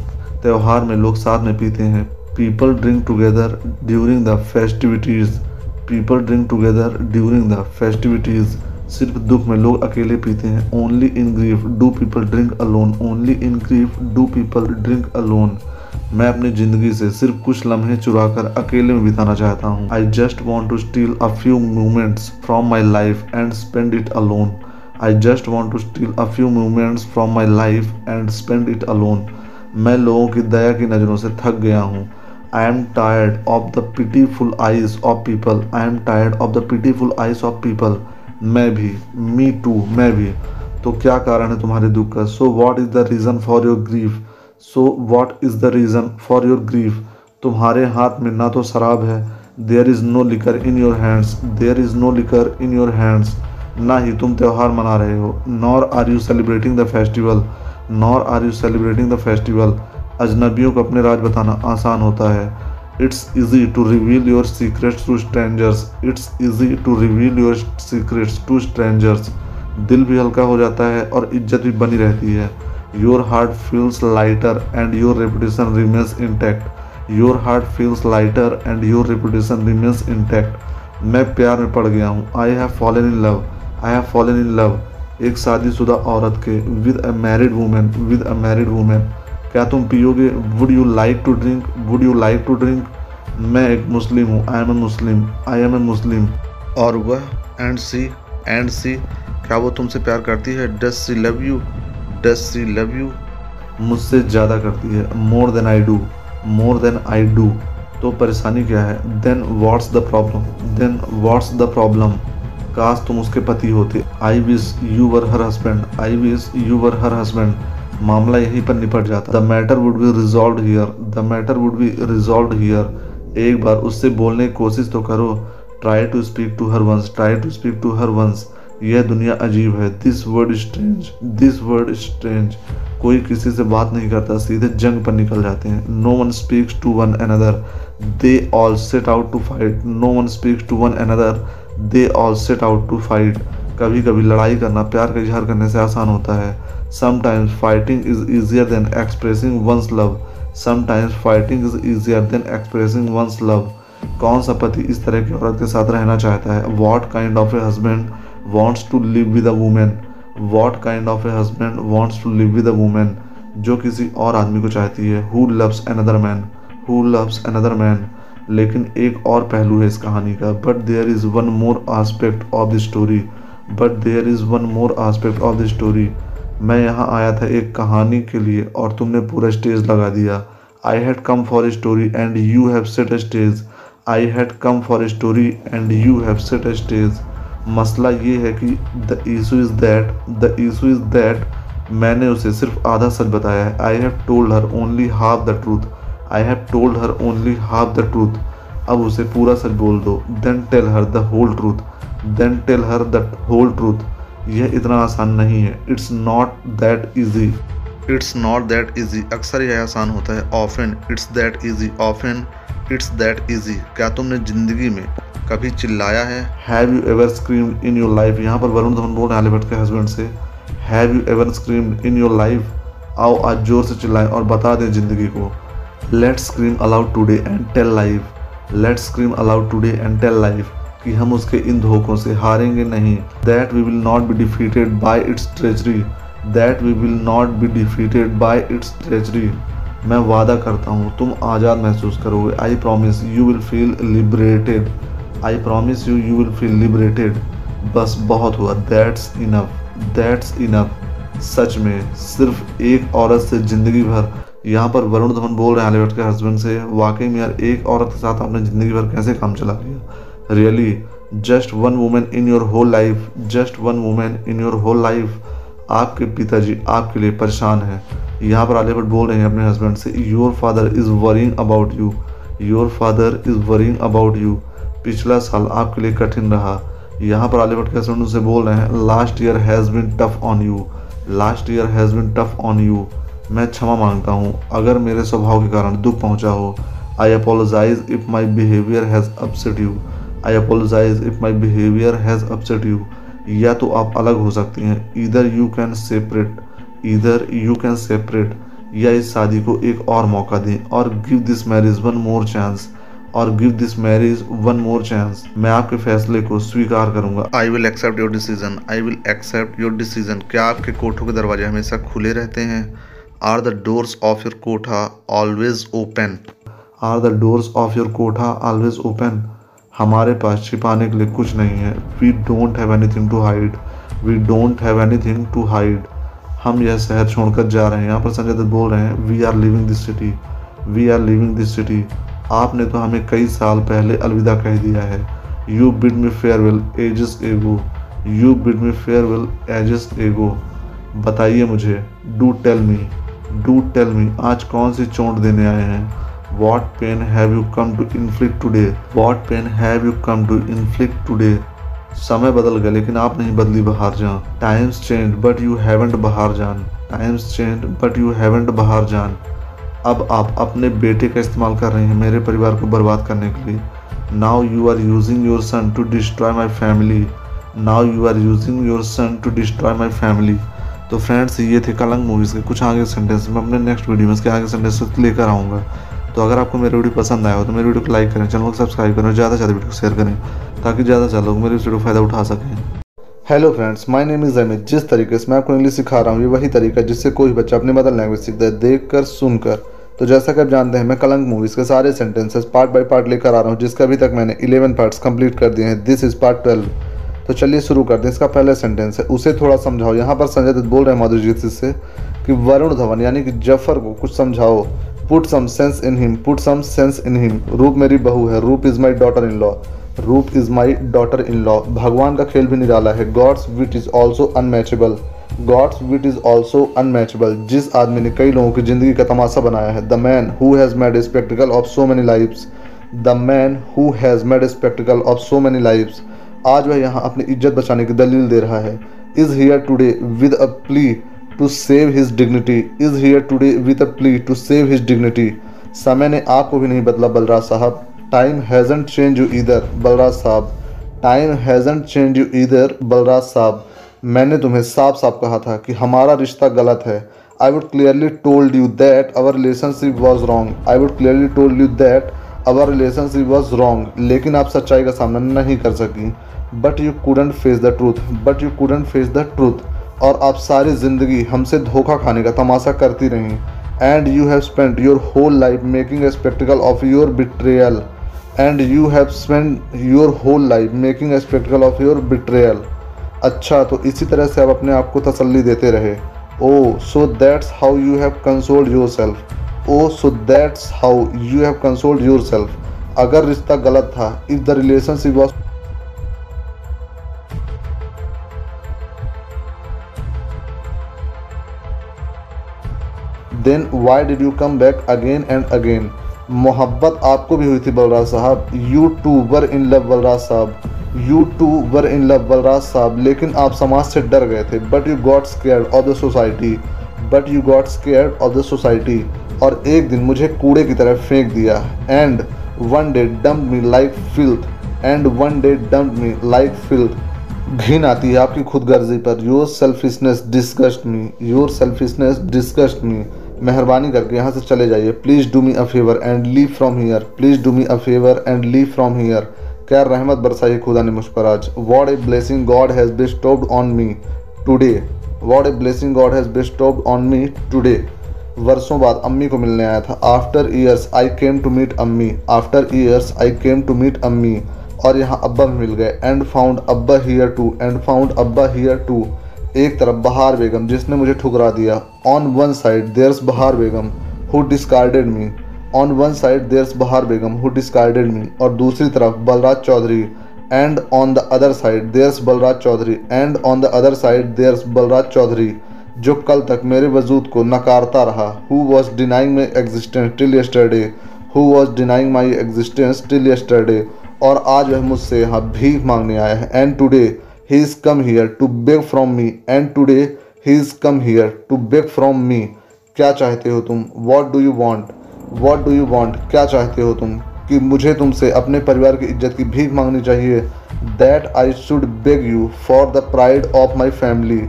त्यौहार में लोग साथ में पीते हैं। People drink together during the festivities people drink together during the festivities सिर्फ़ दुख में लोग अकेले पीते हैं। Only in grief do people drink alone only in grief do people drink alone मैं अपनी ज़िंदगी से सिर्फ़ कुछ लम्हे चुरा कर अकेले में बिताना चाहता हूँ। I just want to steal a few moments from my life and spend it alone I just want to steal a few moments from my life and spend it alone मैं लोगों की दया की नज़रों से थक गया हूँ। I am tired of the pitiful eyes of people I am tired of the pitiful eyes of people मैं भी मी टू मैं भी। तो क्या कारण है तुम्हारे दुख का? So what is the reason for your grief so what is the reason for your grief तुम्हारे हाथ में ना तो शराब है। There is no liquor in your hands there is no liquor in your hands ना ही तुम त्यौहार मना रहे हो। Nor are you celebrating the festival nor are you celebrating the festival अजनबियों को अपने राज बताना आसान होता है। It's easy to reveal your secrets to strangers it's easy to reveal your secrets to strangers दिल भी हल्का हो जाता है और इज़्ज़त भी बनी रहती है। Your heart feels lighter and your reputation remains intact. Your heart feels lighter and your reputation remains intact. मैं प्यार में पड़ गया हूँ। I have fallen in love I have fallen in love एक शादीशुदा औरत के with a married woman with a married woman क्या तुम पियोगे? Would you like to drink would you like to drink मैं एक मुस्लिम हूँ। I am a Muslim. I am a Muslim. और वह एंड सी एंड सी क्या वो तुमसे प्यार करती है? Does she love you does she love you मुझसे ज़्यादा करती है। More than I do more than I do तो परेशानी क्या है? Then what's the problem then what's the problem काश तुम उसके पति होते। I wish you were her husband I wish you were her husband मामला यहीं पर निपट जाता। The matter would be resolved here the matter would be resolved here एक बार उससे बोलने की कोशिश तो करो। Try to speak to her once try to speak to her once यह दुनिया अजीब है। This world strange this world strange कोई किसी से बात नहीं करता, सीधे जंग पर निकल जाते हैं। No one speaks to one another they all set out to fight no one speaks to one another they all set out to fight कभी कभी लड़ाई करना, प्यार का इजहार करने से आसान होता है। Sometimes fighting is easier than expressing one's love sometimes fighting is easier than expressing one's love कौन सा पति इस तरह की औरत के साथ रहना चाहता है? What kind of a husband wants to live with a woman what kind of a husband wants to live with a woman जो किसी और आदमी को चाहती है? Who loves another man who loves another man लेकिन एक और पहलू है इस कहानी का। But there is one more aspect of the story but there is one more aspect of the story मैं यहाँ आया था एक कहानी के लिए और तुमने पूरा स्टेज लगा दिया। I had come for a story and you have set a stage I had come for a story and you have set a stage मसला ये है कि the issue is that the issue is that मैंने उसे सिर्फ़ आधा सच बताया है। I have told her only half the truth I have told her only half the truth अब उसे पूरा सच बोल दो। Then tell her the whole truth then tell her the whole truth यह इतना आसान नहीं है। It's not that easy it's not that easy अक्सर यह आसान होता है। Often it's that easy often it's that easy क्या तुमने ज़िंदगी में कभी चिल्लाया है? Have you ever scream in your life यहाँ पर वरुण धवन बोल रहे हैं के हस्बैंड से। Have you ever scream in your life आओ आज ज़ोर से चिल्लाएँ और बता दें ज़िंदगी को। Let's scream aloud today and tell life let's scream aloud today and tell life कि हम उसके इन धोखों से हारेंगे नहीं। That we will not be defeated by its treachery that we will not be defeated by its treachery मैं वादा करता हूँ, तुम आज़ाद महसूस करोगे। I promise you will feel liberated I promise you you will feel liberated बस बहुत हुआ। दैट्स इनफ दैट्स इनफ सच में, सिर्फ़ एक औरत से ज़िंदगी भर। यहाँ पर वरुण धवन बोल रहे हैं आलिया के हस्बैंड से, वाकई में यार, एक औरत के साथ आपने ज़िंदगी भर कैसे काम चला लिया? Really just one woman in your whole life just one woman in your whole life आपके पिताजी आपके लिए परेशान हैं। यहाँ पर भट्ट बोल रहे हैं अपने हस्बैंड से your father is worrying about you your father is worrying about you पिछला साल आपके लिए कठिन रहा। यहाँ पर भट्ट के हस्बैंड से बोल रहे हैं last year has been tough on you last year has been tough on you मैं क्षमा माँगता हूँ, अगर मेरे स्वभाव के कारण दुख पहुँचा हो। I apologize if my behaviour has upset you I apologize if my behaviour has upset you या तो आप अलग हो सकती हैं। Either you can separate either you can separate या इस शादी को एक और मौका दें or give this marriage one more chance or give this marriage one more chance मैं आपके फैसले को स्वीकार करूँगा। I will accept your decision I will accept your decision क्या आपके कोठों के दरवाजे हमेशा खुले रहते हैं? Are the doors of your kotha always open are the doors of your kotha always open हमारे पास छिपाने के लिए कुछ नहीं है। We don't have anything to hide we don't have anything to hide हम यह शहर छोड़कर जा रहे हैं। यहाँ पर संजय दत्त बोल रहे हैं we are living this city we are living this city आपने तो हमें कई साल पहले अलविदा कह दिया है। You bid me farewell ages ago you bid me farewell ages ago बताइए मुझे do tell me do tell me आज कौन सी चोट देने आए हैं? What pain have you come to inflict today what pain have you come to inflict today समय बदल गया, लेकिन आप नहीं बदली Bahar Jaan. Times change but you haven't Bahar Jaan. Times change but you haven't Bahar Jaan. अब आप अपने बेटे का इस्तेमाल कर रहे हैं मेरे परिवार को बर्बाद करने के लिए। Now you are using your son to destroy my family now you are using your son to destroy my family तो फ्रेंड्स ये थे कलंग मूवीज़ के कुछ आगे सेंटेंस मैं अपने नेक्स्ट वीडियो में इसके आगे सेंटेंस लेकर आऊँगा। तो अगर आपको मेरी वीडियो पसंद आया हो तो मेरी वीडियो को लाइक करें, चैनल को सब्सक्राइब करें ज़्यादा से ज़्यादा वीडियो को शेयर करें, ताकि ज़्यादा से लोग मेरी वीडियो फ़ायदा उठा सकें। Hello friends my name is Amit जिस तरीके से मैं आपको इंग्लिश सिखा रहा हूँ, ये वही तरीका जिससे कोई बच्चा अपनी मदर लैंग्वेज सीखता है देख कर सुनकर। तो जैसा कि आप जानते हैं, मैं कलंक मूवीज़ के सारे सेंटेंसेस पार्ट बाय पार्ट लेकर आ रहा हूँ, जिसका अभी तक मैंने इलेवन पार्ट्स कंप्लीट कर दिए हैं। दिस इज़ पार्ट ट्वेल्व तो चलिए शुरू करते हैं। इसका पहला सेंटेंस है, उसे थोड़ा समझाओ। यहाँ पर संजय दत्त बोल रहे हैं माधुरजीत से कि वरुण धवन, यानी कि ज़फ़र को कुछ समझाओ। Put some sense in him put some sense in him Roop मेरी बहू है Roop is my daughter in law Roop is my daughter in law भगवान का खेल भी निराला है। God's wit is also unmatchable God's wit is also unmatchable जिस आदमी ने कई लोगों की ज़िंदगी का तमाशा बनाया है the man who has made a spectacle of so many lifes the man who has made a spectacle of so many lifes आज वह यहाँ अपनी इज़्ज़त बचाने की दलील दे रहा है। Is here today with a plea to save his dignity is here today with a plea to save his dignity समय ने आपको भी नहीं बदला बलराज साहब। टाइम हैजंट चेंज यू इधर बलराज साहब। टाइम हैज़न चेंज यू इधर बलराज साहब। मैंने तुम्हें साफ़ साफ़ कहा था कि हमारा रिश्ता गलत है। I would clearly told you that our relationship was wrong I would clearly told you that our relationship was wrong लेकिन आप सच्चाई का सामना नहीं कर सकी। But you couldn't face the truth but you couldn't face the truth और आप सारी ज़िंदगी हमसे धोखा खाने का तमाशा करती रहीं। And you have spend your whole life making a spectacle of your betrayal and you have spend your whole life making a spectacle of your betrayal अच्छा तो इसी तरह से आप अपने आप को तसल्ली देते रहे। ओ so that's how you have consoled yourself oh so that's how you have consoled yourself अगर रिश्ता गलत था if the relationship was then why did you come back again and again मोहब्बत आपको भी हुई थी Balraj Sahab. You two were in love Balraj Sahab. You two were in love Balraj Sahab. लेकिन आप समाज से डर गए थे। But you got scared of the society but you got scared of the society और एक दिन मुझे कूड़े की तरह फेंक दिया। And one day dump me like filth and one day dump me like filth घिन आती है आपकी खुदगर्जी पर। Your selfishness disgust me your selfishness disgust me मेहरबानी करके यहाँ से चले जाइए। Please do me a favour and leave from here please do me a favour and leave from here क्या रहमत बरसाई खुदा ने मुझ पर आज। What a blessing God has bestowed on me today what a blessing God has bestowed on me today वर्षों बाद अम्मी को मिलने आया था। After years I came to meet अम्मी। After years I came to meet अम्मी। और यहाँ अब्बा भी मिल गए। एंड फाउंड अब्बा हीयर टू एंड फाउंड अब्बा हीयर टू एक तरफ़ बहार बेगम, जिसने मुझे ठुकरा दिया। On one side there's Bahar Begum who discarded me on one side there's Bahar Begum who discarded me और दूसरी तरफ़, Balraj Chaudhary. And on the other side there's Balraj Chaudhary. And on the other side there's Balraj Chaudhary, जो कल तक मेरे वजूद को नकारता रहा। Who was denying my existence till yesterday who was denying my existence till yesterday और आज वह मुझसे यहाँ भीख मांगने आया है। And today he is come here to beg from me, and today he is come here to beg from me. क्या चाहते हो तुम? What do you want what do you want क्या चाहते हो तुम? कि मुझे तुमसे अपने परिवार की इज़्ज़त की भीख मांगनी चाहिए। That I should beg you for the pride of my family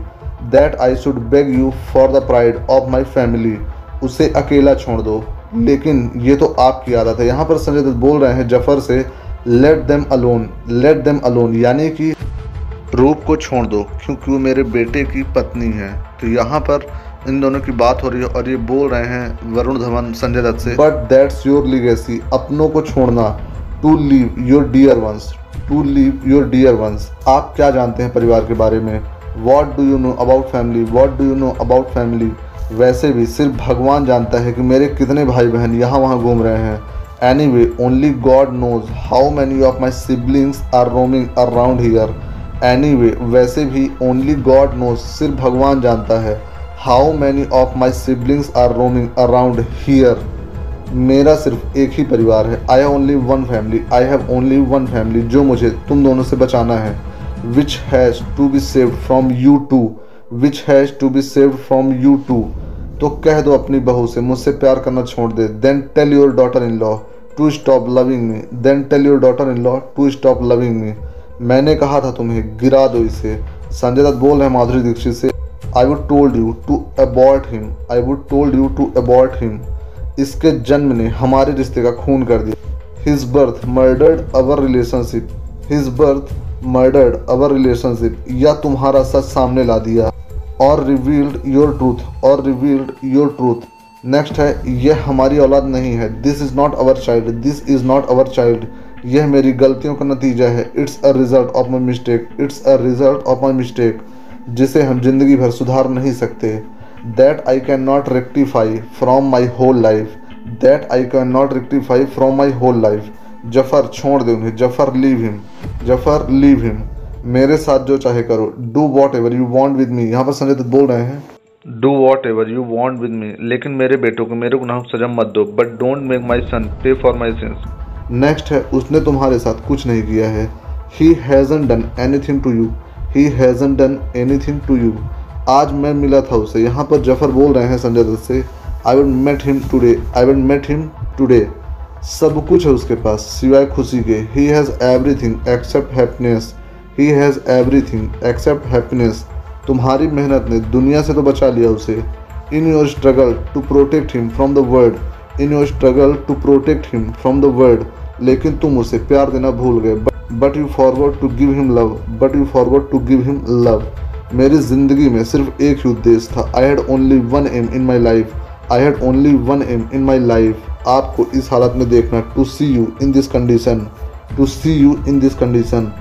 that I should beg you for the pride of my family उसे अकेला छोड़ दो। लेकिन ये तो आपकी आदत है। यहाँ पर संजय दत्त बोल रहे हैं, ज़फ़र से let them alone let them alone यानी कि रूप को छोड़ दो, क्योंकि वो मेरे बेटे की पत्नी है। तो यहाँ पर इन दोनों की बात हो रही है और ये बोल रहे हैं वरुण धवन, संजय दत्त से बट दैट्स योर लिगेसी अपनों को छोड़ना। To leave your dear ones to leave your dear ones आप क्या जानते हैं परिवार के बारे में? What do you know about family what do you know about family वैसे भी सिर्फ़ भगवान जानता है कि मेरे कितने भाई बहन यहाँ वहाँ घूम रहे हैं। Anyway only God knows how many of my siblings are roaming around here anyway वैसे भी ओनली गॉड नोज़ सिर्फ़ भगवान जानता है। How many of my siblings are roaming around here मेरा सिर्फ़ एक ही परिवार है। I have only one family I have only one family जो मुझे तुम दोनों से बचाना है। Which has to be saved from you two which has to be saved from you two तो कह दो अपनी बहू से, मुझसे प्यार करना छोड़ दे। Then tell your daughter in law to stop loving me then tell your daughter in law to stop loving me मैंने कहा था तुम्हें, गिरा दो इसे। संजय दत्त बोल रहे हैं माधुरी दीक्षित से I would told you to abort him I would told you to abort him इसके जन्म ने हमारे रिश्ते का खून कर दिया। His birth murdered our relationship his birth murdered our relationship या तुम्हारा सच सामने ला दिया। Or revealed your truth or revealed your truth next है, यह हमारी औलाद नहीं है. This is not our child this is not our child यह मेरी गलतियों का नतीजा है। It's a result of my mistake it's a result of my mistake जिसे हम ज़िंदगी भर सुधार नहीं सकते। That I cannot rectify from my whole life that I cannot rectify from my whole life Zafar छोड़ दे उन्हें। Zafar leave him Zafar leave him मेरे साथ जो चाहे करो। Do whatever you want with me यहाँ पर संजय दत्त बोल रहे हैं। Do whatever you want with me लेकिन मेरे बेटों को मेरे गुनाहों सजा मत दो। But don't make my son pay for my since next है, उसने तुम्हारे साथ कुछ नहीं किया है। He hasn't done anything to you he hasn't done anything to you आज मैं मिला था उसे। यहाँ पर ज़फ़र बोल रहे हैं संजय दत्त से I will met him today I will met him today सब कुछ है उसके पास, सिवाय खुशी के। He has everything except happiness he has everything except happiness तुम्हारी मेहनत ने दुनिया से तो बचा लिया उसे। In your struggle to protect him from the world in your struggle to protect him from the world लेकिन तुम उसे प्यार देना भूल गए। But you forward to give him love but you forward to give him love मेरी ज़िंदगी में सिर्फ़ एक ही उद्देश्य था। I had only one aim in my life I had only one aim in my life आपको इस हालत में देखना to see you in this condition to see you in this condition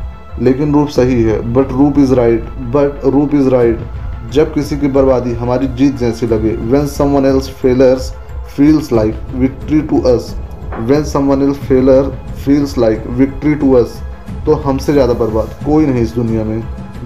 लेकिन रूप सही है। But Roop is right but Roop is right जब किसी की बर्बादी हमारी जीत जैसी लगे। When someone else failures feels like victory to us when someone else failure feels like victory to us तो हमसे ज़्यादा बर्बाद कोई नहीं इस दुनिया में।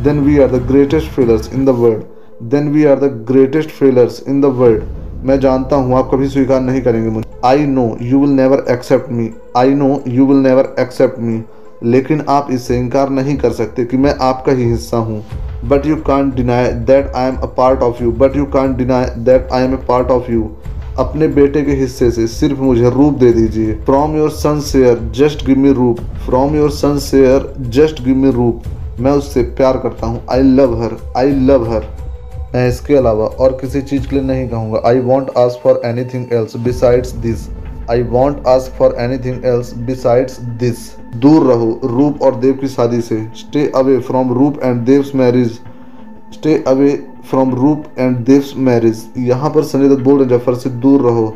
Then we are the greatest failures in the world then we are the greatest failures in the world मैं जानता हूँ, आप कभी स्वीकार नहीं करेंगे मुझे। I know you will never accept me I know you will never accept me लेकिन आप इससे इनकार नहीं कर सकते कि मैं आपका ही हिस्सा हूँ। But you can't deny that I am a part of you but you can't deny that I am a part of you अपने बेटे के हिस्से से सिर्फ़ मुझे रूप दे दीजिए। From your son share just give me Roop. From your son share just give me Roop. मैं उससे प्यार करता हूँ। I love her I love her मैं इसके अलावा और किसी चीज़ के लिए नहीं कहूँगा। I won't ask for anything else besides this I won't ask for anything else besides this दूर रहो रूप और देव की शादी से। Stay away from Roop and Dev's marriage stay away from Roop and Dev's marriage यहाँ पर संजय दत्त बोल रहे ज़फ़र से दूर रहो।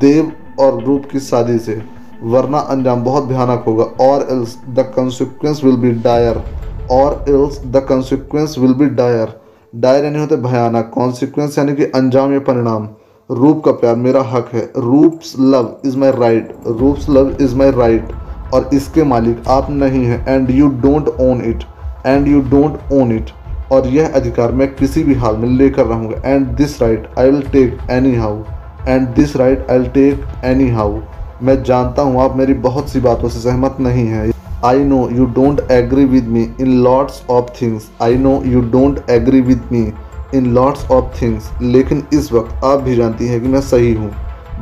देव और रूप की शादी से, वरना अंजाम बहुत भयानक होगा। Or else the consequence will be dire or else the consequence will be dire dire यानी होते भयानक। कॉन्सिक्वेंस यानी कि अंजाम या परिणाम। रूप का प्यार, मेरा हक है। Roop's love is my right Roop's love is my right और इसके मालिक आप नहीं हैं and you don't own it and you don't own it और यह अधिकार मैं किसी भी हाल में लेकर रहूँगा। And this right I will take anyhow and this right I will take anyhow मैं जानता हूँ आप मेरी बहुत सी बातों से सहमत नहीं हैं। I know you don't agree with me in lots of things I know you don't agree with me in lots of things लेकिन इस वक्त आप भी जानती हैं कि मैं सही हूँ।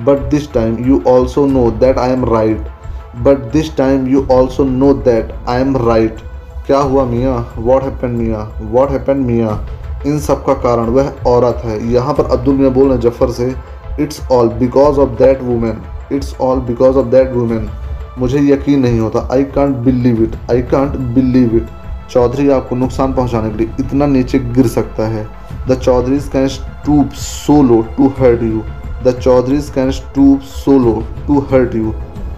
But this time you also know that I am right but this time you also know that I am right क्या हुआ मियाँ? वॉट हैपन मियाँ? वॉट हैपन मियाँ? इन सब का कारण वह औरत है। यहाँ पर अब्दुल मियाँ बोल रहे जफ़र से it's all because of that women it's all because of that women मुझे यकीन नहीं होता। I can't believe it I can't believe it Chaudhary आपको नुकसान पहुँचाने के लिए इतना नीचे गिर सकता है। The Chaudharys can stoop so low to hurt you the Chaudharys can stoop so low to hurt you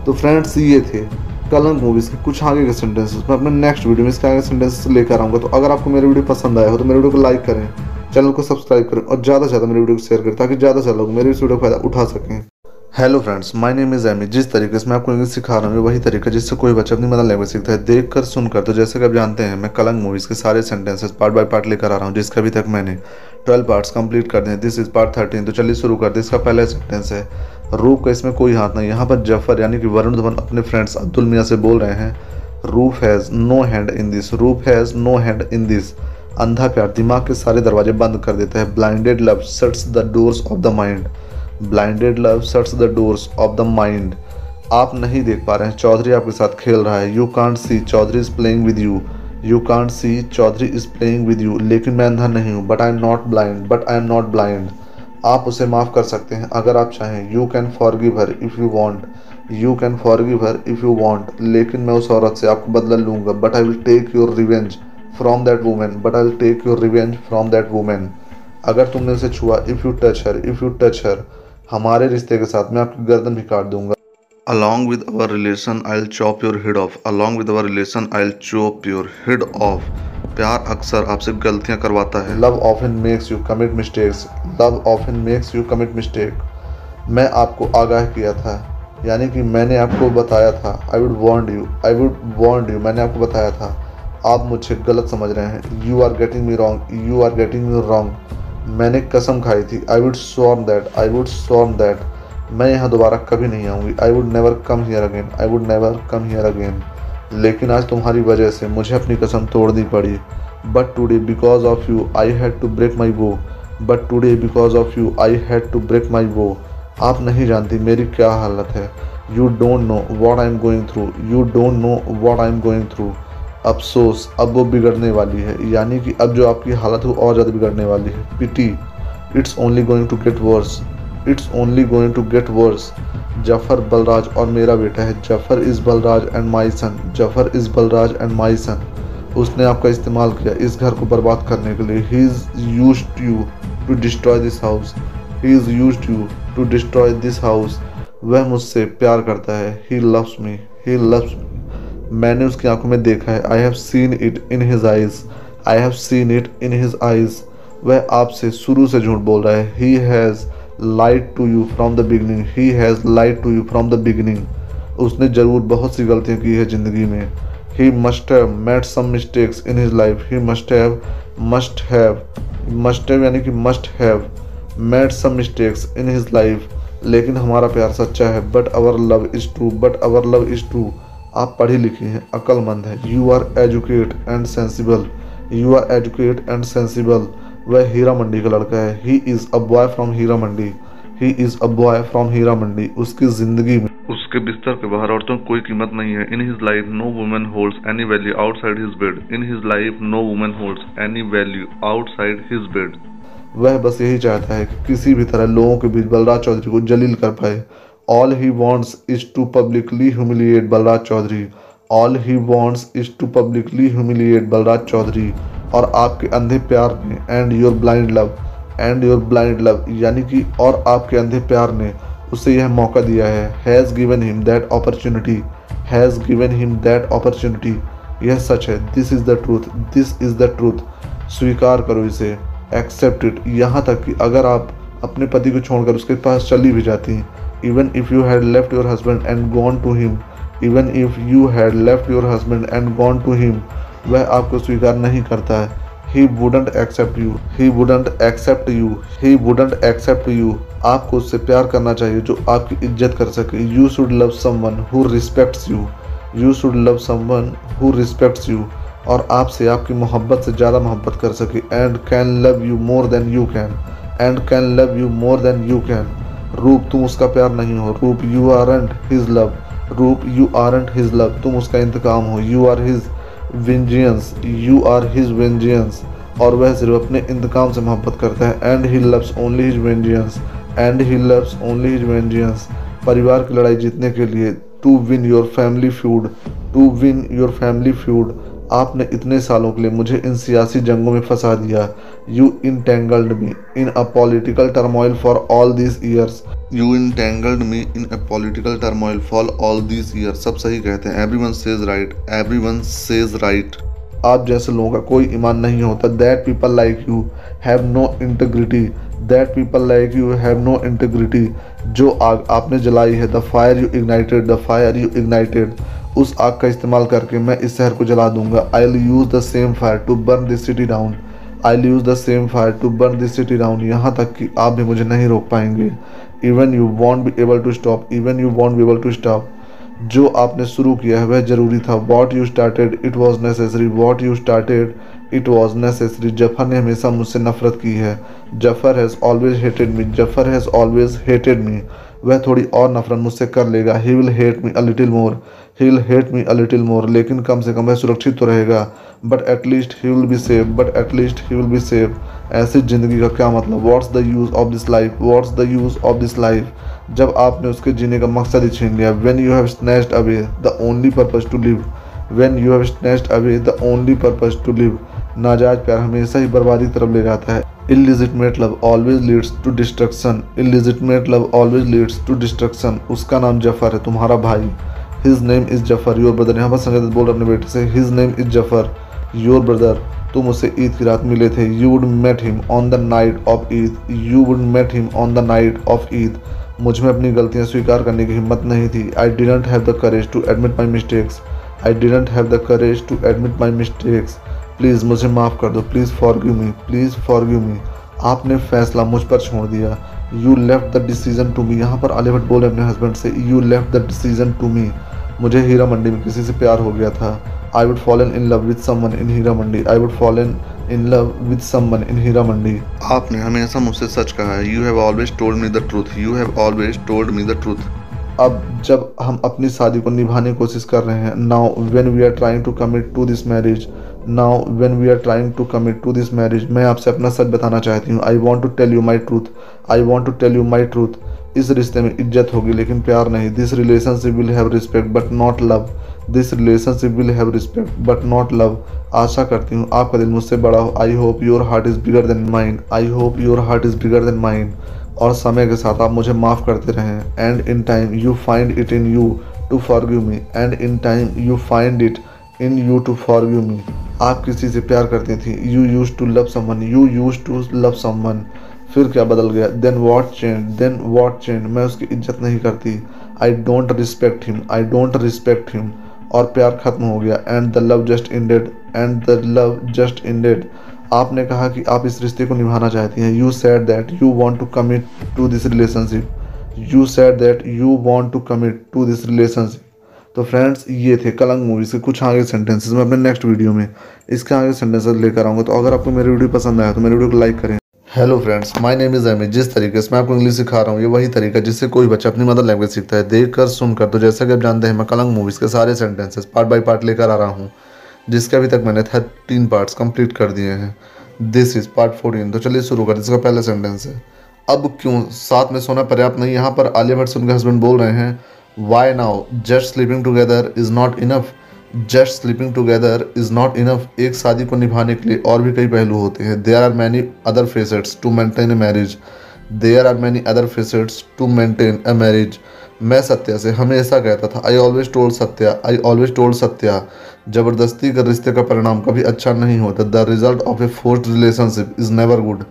तो फ्रेंड्स ये थे। कलंक मूवीज़ के कुछ आगे के सेंटेंसेस मैं अपने नेक्स्ट वीडियो में इसके आगे सेंटेंसेस लेकर आऊँगा तो अगर आपको मेरे वीडियो पसंद आया हो तो मेरे वीडियो को लाइक करें चैनल को सब्सक्राइब करें और ज़्यादा से ज़्यादा मेरे वीडियो को शेयर करें, ताकि ज़्यादा से लोग मेरे इस वीडियो का फ़ायदा उठा सकें। Hello friends my name is Amy जिस तरीके से मैं आपको इंग्लिश सिखा रहा हूँ वही तरीका जिससे कोई बच्चा अपनी मदर लैंग्वेज सीखता है देख कर सुनकर। तो जैसे कि आप जानते हैं, मैं कलंग मूवीज़ के सारे सेंटेंसेस पार्ट बाय पार्ट लेकर आ रहा हूँ, जिसका अभी तक मैंने ट्वेल्व पार्ट्स कंप्लीट कर दिए दिस इज़ पार्ट थर्टीन तो चलिए शुरू कर दे इसका पहला सेंटेंस है रूप का इसमें कोई हाथ नहीं यहाँ पर ज़फ़र यानी कि वरुण धवन अपने फ्रेंड्स अब्दुल मियाँ से बोल रहे हैं, Roop has no hand in this Roop has no hand in this अंधा प्यार दिमाग के सारे दरवाजे बंद कर देता है। Blinded love shuts the doors of the mind blinded love shuts the doors of the mind आप नहीं देख पा रहे हैं। चौधरी आपके साथ खेल रहा है। You can't see Chaudhary is playing with you you can't see Chaudhary is playing with you लेकिन मैं अंधा नहीं हूँ but I am not blind but I am not blind आप उसे माफ़ कर सकते हैं, अगर आप चाहें। You can forgive her if you want you can forgive her if you want लेकिन मैं उस औरत से आपको बदला लूँगा। But I will take your revenge from that women but I will take your revenge from that women अगर तुमने उसे छुआ if you touch her if you touch her हमारे रिश्ते के साथ मैं आपकी गर्दन भी काट दूँगा। Along with our relation I chop your head off along with our relation I chop your head off प्यार अक्सर आपसे गलतियाँ करवाता है। Love often makes you commit mistakes love often makes you commit mistake मैं आपको आगाह किया था। यानी कि मैंने आपको बताया था। I would warned you I would warned you मैंने आपको बताया था। आप मुझे गलत समझ रहे हैं। You are getting me wrong you are getting me wrong मैंने कसम खाई थी। I would sworn that I would sworn that मैं यहाँ दोबारा कभी नहीं आऊँगी। I would never come here again I would never come here again लेकिन आज तुम्हारी वजह से मुझे अपनी कसम तोड़नी पड़ी। But today because of you I had to break my vow but today because of you I had to break my vow आप नहीं जानती मेरी क्या हालत है। You don't know what I am going through you don't know what I am going through अफसोस अब वो बिगड़ने वाली है। यानी कि अब जो आपकी हालत है वो और ज़्यादा बिगड़ने वाली है। Pity it's only going to get worse it's only going to get worse Zafar Balraj और मेरा बेटा है। Zafar is Balraj and my son Zafar is Balraj and my son उसने आपका इस्तेमाल किया इस घर को बर्बाद करने के लिए। He is use you to destroy this house he is use you to destroy this house वह मुझसे प्यार करता है। He loves me he loves मैंने उसकी आँखों में देखा है। I have seen it in his eyes I have seen it in his eyes वह आपसे शुरू से झूठ बोल रहा है। He has lied to you from the beginning he has lied to you from the beginning उसने ज़रूर बहुत सी गलतियाँ की है ज़िंदगी में। He must have made some mistakes in his life he must have must have must have यानी कि must have made some mistakes in his life लेकिन हमारा प्यार सच्चा है। But our love is true but our love is true आप पढ़ी लिखी हैं अक्लमंद हैं। You are educate and sensible you are educate and sensible वह हीरा मंडी का लड़का है। He is a boy from Heera Mandi. He is a boy from Heera Mandi. उसकी ज़िंदगी में उसके बिस्तर के बाहर औरतों की कोई कीमत नहीं है। In his life no women holds any value outside his bed in his life no women holds any value outside his bed वह बस यही चाहता है कि किसी भी तरह लोगों के बीच बलराज चौधरी को जलील कर पाए। All he wants is to publicly humiliate Balraj Chaudhary all he wants is to publicly humiliate Balraj Chaudhary और आपके अंधे प्यार ने and your blind love and your blind love यानी कि और आपके अंधे प्यार ने उसे यह मौका दिया है। Has given him that opportunity has given him that opportunity यह सच है। This is the truth this is the truth स्वीकार करो इसे। एक्सेप्ट इट यहाँ तक कि अगर आप अपने पति को छोड़कर उसके पास चली भी जाती हैं even if you had left your husband and gone to him even if you had left your husband and gone to him वह आपको स्वीकार नहीं करता है। He wouldn't accept you he wouldn't accept you he wouldn't accept you आपको उससे प्यार करना चाहिए जो आपकी इज़्ज़त कर सके। You should love someone who respects you you should love someone who respects you और आपसे आपकी मोहब्बत से ज़्यादा मोहब्बत कर सके। And can love you more than you can and can love you more than you can Roop तुम उसका प्यार नहीं हो, Roop you are and his love Roop you are and his love तुम उसका इंतकाम हो you are his vengeance you are his vengeance और वह सिर्फ़ अपने इंतकाम से मोहब्बत करता है and he loves only his vengeance and he loves only his vengeance परिवार की लड़ाई जीतने के लिए to win your family feud to win your family feud आपने इतने सालों के लिए मुझे इन सियासी जंगों में फंसा दिया। You entangled me in a political turmoil for all this years you entangled me in a political turmoil for all this years सब सही कहते हैं। Everyone says right everyone says right आप जैसे लोगों का कोई ईमान नहीं होता। That people like you have no integrity that people like you have no integrity जो आग आपने जलाई है the fire you ignited the fire you ignited उस आग का इस्तेमाल करके मैं इस शहर को जला दूँगा। I use the same fire to burn this city down I use the same fire to burn this city down यहाँ तक कि आप भी मुझे नहीं रोक पाएँगे। Even you won't be able to stop even you won't be able to stop जो आपने शुरू किया है, वह ज़रूरी था। What you started it was necessary what you started it was necessary Zafar ने हमेशा मुझसे नफरत की है। Zafar has always hated me Zafar has always hated me वह थोड़ी और नफरत मुझसे कर लेगा। He will hate me a little more he will hate me a little more लेकिन कम से कम वह सुरक्षित तो रहेगा। But at least he will be safe but at least he will be safe ऐसी ज़िंदगी का क्या मतलब? What's the use of this life what's the use of this life जब आपने उसके जीने का मकसद ही छीन लिया when you have snatched away the only purpose to live when you have snatched away the only purpose to live नाजायज प्यार हमेशा ही बर्बादी तरफ़ ले जाता है। Illegitimate love always leads to destruction illegitimate love always leads to destruction उसका नाम ज़फ़र है, तुम्हारा भाई। His name is Zafar your brother यहाँ पर संजय बोल रहे अपने बेटे से his name is Zafar your brother तुम उसे ईद की रात मिले थे. You would met him on the night of Eid. You would met him on the night of Eid. मुझमें अपनी गलतियाँ स्वीकार करने की हिम्मत नहीं थी. I didn't have the courage to admit my mistakes I didn't have the courage to admit my mistakes please मुझे माफ़ कर दो. Please forgive me please forgive me आपने फैसला मुझ पर छोड़ दिया. You left the decision to me यहाँ पर भट्ट बोले अपने हस्बैंड से you left the decision to me मुझे हीरा मंडी में किसी से प्यार हो गया था। I would fallen in love with someone in Heera Mandi. I would fallen in love with someone in Heera Mandi. आपने हमेशा मुझसे सच कहा है। You have always told me the truth you have always told me the truth अब जब हम अपनी शादी को निभाने की कोशिश कर रहे हैं now when we are trying to commit to this marriage now when we are trying to commit to this marriage मैं आपसे अपना सच बताना चाहती हूँ। I want to tell you my truth I want to tell you my truth इस रिश्ते में इज़्ज़त होगी, लेकिन प्यार नहीं। This relationship will have respect but not love this relationship will have respect but not love आशा करती हूँ आपका दिल मुझसे बड़ा हो। I hope your heart is bigger than mind I hope your heart is bigger than mind और समय के साथ आप मुझे माफ़ करते रहें। And in time you find it in you to forgive me and in time you find it in you to forgive me आप किसी से प्यार करती थी। You use to love someone you use to love someone फिर क्या बदल गया? Then what change then what change मैं उसकी इज़्ज़त नहीं करती। I don't respect him I don't respect him और प्यार खत्म हो गया। And the love just ended and the love just ended आपने कहा कि आप इस रिश्ते को निभाना चाहती हैं। You said that you want to commit to this relationship you said that you want to commit to this relationship तो फ्रेंड्स ये थे कलंग मूवीज़ के कुछ आगे सेंटेंसेस मैं अपने नेक्स्ट वीडियो में इसके आगे सेंटेंसेस लेकर आऊँगा। तो अगर आपको मेरी वीडियो पसंद आया तो मेरी वीडियो को लाइक करें। Hello friends my name is Amy जिस तरीके से मैं आपको इंग्लिश सिखा रहा हूँ, ये वही तरीका जिससे कोई बच्चा अपनी मदर लैंग्वेज सीखता है। देख कर सुनकर तो जैसा कि आप जानते हैं, मैं कलंग मूवीज़ के सारे सेंटेंसेस पार्ट बाय पार्ट लेकर आ रहा हूँ, जिसके अभी तक मैंने थर्टीन पार्ट्स कंप्लीट कर दिए हैं। दिस इज़ पार्ट फोर्टीन तो चलिए शुरू कर इसका पहला सेंटेंस है, अब क्यों साथ में सोना पर्याप्त नहीं? यहाँ पर आलिया भट्ट उनके हस्बैंड बोल रहे हैं why now just sleeping together is not enough just sleeping together is not enough एक शादी को निभाने के लिए और भी कई पहलू होते हैं। There are many other facets to maintain a marriage there are many other facets to maintain a marriage मैं सत्या से हमेशा कहता था I always told Satya I always told Satya, ज़बरदस्ती के रिश्ते का परिणाम कभी अच्छा नहीं होता। The result of a forced relationship is never good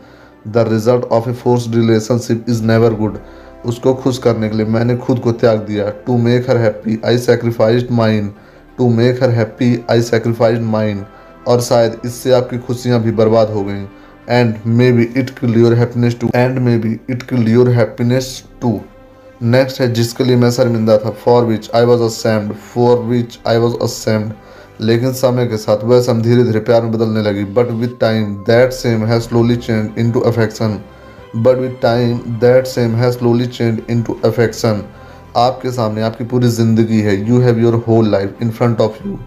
the result of a forced relationship is never good उसको खुश करने के लिए मैंने खुद को त्याग दिया। To make her happy I sacrifice mind to make her happy I sacrifice mind और शायद इससे आपकी खुशियाँ भी बर्बाद हो गई। And maybe it kill your happiness too and maybe it kill your happiness too next है, जिसके लिए मैं शर्मिंदा था। For which I was ashamed for which I was ashamed लेकिन समय के साथ वह सम धीरे धीरे प्यार में बदलने लगी। But with time that same has slowly change into affection but with time that same has slowly change into affection आपके सामने आपकी पूरी ज़िंदगी है। You have your whole life in front of you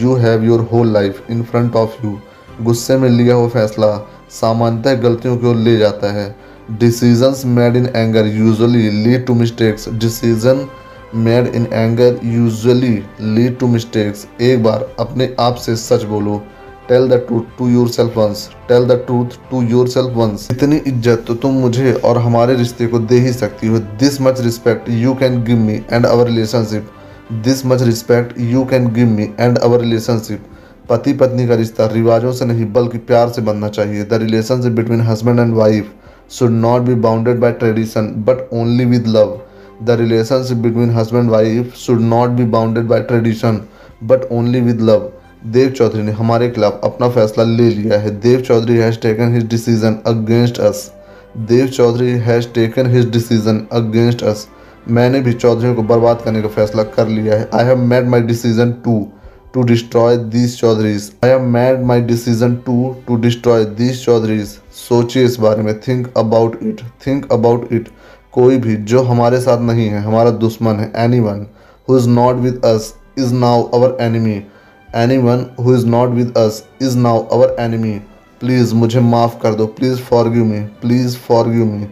you have your whole life in front of you गुस्से में लिया हुआ फैसला सामान्यतः गलतियों की ओर ले जाता है। Decisions made in anger usually lead to mistakes decision made in anger usually lead to mistakes एक बार अपने आप से सच बोलो। Tell the truth to yourself once tell the truth to yourself once इतनी इज़्ज़त तो तुम मुझे और हमारे रिश्ते को दे ही सकती हो। This much respect you can give me and our relationship this much respect you can give me and our relationship पति पत्नी का रिश्ता रिवाजों से नहीं, बल्कि प्यार से बनना चाहिए। The relationship between husband and wife should not be bounded by tradition but only with love the relationship between husband wife should not be bounded by tradition but only with love Dev Chaudhary ने हमारे खिलाफ अपना फैसला ले लिया है। Dev Chaudhary has taken his decision against us Dev Chaudhary has taken his decision against us मैंने भी चौधरी को बर्बाद करने का फैसला कर लिया है। I have made my decision to to destroy these Chaudharys I have made my decision to to destroy these Chaudharys सोचिए इस बारे में। Think about it think about it कोई भी जो हमारे साथ नहीं है, हमारा दुश्मन है anyone who is not with us is now our enemy anyone who is not with us is now our enemy please मुझे माफ़ कर दो. Please forgive me please forgive me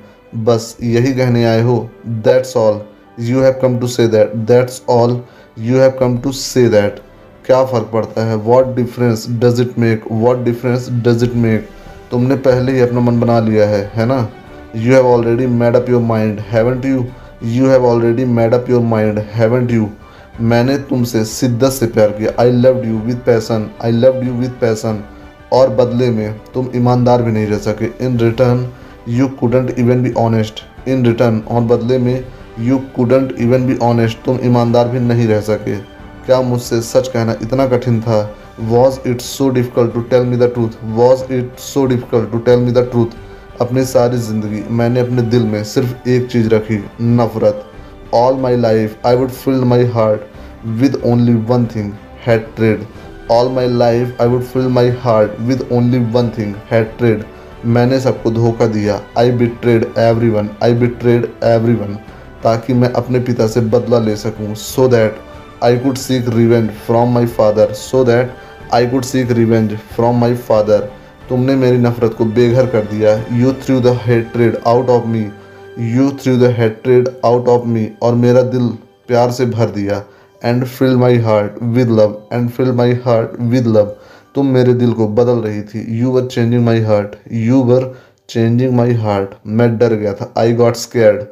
बस यही कहने आए हो. That's all you have come to say that that's all you have come to say that क्या फ़र्क पड़ता है? What difference does it make what difference does it make तुमने पहले ही अपना मन बना लिया है है ना? You have already made up your mind haven't you you have already made up your mind haven't you? मैंने तुमसे शिद्दत से प्यार किया। I loved you with passion I loved you with passion और बदले में तुम ईमानदार भी नहीं रह सके। In return you couldn't even be honest in return और बदले में you couldn't even be honest तुम ईमानदार भी नहीं रह सके। क्या मुझसे सच कहना इतना कठिन था? Was it so difficult to tell me the truth was it so difficult to tell me the truth अपनी सारी ज़िंदगी मैंने अपने दिल में सिर्फ़ एक चीज़ रखी, नफ़रत। Life I would fill my heart with only one thing hatred all my life I would fill my heart with only one thing hatred मैंने सबको धोखा दिया। I betrayed everyone I betrayed everyone ताकि मैं अपने पिता से बदला ले सकूँ। So that I could seek revenge from my father so that I could seek revenge from my father तुमने मेरी नफरत को बेघर कर दिया। You threw the hatred out of me you threw the hatred out of me और मेरा दिल प्यार से भर दिया and fill my heart with love and fill my heart with love तुम मेरे दिल को बदल रही थी। You were changing my heart you were changing my heart मैं डर गया था। I got scared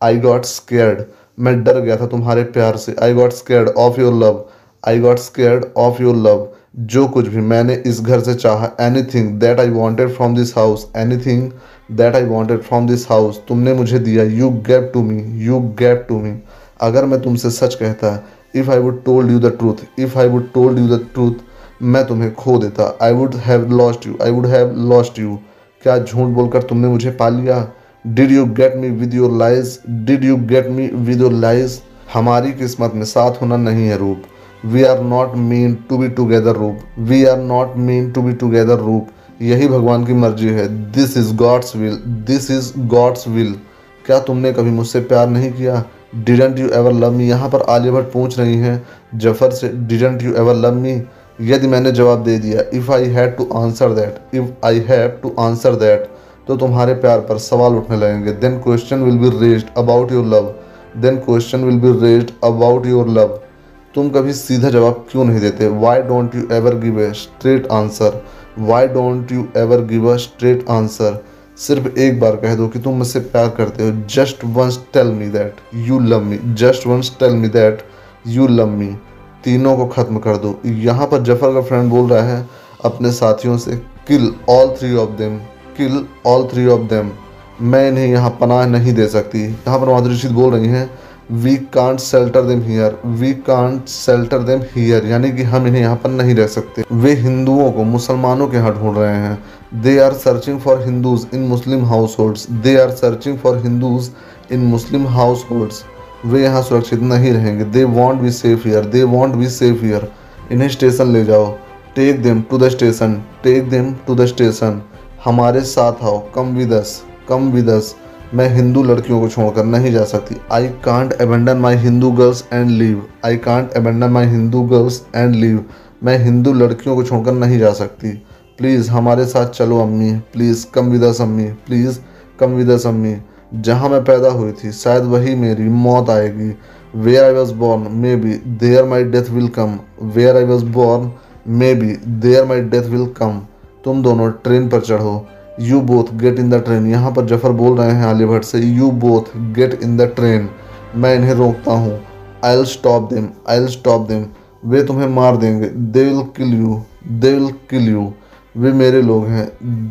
I got scared मैं डर गया था तुम्हारे प्यार से। I got scared of your love I got scared of your love जो कुछ भी मैंने इस घर से चाहा anything that I wanted from this house anything that I wanted from this house तुमने मुझे दिया you gave to me you gave to me अगर मैं तुमसे सच कहता if I would told you the truth if I would told you the truth मैं तुम्हें खो देता. I would have lost you I would have lost you क्या झूठ बोलकर तुमने मुझे पा लिया? Did you get me with your lies did you get me with your lies हमारी किस्मत में साथ होना नहीं है Roop. We are not mean to be together Roop. We are not mean to be together Roop. यही भगवान की मर्ज़ी है। This is God's will this is God's will क्या तुमने कभी मुझसे प्यार नहीं किया? Didn't you ever love me यहाँ पर आलिया भट्ट पूछ रही हैं, ज़फ़र से didn't you ever love me यदि मैंने जवाब दे दिया if I had to answer that if I have to answer that तो तुम्हारे प्यार पर सवाल उठने लगेंगे। Then question will be raised about your love then question will be raised about your love तुम कभी सीधा जवाब क्यों नहीं देते? Why don't you ever give a straight answer why don't you ever give a straight answer सिर्फ़ एक बार कह दो कि तुम मुझसे प्यार करते हो। Just once tell me that you love me just once tell me that you love me तीनों को ख़त्म कर दो। यहाँ पर ज़फ़र का फ्रेंड बोल रहा है, अपने साथियों से kill all three of them kill all three of them मैं इन्हें यहाँ पनाह नहीं दे सकती। यहाँ पर माधुरी बोल रही हैं we can't shelter them here we can't shelter them here यानी कि हम इन्हें यहाँ पर नहीं रह सकते। वे हिंदुओं को, मुसलमानों के यहाँ ढूंढ रहे हैं। They are searching for Hindus in Muslim households they are searching for Hindus in Muslim households वे यहाँ सुरक्षित नहीं रहेंगे। They won't be safe here they won't be safe here इन्हें स्टेशन ले जाओ। Take them to the station take them to the station हमारे साथ आओ। कम विदस कम विदस मैं हिंदू लड़कियों को छोड़कर नहीं जा सकती। I can't abandon my Hindu girls and leave I can't abandon my Hindu girls and leave मैं हिंदू लड़कियों को छोड़कर नहीं जा सकती। प्लीज़ हमारे साथ चलो अम्मी। प्लीज़ कम विदस अम्मी। प्लीज़ कम विदस अम्मी। जहाँ मैं पैदा हुई थी, शायद वही मेरी मौत आएगी। Where I was born maybe there my death will come where I was born maybe there my death will come तुम दोनों ट्रेन पर चढ़ो। You both get in the train यहाँ पर ज़फ़र बोल रहे हैं आलिया भट्ट से you both get in the train मैं इन्हें रोकता हूँ। I will stop them I will stop them वे तुम्हें मार देंगे। They will kill you they will kill you वे मेरे लोग हैं।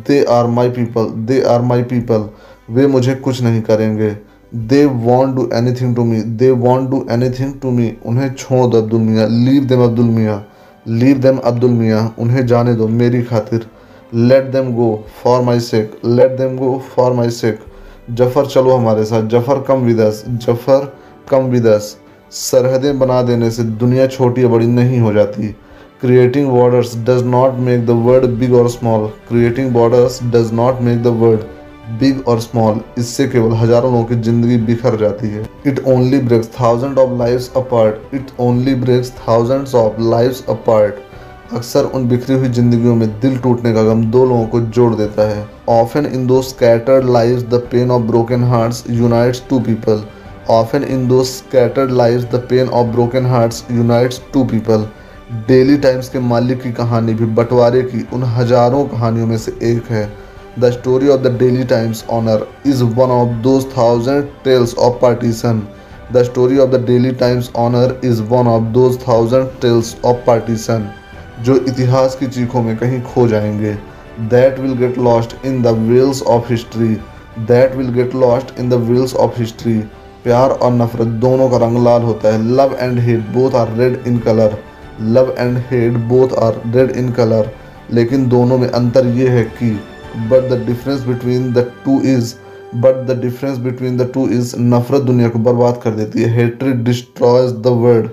They are my people they are my people वे मुझे कुछ नहीं करेंगे। They won't do anything to me they won't do anything to me उन्हें छोड़ दो अब्दुल मियाँ। लीव देम अब्दुल मियाँ। लीव देम अब्दुल मियाँ। उन्हें जाने दो मेरी खातिर। Let them go for my sake let them go for my sake Zafar चलो हमारे साथ। ज़फ़र कम विदस ज़फ़र कम विदस सरहदें बना देने से दुनिया छोटी या बड़ी नहीं हो जाती। Creating borders does not make the word big or small creating borders does not make the word big or small इससे केवल हज़ारों लोगों की ज़िंदगी बिखर जाती है। It only breaks thousand of life apart it only breaks thousands of life apart अक्सर उन बिखरी हुई जिंदगियों में दिल टूटने का गम दो लोगों को जोड़ देता है। Often in those scattered live the pain of broken hearts unites two people often in those scattered live the pain of broken hearts unites two people Daily Times के मालिक की कहानी भी बंटवारे की उन हज़ारों कहानियों में से एक है। The story of the Daily Times owner is one of those thousand tales of partition the story of the Daily Times owner is one of those thousand tales of partition जो इतिहास की चीखों में कहीं खो जाएँगे। That will get lost in the wheels of history that will get lost in the wheels of history प्यार और नफरत दोनों का रंग लाल होता है। Love and hate both are red in colour love and hate both are red in colour लेकिन दोनों में अंतर ये है कि but the difference between the two is but the difference between the two is नफरत दुनिया को बर्बाद कर देती है। Hatred destroys the world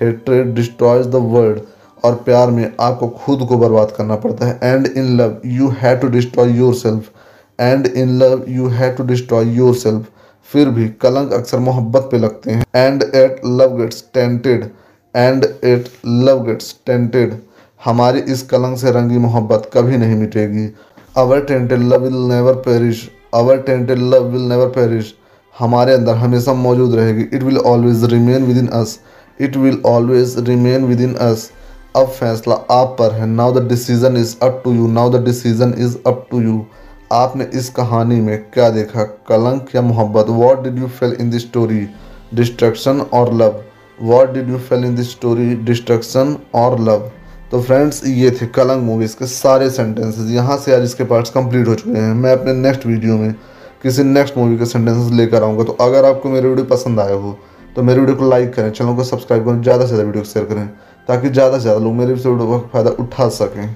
hatred destroys the world और प्यार में आपको खुद को बर्बाद करना पड़ता है। And in love you have to destroy yourself and in love you have to destroy yourself फिर भी कलंक अक्सर मोहब्बत पे लगते हैं। And yet love gets tainted and yet love gets tainted हमारी इस कलंक से रंगी मोहब्बत कभी नहीं मिटेगी। Our tainted love will never perish our tainted love will never perish हमारे अंदर हमेशा मौजूद रहेगी। It will always remain within us it will always remain within us अब फैसला आप पर है। Now the decision is up to you now the decision is up to you आपने इस कहानी में क्या देखा? कलंक या मोहब्बत? What did you feel in this story destruction or love what did you feel in this story destruction or love तो फ्रेंड्स ये थे कलंक मूवीज़ के सारे सेंटेंसेस यहाँ से आज इसके पार्ट्स कंप्लीट हो चुके हैं। मैं अपने नेक्स्ट वीडियो में किसी नेक्स्ट मूवी के सेंटेंसेस लेकर आऊँगा। तो अगर आपको मेरी वीडियो पसंद आया हो तो मेरी वीडियो को लाइक करें। चैनल को सब्सक्राइब करें ज़्यादा से ज़्यादा वीडियो को शेयर करें। ताकि ज़्यादा से ज़्यादा लोग मेरे वीडियो का फ़ायदा उठा सकें।